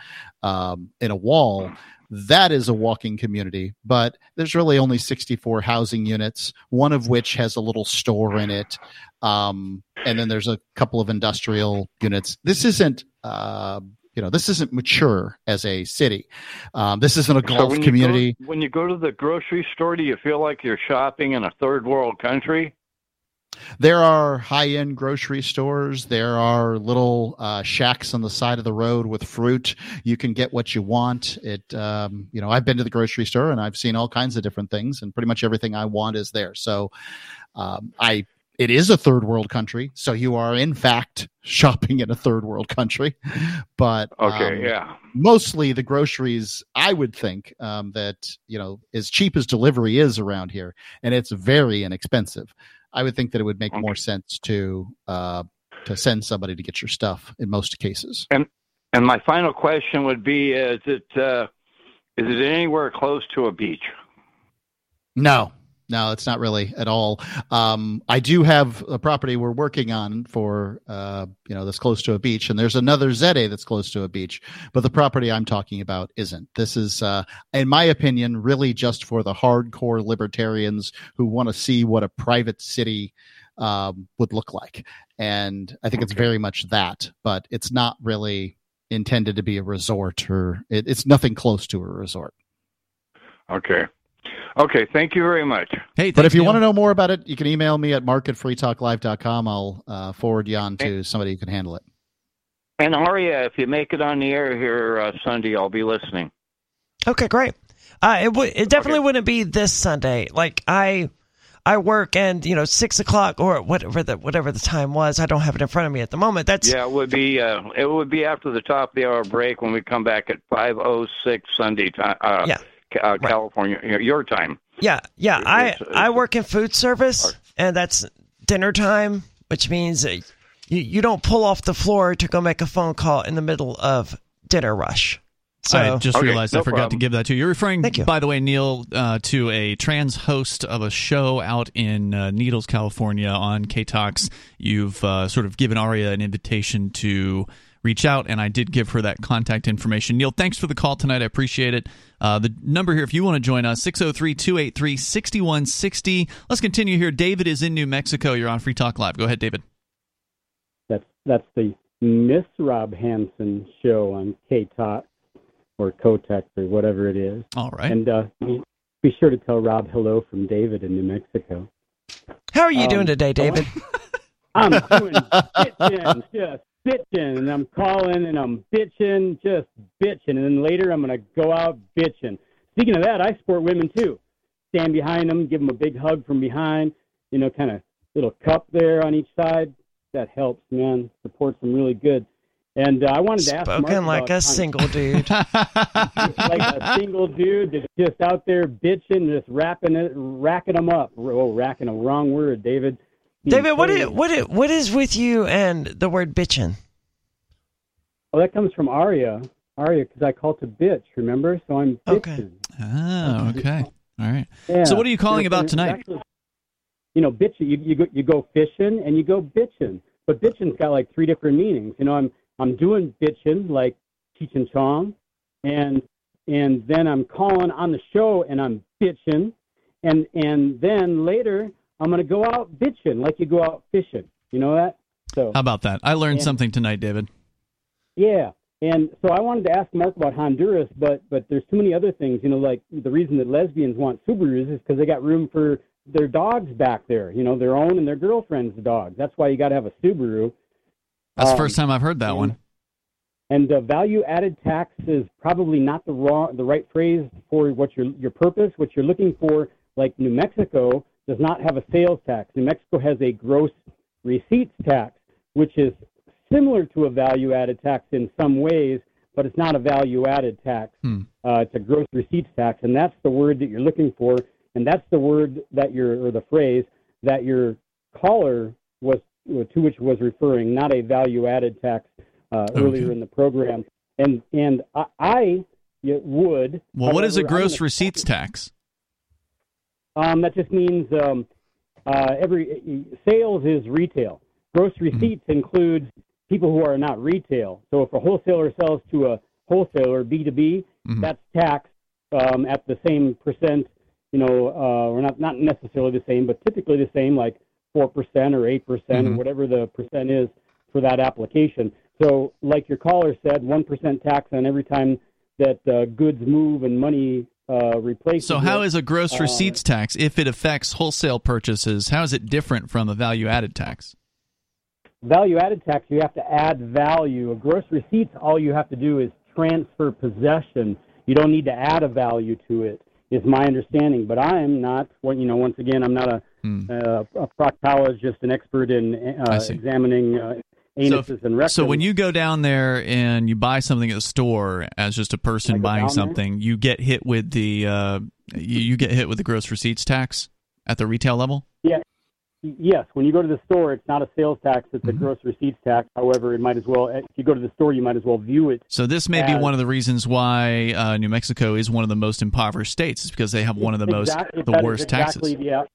um, in a wall that is a walking community but there's really only 64 housing units one of which has a little store in it um, and then there's a couple of industrial units. This isn't uh, you know this isn't mature as a city. Um, this isn't a So golf when community You go, when you go to the grocery store, do you feel like you're shopping in a third world country? There are high end grocery stores. There are little uh, shacks on the side of the road with fruit. You can get what you want. It, um, you know, I've been to the grocery store and I've seen all kinds of different things, and pretty much everything I want is there. So, um, I it is a third world country, so you are in fact shopping in a third world country. But Okay, um, yeah. mostly the groceries, I would think um, that you know as cheap as delivery is around here, and it's very inexpensive. I would think that it would make more sense to uh, to send somebody to get your stuff in most cases. And and my final question would be: Is it uh, is it anywhere close to a beach? No, no, it's not really at all. Um, I do have a property we're working on for, uh, you know, that's close to a beach, and there's another Zede that's close to a beach, but the property I'm talking about isn't. This is, uh, in my opinion, really just for the hardcore libertarians who want to see what a private city um, would look like, and I think it's very much that, but it's not really intended to be a resort, or it, it's nothing close to a resort. Okay. Okay. Thank you very much. Hey, But if you want to know more about it, you can email me at mark at freetalklive.com. I'll uh, forward you on to somebody who can handle it. And Aria, if you make it on the air here uh, Sunday, I'll be listening. Okay, great. Uh, it would it definitely wouldn't be this Sunday. Like I I work and you know six o'clock or whatever the whatever the time was. I don't have it in front of me at the moment. That's Yeah, it would be uh, it would be after the top of the hour break when we come back at five oh six Sunday time. Uh, Yeah. Ca- uh, California, your- your time. Yeah, yeah. I It's- I work in food service, and that's dinner time, which means uh, you you don't pull off the floor to go make a phone call in the middle of dinner rush. So I just realized I forgot to give that to you. You're referring, Thank you. by the way, Neil, uh, to a trans host of a show out in uh, Needles, California on K Talks. You've uh, sort of given Aria an invitation to reach out, and I did give her that contact information. Neil, thanks for the call tonight. I appreciate it. Uh, the number here, if you want to join us, 603 283 6160. Let's continue here. David is in New Mexico. You're on Free Talk Live. Go ahead, David. That's that's the Miss Rob Hansen show on K Talk or Kotex or whatever it is. All right. And uh, be- be sure to tell Rob hello from David in New Mexico. how are you Um, doing today, David? I'm doing bitching, just bitching, and I'm calling and I'm bitching, just bitching, and then later I'm gonna go out bitching. Speaking of that, I support women too. Stand behind them, give them a big hug from behind, you know, kind of little cup there on each side. That helps, man. Supports them really good. And uh, I wanted to ask Mark Spoken like a single dude. like a single dude that's just out there bitching, just rapping it, racking them up. Oh, racking a wrong word, David. David, what Hey. is, what is, what is with you and the word bitchin'? Oh, that comes from Aria. Aria, because I called to bitch, remember? So I'm bitching. Ah, oh, okay. All right. Yeah. So, what are you calling know, about tonight? actually- you know, bitching. You, you go you go fishing and you go bitching, but bitching's got like three different meanings. You know, I'm I'm doing bitching like Cheech and Chong, and and then I'm calling on the show and I'm bitching, and and then later I'm gonna go out bitching like you go out fishing. You know that? So How about that? I learned Yeah. something tonight, David. yeah, and so I wanted to ask Mark about Honduras, but but there's too many other things. You know, like the reason that lesbians want Subarus is because they got room for their dogs back there. You know, their own and their girlfriend's dogs. That's why you got to have a Subaru. That's the Um, first time I've heard that and- one. And uh, value added tax is probably not the wrong, the right phrase for what your your purpose. What you're looking for, like New Mexico, does not have a sales tax. New Mexico has a gross receipts tax, which is similar to a value added tax in some ways, but it's not a value added tax. Hmm. Uh, it's a gross receipts tax, and that's the word that you're looking for, and that's the word that you're or the phrase that your caller was to which was referring, not a value added tax uh, earlier in the program. And and I, I would. Well, what is a gross receipts tax? Um, that just means um, uh, every sales is retail. Gross receipts includes people who are not retail. So if a wholesaler sells to a wholesaler B two B, that's taxed um, at the same percent. You know, uh, or not not necessarily the same, but typically the same, like four percent or eight percent or Mhm. whatever the percent is for that application. So, like your caller said, one percent tax on every time that uh, goods move and money uh, replaces. So, how it. is a gross Uh, receipts tax, if it affects wholesale purchases, how is it different from a value added tax? value added tax? You have to add value. A gross receipts, all you have to do is transfer possession. You don't need to add a value to it. Is my understanding, but I am not. Well, you know, once again, I'm not a, uh, a proctologist, an expert in uh, examining uh, So, and rectums. so when you go down there and you buy something at the store as just a person buying down there? something, you get hit with the uh, you, you get hit with the gross receipts tax at the retail level. Yeah. Yes, when you go to the store, it's not a sales tax; it's a Mm-hmm. gross receipts tax. However, it might as well. If you go to the store, you might as well view it. So this may be one of the reasons why uh, New Mexico is one of the most impoverished states, is because they have one of the most the worst exactly taxes. The,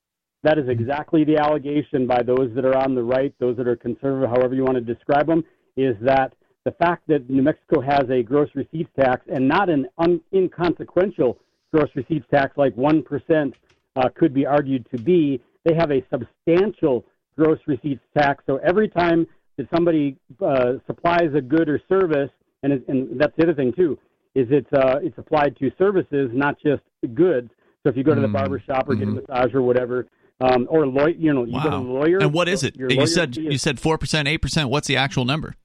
that is exactly the allegation by those that are on the right, those that are conservative, however you want to describe them, is that the fact that New Mexico has a gross receipts tax and not an un- inconsequential gross receipts tax like 1% uh, could be argued to be, they have a substantial gross receipts tax. So every time that somebody uh, supplies a good or service, and, it, and that's the other thing too, is it's uh, it's applied to services, not just goods. So if you go to the Mm, barber shop or get a massage or whatever, um, or lawyer, you know, you go to lawyer. And what is it? You said you said four percent, eight percent. What's the actual number?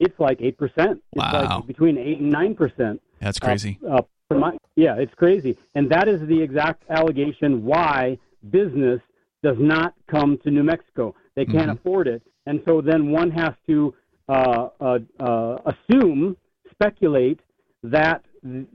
it's like eight percent. It's Wow. like between eight and nine percent. That's crazy. Uh, my, yeah, it's crazy, and that is the exact allegation why business does not come to New Mexico. They can't Mhm. afford it, and so then one has to uh, uh, uh, assume, speculate that the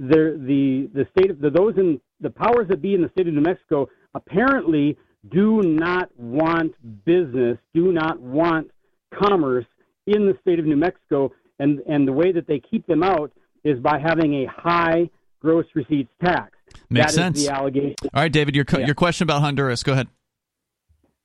the the state of the, those in the powers that be in the state of New Mexico apparently do not want business, do not want commerce in the state of New Mexico, and and the way that they keep them out is by having a high gross receipts tax. Makes That is sense. the allegation. All right, David, your co- Yeah. your question about Honduras. Go ahead.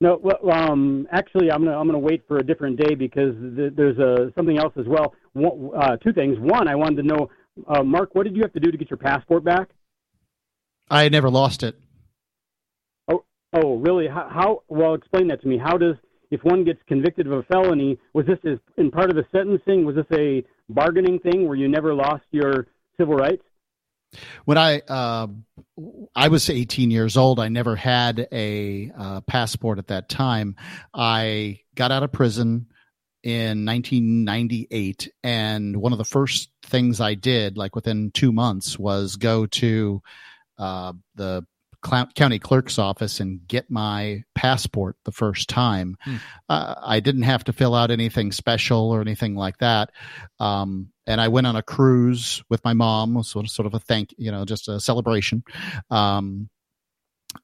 No, well, um, actually, I'm gonna I'm gonna wait for a different day because th- there's a something else as well. One, uh, two things. One, I wanted to know, uh, Mark, what did you have to do to get your passport back? I never lost it. Oh, really? How, how? Well, explain that to me. How does if one gets convicted of a felony? Was this as in part of the sentencing? Was this a bargaining thing where you never lost your civil rights? When I uh, I was 18 years old, I never had a uh, passport at that time. I got out of prison in 1998, and one of the first things I did, like within two months, was go to uh, the county clerk's office and get my passport the first time. Uh, I didn't have to fill out anything special or anything like that. Um, and I went on a cruise with my mom, sort of, sort of a thank, you know, just a celebration. Um,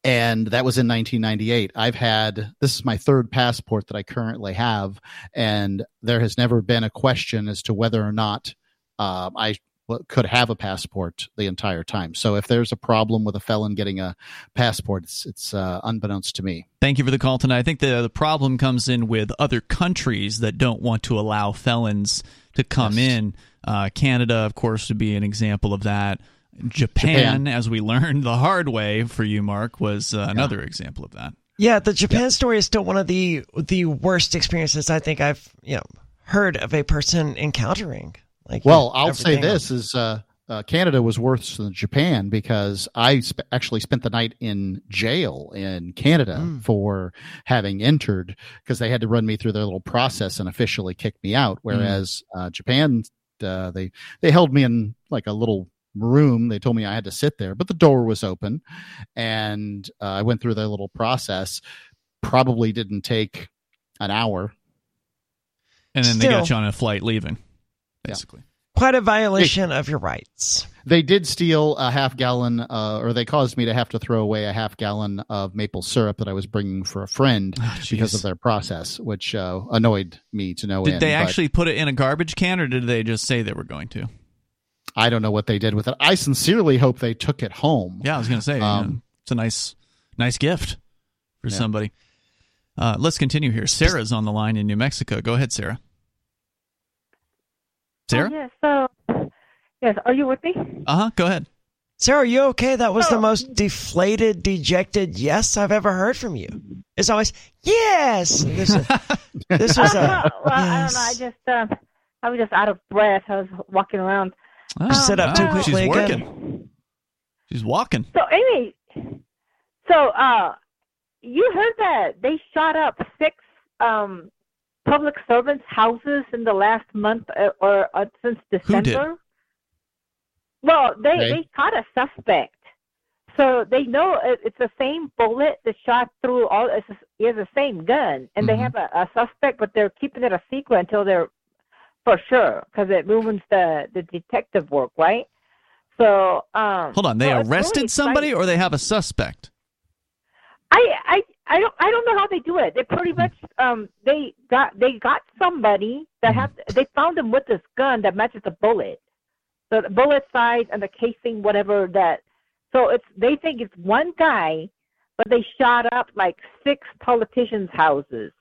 and that was in 1998. I've had this is my third passport that I currently have, and there has never been a question as to whether or not uh, I could have a passport the entire time. So if there's a problem with a felon getting a passport, it's, it's uh, unbeknownst to me. Thank you for the call tonight. I think the the problem comes in with other countries that don't want to allow felons to come in. Uh, Canada, of course, would be an example of that. Japan, Japan. as we learned the hard way for you, Mark, was uh, another example of that. Yeah, the Japan story is still one of the the worst experiences I think I've you know heard of a person encountering. Like, Well, I'll say everything this is uh, uh, Canada was worse than Japan because I sp- actually spent the night in jail in Canada Hmm. for having entered because they had to run me through their little process and officially kick me out. Hmm. Whereas uh, Japan, uh, they they held me in like a little room. They told me I had to sit there, but the door was open, and uh, I went through their little process. Probably didn't take an hour. And then they got you on a flight leaving, basically. quite a violation of your rights. They did steal a half gallon, uh, or they caused me to have to throw away a half gallon of maple syrup that I was bringing for a friend because of their process, which uh, annoyed me to no Did end. Did they actually put it in a garbage can, or did they just say they were going to? I don't know what they did with it. I sincerely hope they took it home. Yeah, I was going to say Um, you know, it's a nice, nice gift for Yeah. somebody. Uh, let's continue here. Sarah's on the line in New Mexico. Go ahead, Sarah. Sarah? Oh, yes. So, yes. Are you with me? Uh huh. Go ahead. Sarah, are you okay? That Oh. was the most deflated, dejected yes I've ever heard from you. It's always yes. This, is- this was a well, I don't know. I just, uh, I was just out of breath. I was walking around. Oh, Sit up too wow. quickly She's again. working. She's walking. So Amy, so uh, you heard that they shot up six um public servants' houses in the last month uh, or uh, since December. Who did? Well, they Okay. they caught a suspect, so they know it, it's the same bullet that shot through all. It's the- it's the same gun, and they Mhm. have a, a suspect, but they're keeping it a secret until they're for sure because it ruins the the detective work, right? So um, Hold on, they so arrested really somebody or they have a suspect? I I I don't I don't know how they do it. They pretty much um they got they got somebody that have they found him with this gun that matches the bullet. So the bullet size and the casing, whatever that. So it's they think it's one guy, but they shot up like six politicians' houses.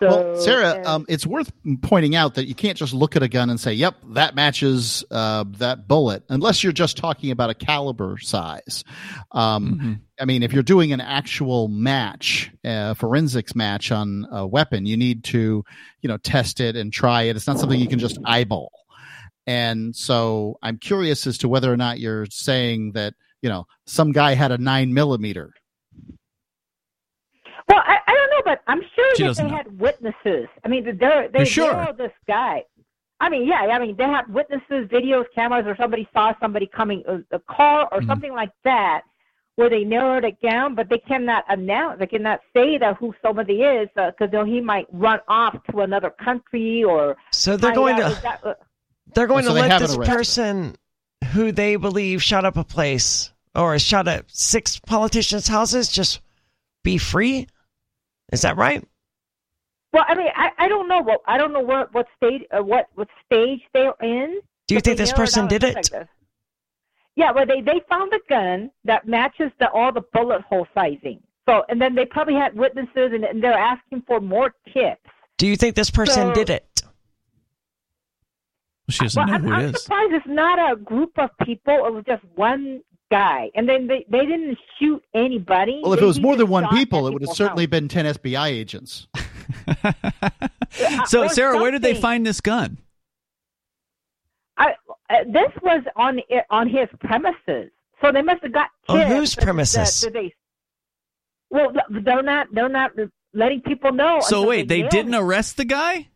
So, well, Sarah, and- um, it's worth pointing out that you can't just look at a gun and say, "Yep, that matches uh, that bullet," unless you're just talking about a caliber size. Um, Mm-hmm. I mean, if you're doing an actual match, uh, forensics match on a weapon, you need to, you know, test it and try it. It's not something you can just eyeball. And so, I'm curious as to whether or not you're saying that, you know, some guy had a nine millimeter. Well, I, I don't know, but I'm sure She that they know. had witnesses. I mean, they're they You're sure? know this guy. I mean, yeah, I mean, they have witnesses, videos, cameras, or somebody saw somebody coming a, a car or Mhm. something like that, where they narrowed it down, but they cannot announce, they cannot say that who somebody is because then he might run off to another country or. So they're going out to exactly- they're going so to they let this arrested him. person who they believe shot up a place or shot up six politicians' houses just be free. Is that right? Well, I mean, I, I don't know what I don't know what what stage uh, what what stage they're in. Do you think this person did it? like. Yeah, well, they they found a gun that matches the all the bullet hole sizing. So, and then they probably had witnesses, and, and they're asking for more tips. Do you think this person So- did it? She doesn't Well, know I'm, who I'm it is. surprised it's not a group of people. It was just one guy, and then they they didn't shoot anybody. Well, if They it was more than one people, it would have certainly house. been 10 FBI agents. So, or Sarah, where did they find this gun? I, uh, this was on on his premises, so they must have got On whose premises? that they, well, they're not they're not letting people know. So, wait, they nail didn't arrest the guy?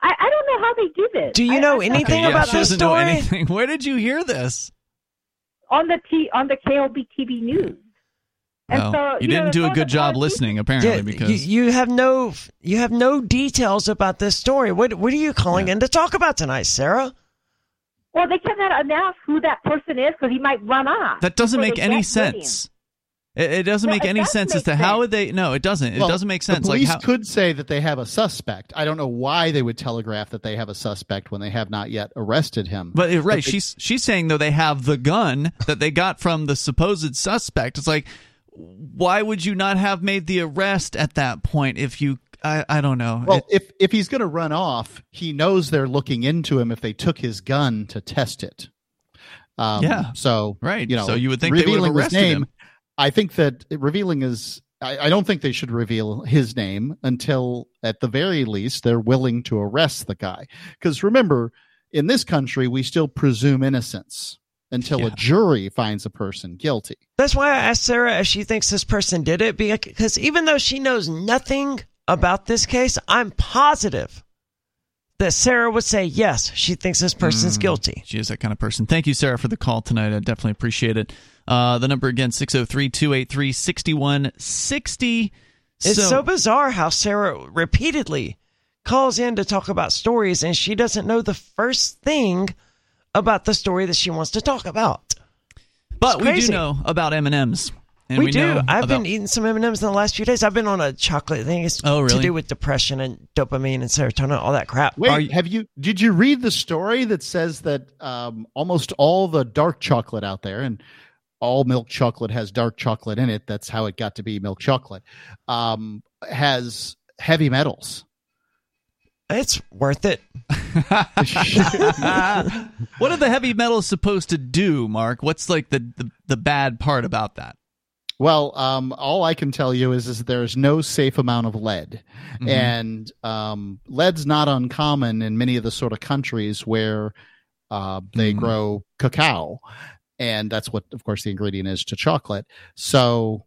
I, I don't know how they do this. Do you know I- anything yeah, about she this doesn't know story? anything. Where did you hear this? On the T on the KLB TV news? And Well, so, you know, didn't do a good job the listening, apparently, Yeah, because you, you have no you have no details about this story. What what are you calling Yeah. in to talk about tonight, Sarah? Well, they cannot announce who that person is because he might run off. that doesn't make any get with sense. It, it doesn't No, make it any does sense as to how would they. No, it doesn't. It doesn't make sense. The Like police how, could say that they have a suspect. I don't know why they would telegraph that they have a suspect when they have not yet arrested him. But uh, right, they- she's she's saying though they have the gun that they got from the supposed suspect. It's like, why would you not have made the arrest at that point if you? I I don't know. well, It- if if he's going to run off, he knows they're looking into him if they took his gun to test it. Um, Yeah. So Right. you know, So you would think they would have revealing his arrested name. him. I think that revealing is. I, I don't think they should reveal his name until, at the very least, they're willing to arrest the guy. Because remember, in this country, we still presume innocence until Yeah. a jury finds a person guilty. That's why I asked Sarah if she thinks this person did it because even though she knows nothing about this case, I'm positive that Sarah would say yes, she thinks this person's Mm, guilty. She is that kind of person. Thank you, Sarah, for the call tonight. I definitely appreciate it. Uh, the number again, 603 283 6160. It's so bizarre how Sarah repeatedly calls in to talk about stories and she doesn't know the first thing about the story that she wants to talk about. But we do know about M&Ms. And we, we, do. know I've about- been eating some M and M's in the last few days. I've been on a chocolate thing. It's Oh, to do with depression and dopamine and serotonin, all that crap. Wait, you- have you? Did you read the story that says that um, almost all the dark chocolate out there, and all milk chocolate has dark chocolate in it. That's how it got to be milk chocolate. Um, has heavy metals. It's worth it. what are the heavy metals supposed to do, Mark? What's like the, the, the bad part about that? Well, um, all I can tell you is, is that there's no safe amount of lead, Mhm. and um, lead's not uncommon in many of the sort of countries where uh, they Mhm. grow cacao. and that's what, of course, the ingredient is to chocolate. So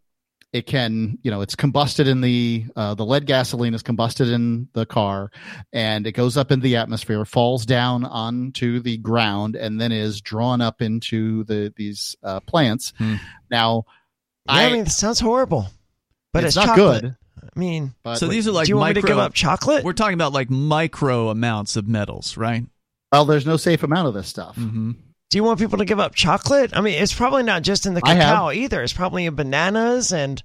it can, you know, it's combusted in the uh, the lead gasoline is combusted in the car, and it goes up in the atmosphere, falls down onto the ground, and then is drawn up into the these uh, plants. Hmm. Now, Yeah, I, mean, it sounds horrible, but It's it's, not chocolate. good. I mean, so these are like do you want micro, me to give up chocolate? We're talking about like micro amounts of metals, right? well, there's no safe amount of this stuff. Mm-hmm. Do you want people to give up chocolate? I mean, it's probably not just in the cacao either. It's probably in bananas and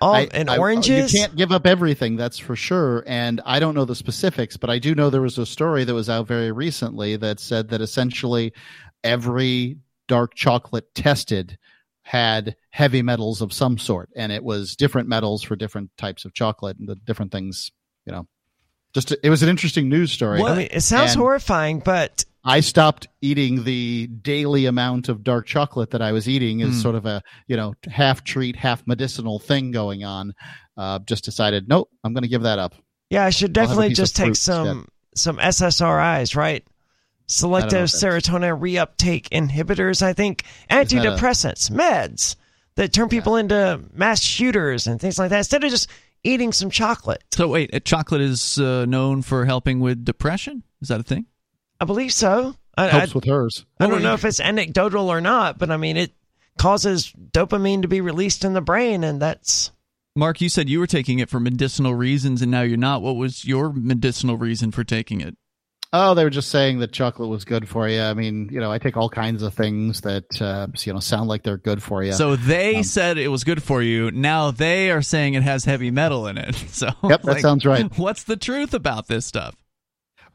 all I- and I- oranges. You can't give up everything, that's for sure. And I don't know the specifics, but I do know there was a story that was out very recently that said that essentially every dark chocolate tested had heavy metals of some sort, and it was different metals for different types of chocolate and the different things. You know, just it was an interesting news story. I mean, it sounds And horrifying, but I stopped eating the daily amount of dark chocolate that I was eating is Hmm. sort of a you know half treat, half medicinal thing going on. Uh, just decided, nope, I'm going to give that up. yeah, I should I'll have a definitely just take some some SSRIs, right? Selective serotonin reuptake inhibitors, I think, that a- antidepressants, meds that turn people into mass shooters and things like that. Instead of just eating some chocolate, So wait, uh, chocolate is uh, known for helping with depression. Is that a thing? I believe so. I, I, Helps with hers. I don't know if it's anecdotal or not, but I mean, it causes dopamine to be released in the brain, and that's Mark, you said you were taking it for medicinal reasons, and now you're not. What was your medicinal reason for taking it? Oh, they were just saying that chocolate was good for you. I mean, you know, I take all kinds of things that uh, you know sound like they're good for you. So they Um, said it was good for you. Now they are saying it has heavy metal in it. So Yep, that sounds right. What's the truth about this stuff?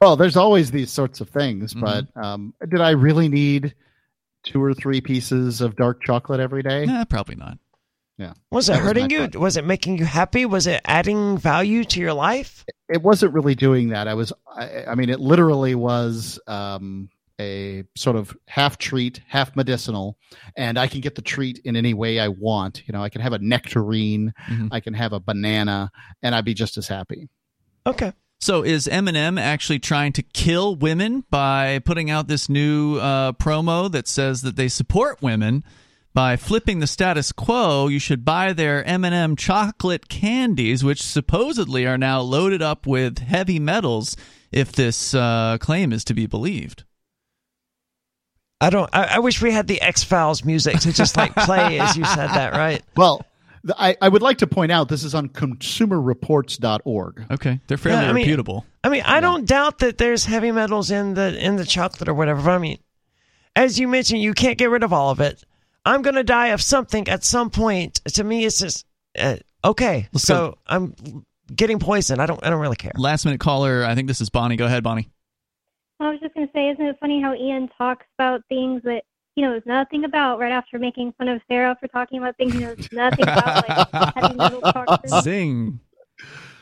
Well, there's always these sorts of Mm-hmm. things, but um, did I really need two or three pieces of dark chocolate every day? Nah, probably not. Yeah. was it That hurting my you? thought. Was it making you happy? Was it adding value to your life? It wasn't really doing that. I was, I, I mean, it literally was um, a sort of half treat, half medicinal, and I can get the treat in any way I want. You know, I can have a nectarine, Mhm. I can have a banana, and I'd be just as happy. Okay. So is M&M actually trying to kill women by putting out this new uh, promo that says that they support women? By flipping the status quo, you should buy their M&M chocolate candies, which supposedly are now loaded up with heavy metals. If this uh, claim is to be believed, I don't. I, I wish we had the X Files music to just like play as you said that, right? Well, I, I would like to point out this is on consumerreports.org. okay, they're fairly Yeah, I mean- reputable. I mean, I don't doubt that there's heavy metals in the in the chocolate or whatever. But I mean, as you mentioned, you can't get rid of all of it. I'm gonna die of something at some point. To me, it's just uh, okay. Let's so go. I'm getting poisoned. I don't. I don't really care. Last minute caller, I think this is Bonnie. Go ahead, Bonnie. I was just going to say, isn't it funny how Ian talks about things that he knows nothing about right after making fun of Sarah for talking about things he knows nothing about, like heavy metal toxins? Zing.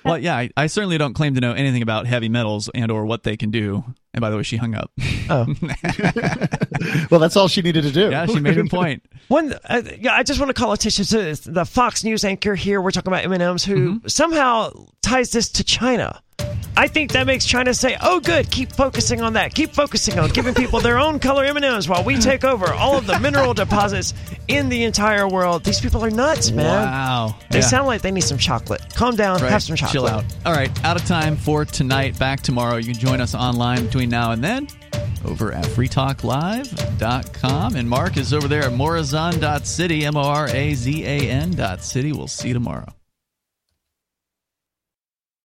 Well, yeah, I, I certainly don't claim to know anything about heavy metals and or what they can do. And by the way, she hung up. Oh. well, that's all she needed to do. Yeah, she made her point. One, uh, yeah, I just want to call attention to this. the Fox News anchor here. We're talking about M&Ms who Mm-hmm. somehow ties this to China. I think that makes China say, "Oh, good, keep focusing on that. Keep focusing on giving people their own color M&Ms while we take over all of the mineral deposits in the entire world." These people are nuts, man. Wow. They Yeah. sound like they need some chocolate. Calm down, Right. have some chocolate. Chill out. All right, out of time for tonight. Back tomorrow. You can join us online between now and then over at freetalklive.com. And Mark is over there at morazan.city, M O R A Z A N dot city. We'll see you tomorrow.